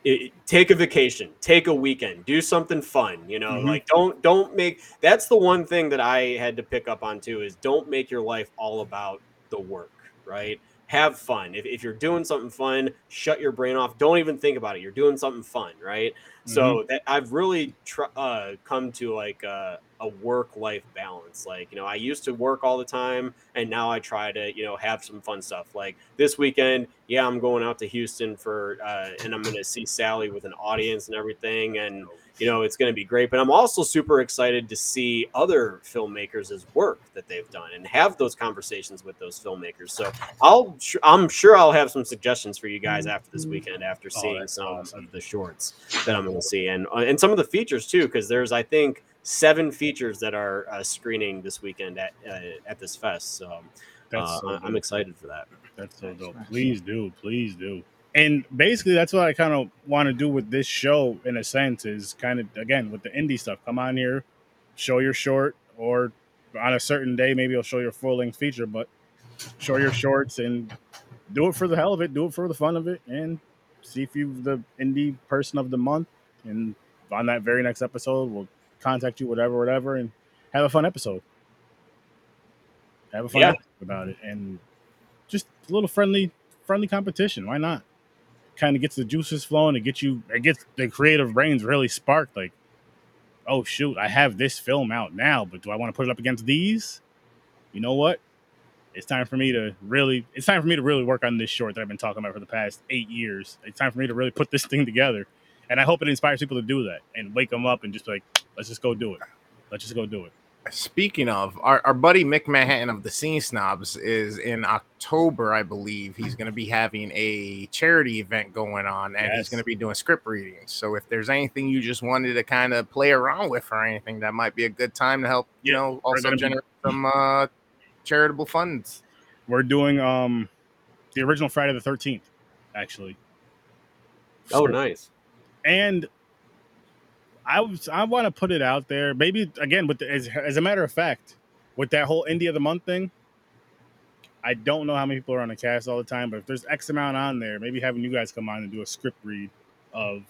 it, take a vacation take a weekend do something fun you know Mhm. like don't don't make that's the one thing that i had to pick up on too is don't make your life all about the work right have fun. If, if you're doing something fun shut your brain off. Don't even think about it. You're doing something fun right? So that i've really tr- uh, come to like a, a work life balance. Like you know i used to work all the time and now i try to you know have some fun stuff. Like this weekend yeah i'm going out to houston for uh, and i'm going to see sally with an audience and everything and you know it's going to be great but i'm also super excited to see other filmmakers' work that they've done and have those conversations with those filmmakers so i'll i'm sure i'll have some suggestions for you guys after this weekend after Oh, seeing some awesome. of the shorts that i'm going to see and uh, and some of the features too because there's i think seven features that are uh, screening this weekend at uh, at this fest so That's uh, so i'm excited for that That's so dope. Please do, please do. And basically, that's what I kind of want to do with this show, in a sense, is kind of again with the indie stuff. Come on here, show your short, or on a certain day, maybe I'll show your full length feature. But show your shorts and do it for the hell of it, do it for the fun of it, and see if you're the indie person of the month. And on that very next episode, we'll contact you, whatever, whatever, and have a fun episode. Have a fun Yeah. episode about it, and just a little friendly friendly competition. Why not? Kind of gets the juices flowing. It gets you. It gets the creative brains really sparked. Like, oh shoot, I have this film out now, but do I want to put it up against these? You know what? It's time for me to really. It's time for me to really work on this short that I've been talking about for the past eight years. It's time for me to really put this thing together, and I hope it inspires people to do that and wake them up and just like, let's just go do it. Let's just go do it. Speaking of, our, our buddy Mick Manhattan of the Scene Snobs is in October, I believe. He's going to be having a charity event going on and he's going to be doing script readings. So if there's anything you just wanted to kind of play around with or anything, that might be a good time to help, you Yeah, know, also gonna be- generate some uh, charitable funds. We're doing um the original Friday the Thirteenth, actually. Oh, nice. and I was I want to put it out there. Maybe again, with the, as as a matter of fact, with that whole Indie of the Month thing, I don't know how many people are on the cast all the time, but if there's X amount on there, maybe having you guys come on and do a script read of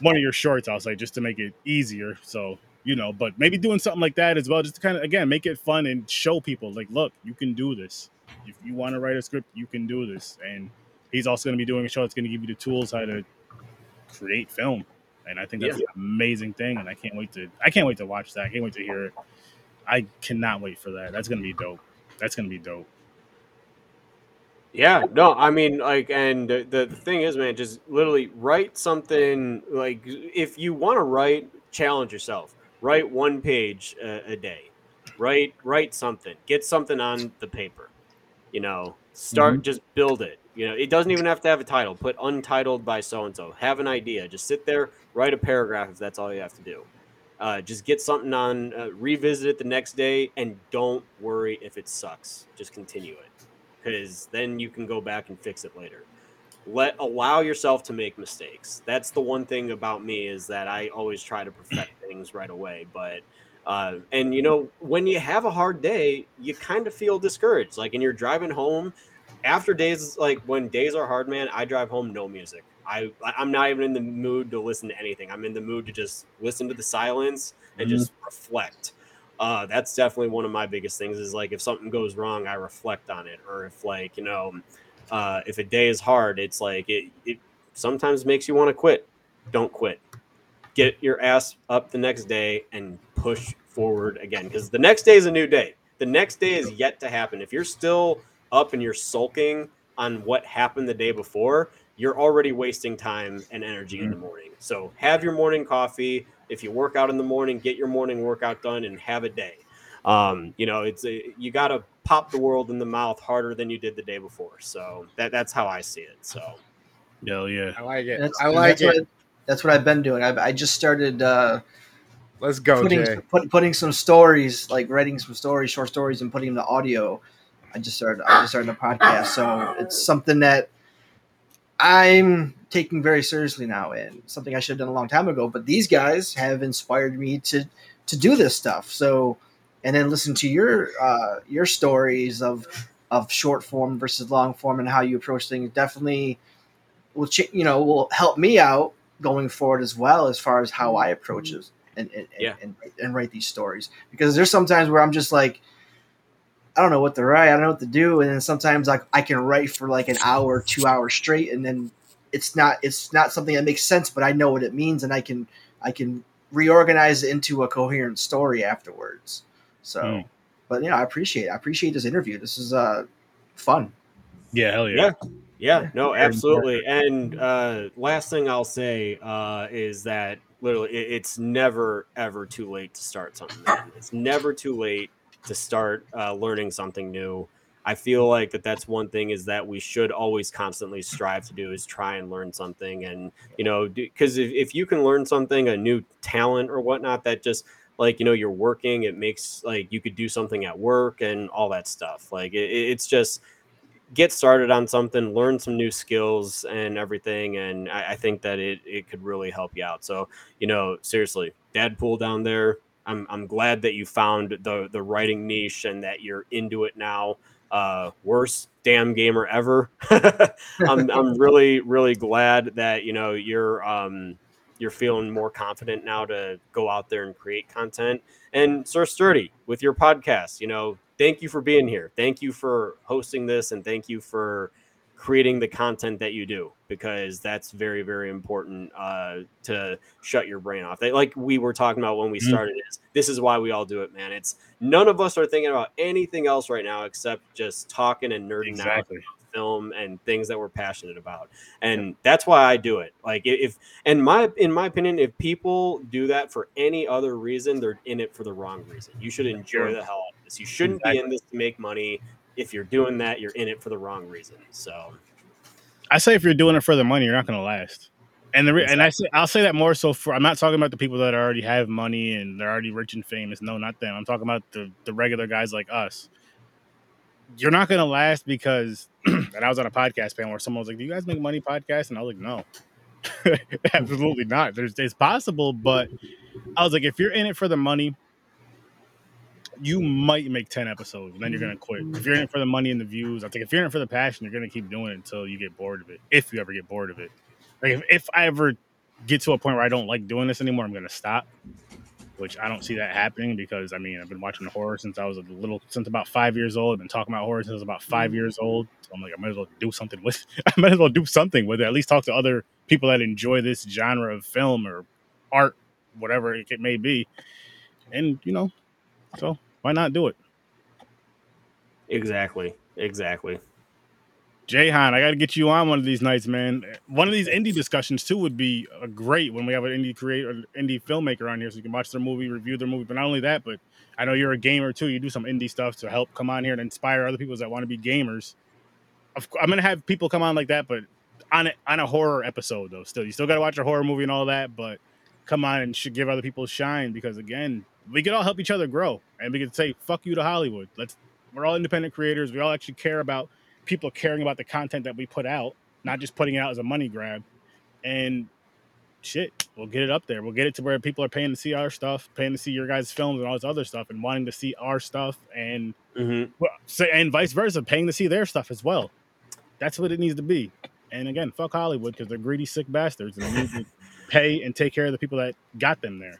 one of your shorts, I'll say, just to make it easier. So you know, but maybe doing something like that as well, just to kind of again make it fun and show people like, look, you can do this. If you want to write a script, you can do this. And he's also going to be doing a show that's going to give you the tools how to create film. And I think that's Yeah. an amazing thing. And I can't wait to I can't wait to watch that. I can't wait to hear it. I cannot wait for that. That's gonna be dope. That's gonna be dope. Yeah, no, I mean, like, and the, the thing is, man, just literally write something. Like, if you want to write, challenge yourself. Write one page a, a day. Write, write something. Get something on the paper. You know, start mm-hmm. just build it. You know, it doesn't even have to have a title. Put untitled by so and so. Have an idea. Just sit there, write a paragraph if that's all you have to do. Uh, just get something on, uh, revisit it the next day, and don't worry if it sucks. Just continue it because then you can go back and fix it later. Let allow yourself to make mistakes. That's the one thing about me is that I always try to perfect things right away. But uh, and you know when you have a hard day, you kind of feel discouraged. Like and you're driving home after days like when days are hard, man. I drive home no music. I I'm not even in the mood to listen to anything. I'm in the mood to just listen to the silence and just reflect. Uh, that's definitely one of my biggest things is like if something goes wrong i reflect on it. Or if like you know uh, if a day is hard it's like it, it sometimes makes you want to quit. Don't quit. Get your ass up the next day and push forward again because the next day is a new day. The next day is yet to happen. If you're still up and you're sulking on what happened the day before you're already wasting time and energy in the morning so have your morning coffee if you work out in the morning, get your morning workout done and have a day. Um, you know, it's a, you got to pop the world in the mouth harder than you did the day before. So that that's how I see it. So Hell yeah. I like it. That's, I like that's it. What, that's what I've been doing. I, I just started uh, Let's go, putting Jay. put, putting some stories, like writing some stories, short stories, and putting them to audio. I just started. I just started a podcast, so it's something that I'm taking very seriously now, and something I should have done a long time ago. But these guys have inspired me to to do this stuff. So, and then listen to your uh, your stories of of short form versus long form and how you approach things. Definitely will ch- you know will help me out going forward as well as far as how I approach it and and, Yeah. and, and, and write these stories because there's sometimes where I'm just like I don't know what to write, I don't know what to do, and then sometimes like I can write for like an hour, two hours straight, and then it's not it's not something that makes sense, but I know what it means, and I can I can reorganize it into a coherent story afterwards. So, Mm. but you know, I appreciate I appreciate this interview. This is uh fun. Yeah, hell yeah. Yeah. Yeah, no, absolutely. And uh, last thing I'll say uh, is that literally it's never ever too late to start something. man. It's never too late to start uh, learning something new. I feel like that that's one thing is that we should always constantly strive to do is try and learn something and you know because if, if you can learn something a new talent or whatnot that just like you know you're working it makes like you could do something at work and all that stuff like it, it- it's just get started on something, learn some new skills and everything. And I, I think that it, it could really help you out. So, you know, seriously, Dadpool down there, I'm, I'm glad that you found the, the writing niche and that you're into it now. Uh, worst damn gamer ever. I'm, I'm really, really glad that, you know, you're, um, you're feeling more confident now to go out there and create content. And Sir Sturdy with your podcast, you know, thank you for being here. Thank you for hosting this, and thank you for creating the content that you do because that's very very important uh, to shut your brain off. They, like we were talking about when we Mhm. started is this is why we all do it man. It's none of us are thinking about anything else right now except just talking and nerding out Exactly. film and things that we're passionate about. And that's why i do it. Like if and my in my opinion if people do that for any other reason they're in it for the wrong reason. You should enjoy the hell out of this. You shouldn't be in this to make money. If you're doing that you're in it for the wrong reason. So I say if you're doing it for the money, you're not going to last. And the re- and I say I'll say that more so for I'm not talking about the people that already have money and they're already rich and famous. No, not them. I'm talking about the the regular guys like us. You're not going to last because and I was on a podcast panel where someone was like, "Do you guys make money podcast?" And I was like, "No, absolutely not. There's it's possible, but I was like, if you're in it for the money, you might make 10 episodes and then you're gonna quit. If you're in it for the money and the views, I think if you're in it for the passion, you're gonna keep doing it until you get bored of it. If you ever get bored of it. Like if, if I ever get to a point where I don't like doing this anymore, I'm gonna stop. Which I don't see that happening because I mean I've been watching horror since I was a little since about five years old. I've been talking about horror since about five years old. So I'm like, I might as well do something with I might as well do something with it. At least talk to other people that enjoy this genre of film or art, whatever it may be. And you know, so why not do it? exactly exactly Jayhan, I got to get you on one of these nights, man. One of these indie discussions too would be uh, great when we have an indie creator, indie filmmaker on here, so you can watch their movie, review their movie. But not only that, but I know you're a gamer too. You do some indie stuff to help come on here and inspire other people that want to be gamers. I'm gonna have people come on like that, but on a, on a horror episode though. Still, you still got to watch a horror movie and all that, but come on and should give other people shine because again, we could all help each other grow, and we could say "fuck you" to Hollywood. Let's we're all independent creators. We all actually care about people caring about the content that we put out, not just putting it out as a money grab. And shit, we'll get it up there. We'll get it to where people are paying to see our stuff, paying to see your guys' films and all this other stuff, and wanting to see our stuff, and Mhm. well, say, and vice versa, paying to see their stuff as well. That's what it needs to be. And again, fuck Hollywood because they're greedy, sick bastards, and they need to pay and take care of the people that got them there.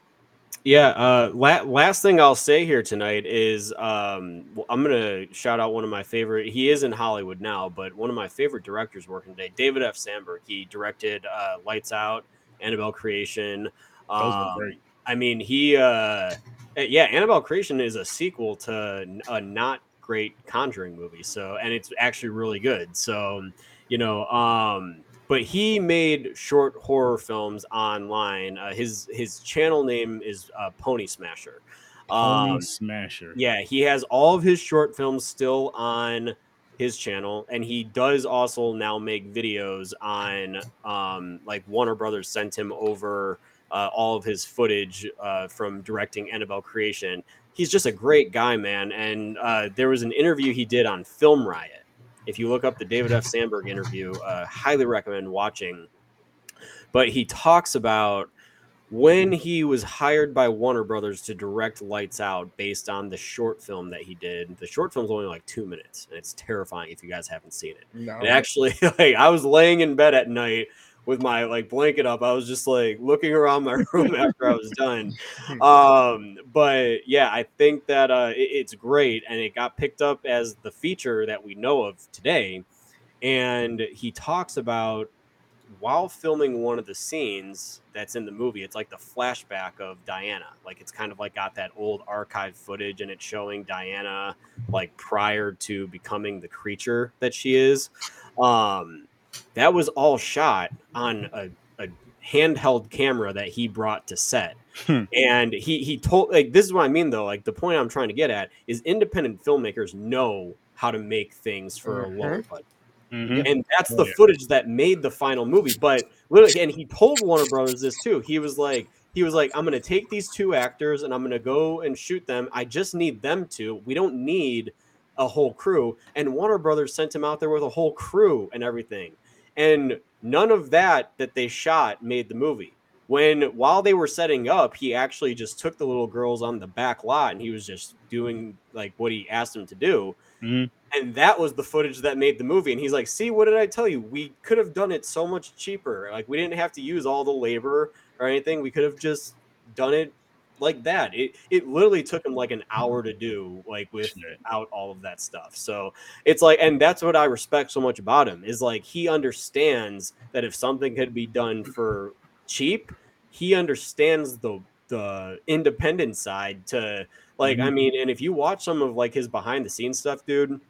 Yeah. Uh, la- last thing I'll say here tonight is um, I'm gonna shout out one of my favorite. He is in Hollywood now, but one of my favorite directors working today, David F. Sandberg. He directed uh, Lights Out, Annabelle Creation. Um. I mean, he, uh, eh, yeah, Annabelle Creation is a sequel to a not great Conjuring movie. So, and it's actually really good. So, you know, um, but he made short horror films online. Uh, his his channel name is uh, Pony Smasher. Pony Um, Smasher. yeah, he has all of his short films still on his channel, and he does also now make videos on um, like Warner Brothers sent him over uh, all of his footage uh, from directing Annabelle Creation. He's just a great guy, man. And uh, there was an interview he did on Film Riot. If you look up the David F. Sandberg interview, uh, highly recommend watching. But he talks about when he was hired by Warner Brothers to direct Lights Out based on the short film that he did. The short film's only like two minutes, and it's terrifying if you guys haven't seen it. No. And actually, like I was laying in bed at night with my like blanket up. I was just like looking around my room after I was done. Um, but yeah, I think that uh, it- it's great, and it got picked up as the feature that we know of today. And he talks about while filming one of the scenes that's in the movie, it's like the flashback of Diana. Like it's kind of like got that old archive footage and it's showing Diana like prior to becoming the creature that she is. Um, that was all shot on a, a handheld camera that he brought to set. Hmm. And he he told like this is what I mean though. Like the point I'm trying to get at is independent filmmakers know how to make things for a lower budget Mhm. and that's Oh, the yeah. footage that made the final movie. But literally, and he told Warner Brothers this too. He was like, he was like, I'm gonna take these two actors and I'm gonna go and shoot them. I just need them to. We don't need a whole crew. And Warner Brothers sent him out there with a whole crew and everything. And none of that that they shot made the movie. When while they were setting up, he actually just took the little girls on the back lot and he was just doing like what he asked them to do. Mhm. and that was the footage that made the movie. And he's like see what did i tell you? We could have done it so much cheaper. Like we didn't have to use all the labor or anything. We could have just done it like that. It it literally took him like an hour to do, like without all of that stuff. So it's like, and that's what I respect so much about him is like he understands that if something could be done for cheap, he understands the the independent side to like. I Mhm. mean, and if you watch some of like his behind the scenes stuff, dude,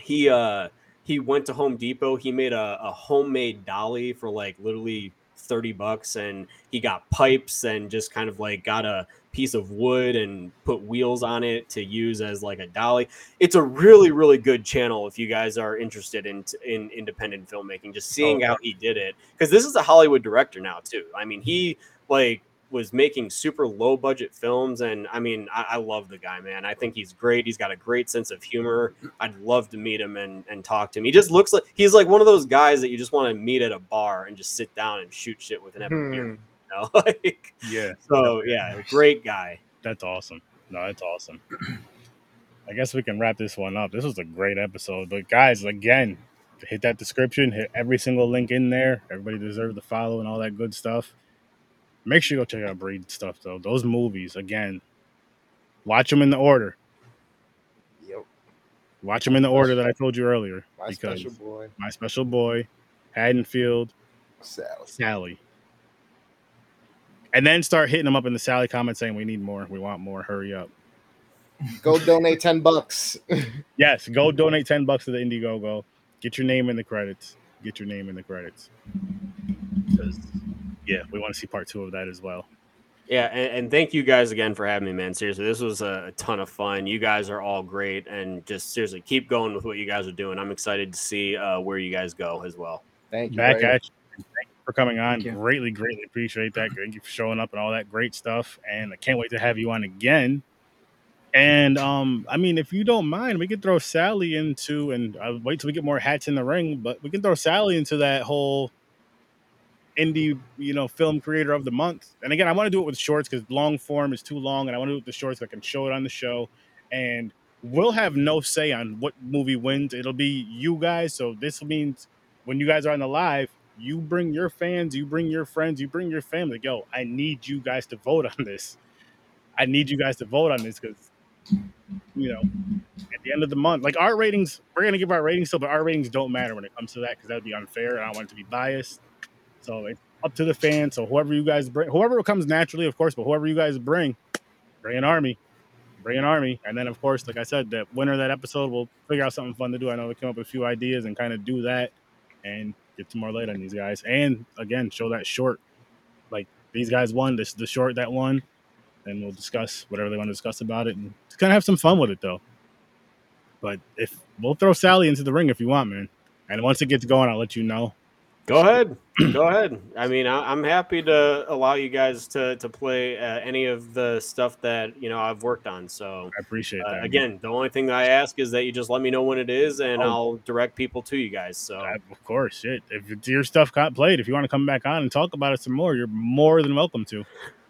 he uh he went to Home Depot. He made a, a homemade dolly for like literally 30 bucks and he got pipes and just kind of like got a piece of wood and put wheels on it to use as like a dolly. It's a really really good channel if you guys are interested in in independent filmmaking just seeing Oh, how he did it. Cuz this is a Hollywood director now too. I mean, he like was making super low budget films and I mean I, I love the guy man. I think he's great. He's got a great sense of humor. I'd love to meet him and, and talk to him. He just looks like he's like one of those guys that you just want to meet at a bar and just sit down and shoot shit with and have a beer Hmm. You know? like Yeah. so yeah great guy That's awesome. No, that's awesome. I guess we can wrap this one up. This was a great episode. But guys, again, hit that description, hit every single link in there. Everybody deserves to follow and all that good stuff. Make sure you go check out Breed stuff though. Those movies, again, watch them in the order. Yep. Watch them in the order that I told you earlier. My because special boy, my special boy, Haddonfield, Sal. Sally. And then start hitting them up in the Sally comments saying we need more, we want more, hurry up. Go donate ten bucks. Yes, go donate 10 bucks to the Indiegogo. Get your name in the credits. Get your name in the credits. 'Cause, yeah, we want to see part two of that as well. Yeah, and, and thank you guys again for having me, man. Seriously, this was a, a ton of fun. You guys are all great, and just seriously keep going with what you guys are doing. I'm excited to see uh, where you guys go as well. Thank you. Back at you. For coming on. Greatly, greatly appreciate that. Thank you for showing up and all that great stuff. And I can't wait to have you on again. And um, I mean, if you don't mind, we could throw Sally into, and I'll wait till we get more hats in the ring, but we can throw Sally into that whole indie, you know, film creator of the month. And again, I want to do it with shorts because long form is too long, and I want to do it with the shorts. So I can show it on the show, and we'll have no say on what movie wins. It'll be you guys. So this means when you guys are on the live, you bring your fans, you bring your friends, you bring your family. Yo, I need you guys to vote on this. I need you guys to vote on this because, you know, at the end of the month, like our ratings, we're gonna give our ratings still, but our ratings don't matter when it comes to that because that would be unfair. I don't want it to be biased. So it's up to the fans. So whoever you guys bring, whoever comes naturally, of course, but whoever you guys bring, bring an army, bring an army, and then of course, like I said, the winner of that episode, we'll figure out something fun to do. I know we came up with a few ideas and kind of do that and get some more light on these guys. And again, show that short. Like these guys won. This the short that won. And we'll discuss whatever they want to discuss about it and just kind of have some fun with it though. But if we'll throw Sally into the ring if you want, man. And once it gets going, I'll let you know. Go ahead, go ahead. I mean, I, I'm happy to allow you guys to to play uh, any of the stuff that you know I've worked on. So I appreciate uh, that. man. again, the only thing that I ask is that you just let me know when it is, and Oh. I'll direct people to you guys. So I- of course, shit. If it's your stuff got played, if you want to come back on and talk about it some more, you're more than welcome to.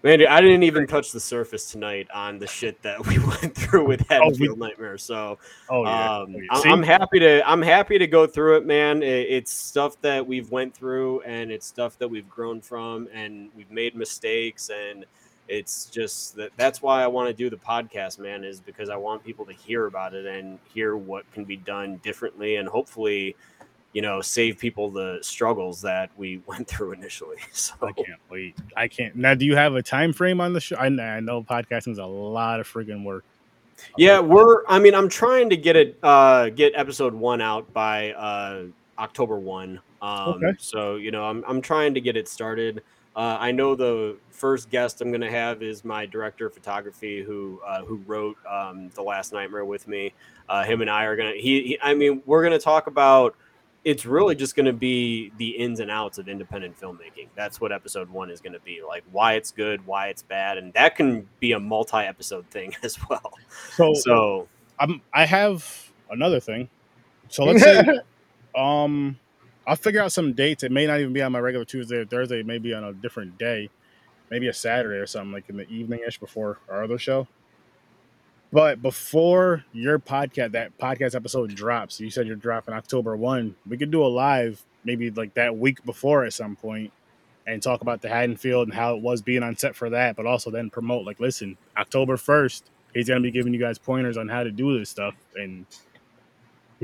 Mandy, I didn't even touch the surface tonight on the shit that we went through with Oh, we- Nightmare. So Oh yeah. um, Oh, yeah. I'm happy to I'm happy to go through it, man. It's stuff that we've went through, and it's stuff that we've grown from, and we've made mistakes, and it's just that that's why I want to do the podcast, man, is because I want people to hear about it and hear what can be done differently, and hopefully, you know, save people the struggles that we went through initially. So I can't wait. I can't. Now, do you have a time frame on the show? I, I know podcasting is a lot of friggin' work. Yeah, we're. I mean, I'm trying to get it, uh, get episode one out by uh, October one. Um, Okay. So you know, I'm I'm trying to get it started. Uh, I know the first guest I'm going to have is my director of photography, who uh, who wrote um, the Last Nightmare with me. Uh, him and I are gonna. He, he I mean, we're gonna talk about. It's really just going to be the ins and outs of independent filmmaking. That's what episode one is going to be like. Why it's good, why it's bad, and that can be a multi-episode thing as well. So, So I'm. I have another thing. So let's say, um, I'll figure out some dates. It may not even be on my regular Tuesday or Thursday. It may be on a different day, maybe a Saturday or something like in the evening ish before our other show. But before your podcast, that podcast episode drops, you said you're dropping October one. We could do a live maybe like that week before at some point, and talk about the Haddonfield and how it was being on set for that, but also then promote like, listen, October first, he's gonna be giving you guys pointers on how to do this stuff, and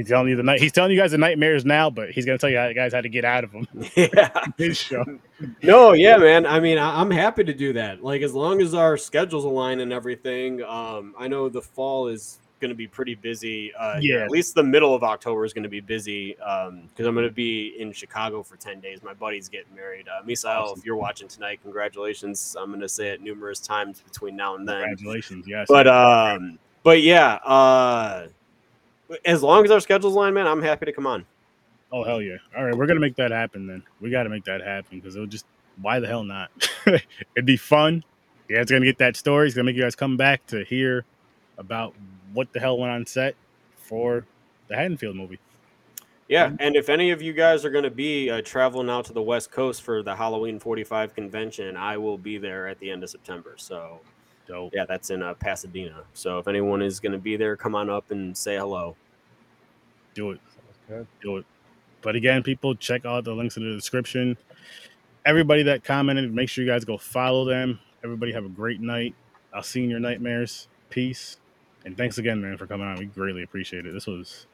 he's telling you the night he's telling you guys the nightmares now, but he's gonna tell you how, guys how to get out of them. yeah. No, yeah, man. I mean, I, I'm happy to do that. Like, as long as our schedules align and everything. Um, I know the fall is going to be pretty busy. Uh, yeah, at least the middle of October is going to be busy because I'm going to be in Chicago for 10 days. My buddy's getting married. Uh, Misael, Awesome. if you're watching tonight, congratulations. I'm going to say it numerous times between now and then. Congratulations, yes. But um, but yeah, uh, as long as our schedules line, man, I'm happy to come on. Oh hell yeah! All right, we're gonna make that happen then. We got to make that happen because it'll just why the hell not? It'd be fun. Yeah, it's gonna get that story. It's gonna make you guys come back to hear about what the hell went on set for the Haddonfield movie. Yeah, and if any of you guys are going to be uh, traveling out to the West Coast for the Halloween 45 convention, I will be there at the end of September. So, Dope. yeah, that's in uh, Pasadena. So, if anyone is going to be there, come on up and say hello. Do it. Do it. But again, people check out the links in the description. Everybody that commented, make sure you guys go follow them. Everybody have a great night. I'll see you in your nightmares. Peace. And thanks again, man, for coming on. We greatly appreciate it. This was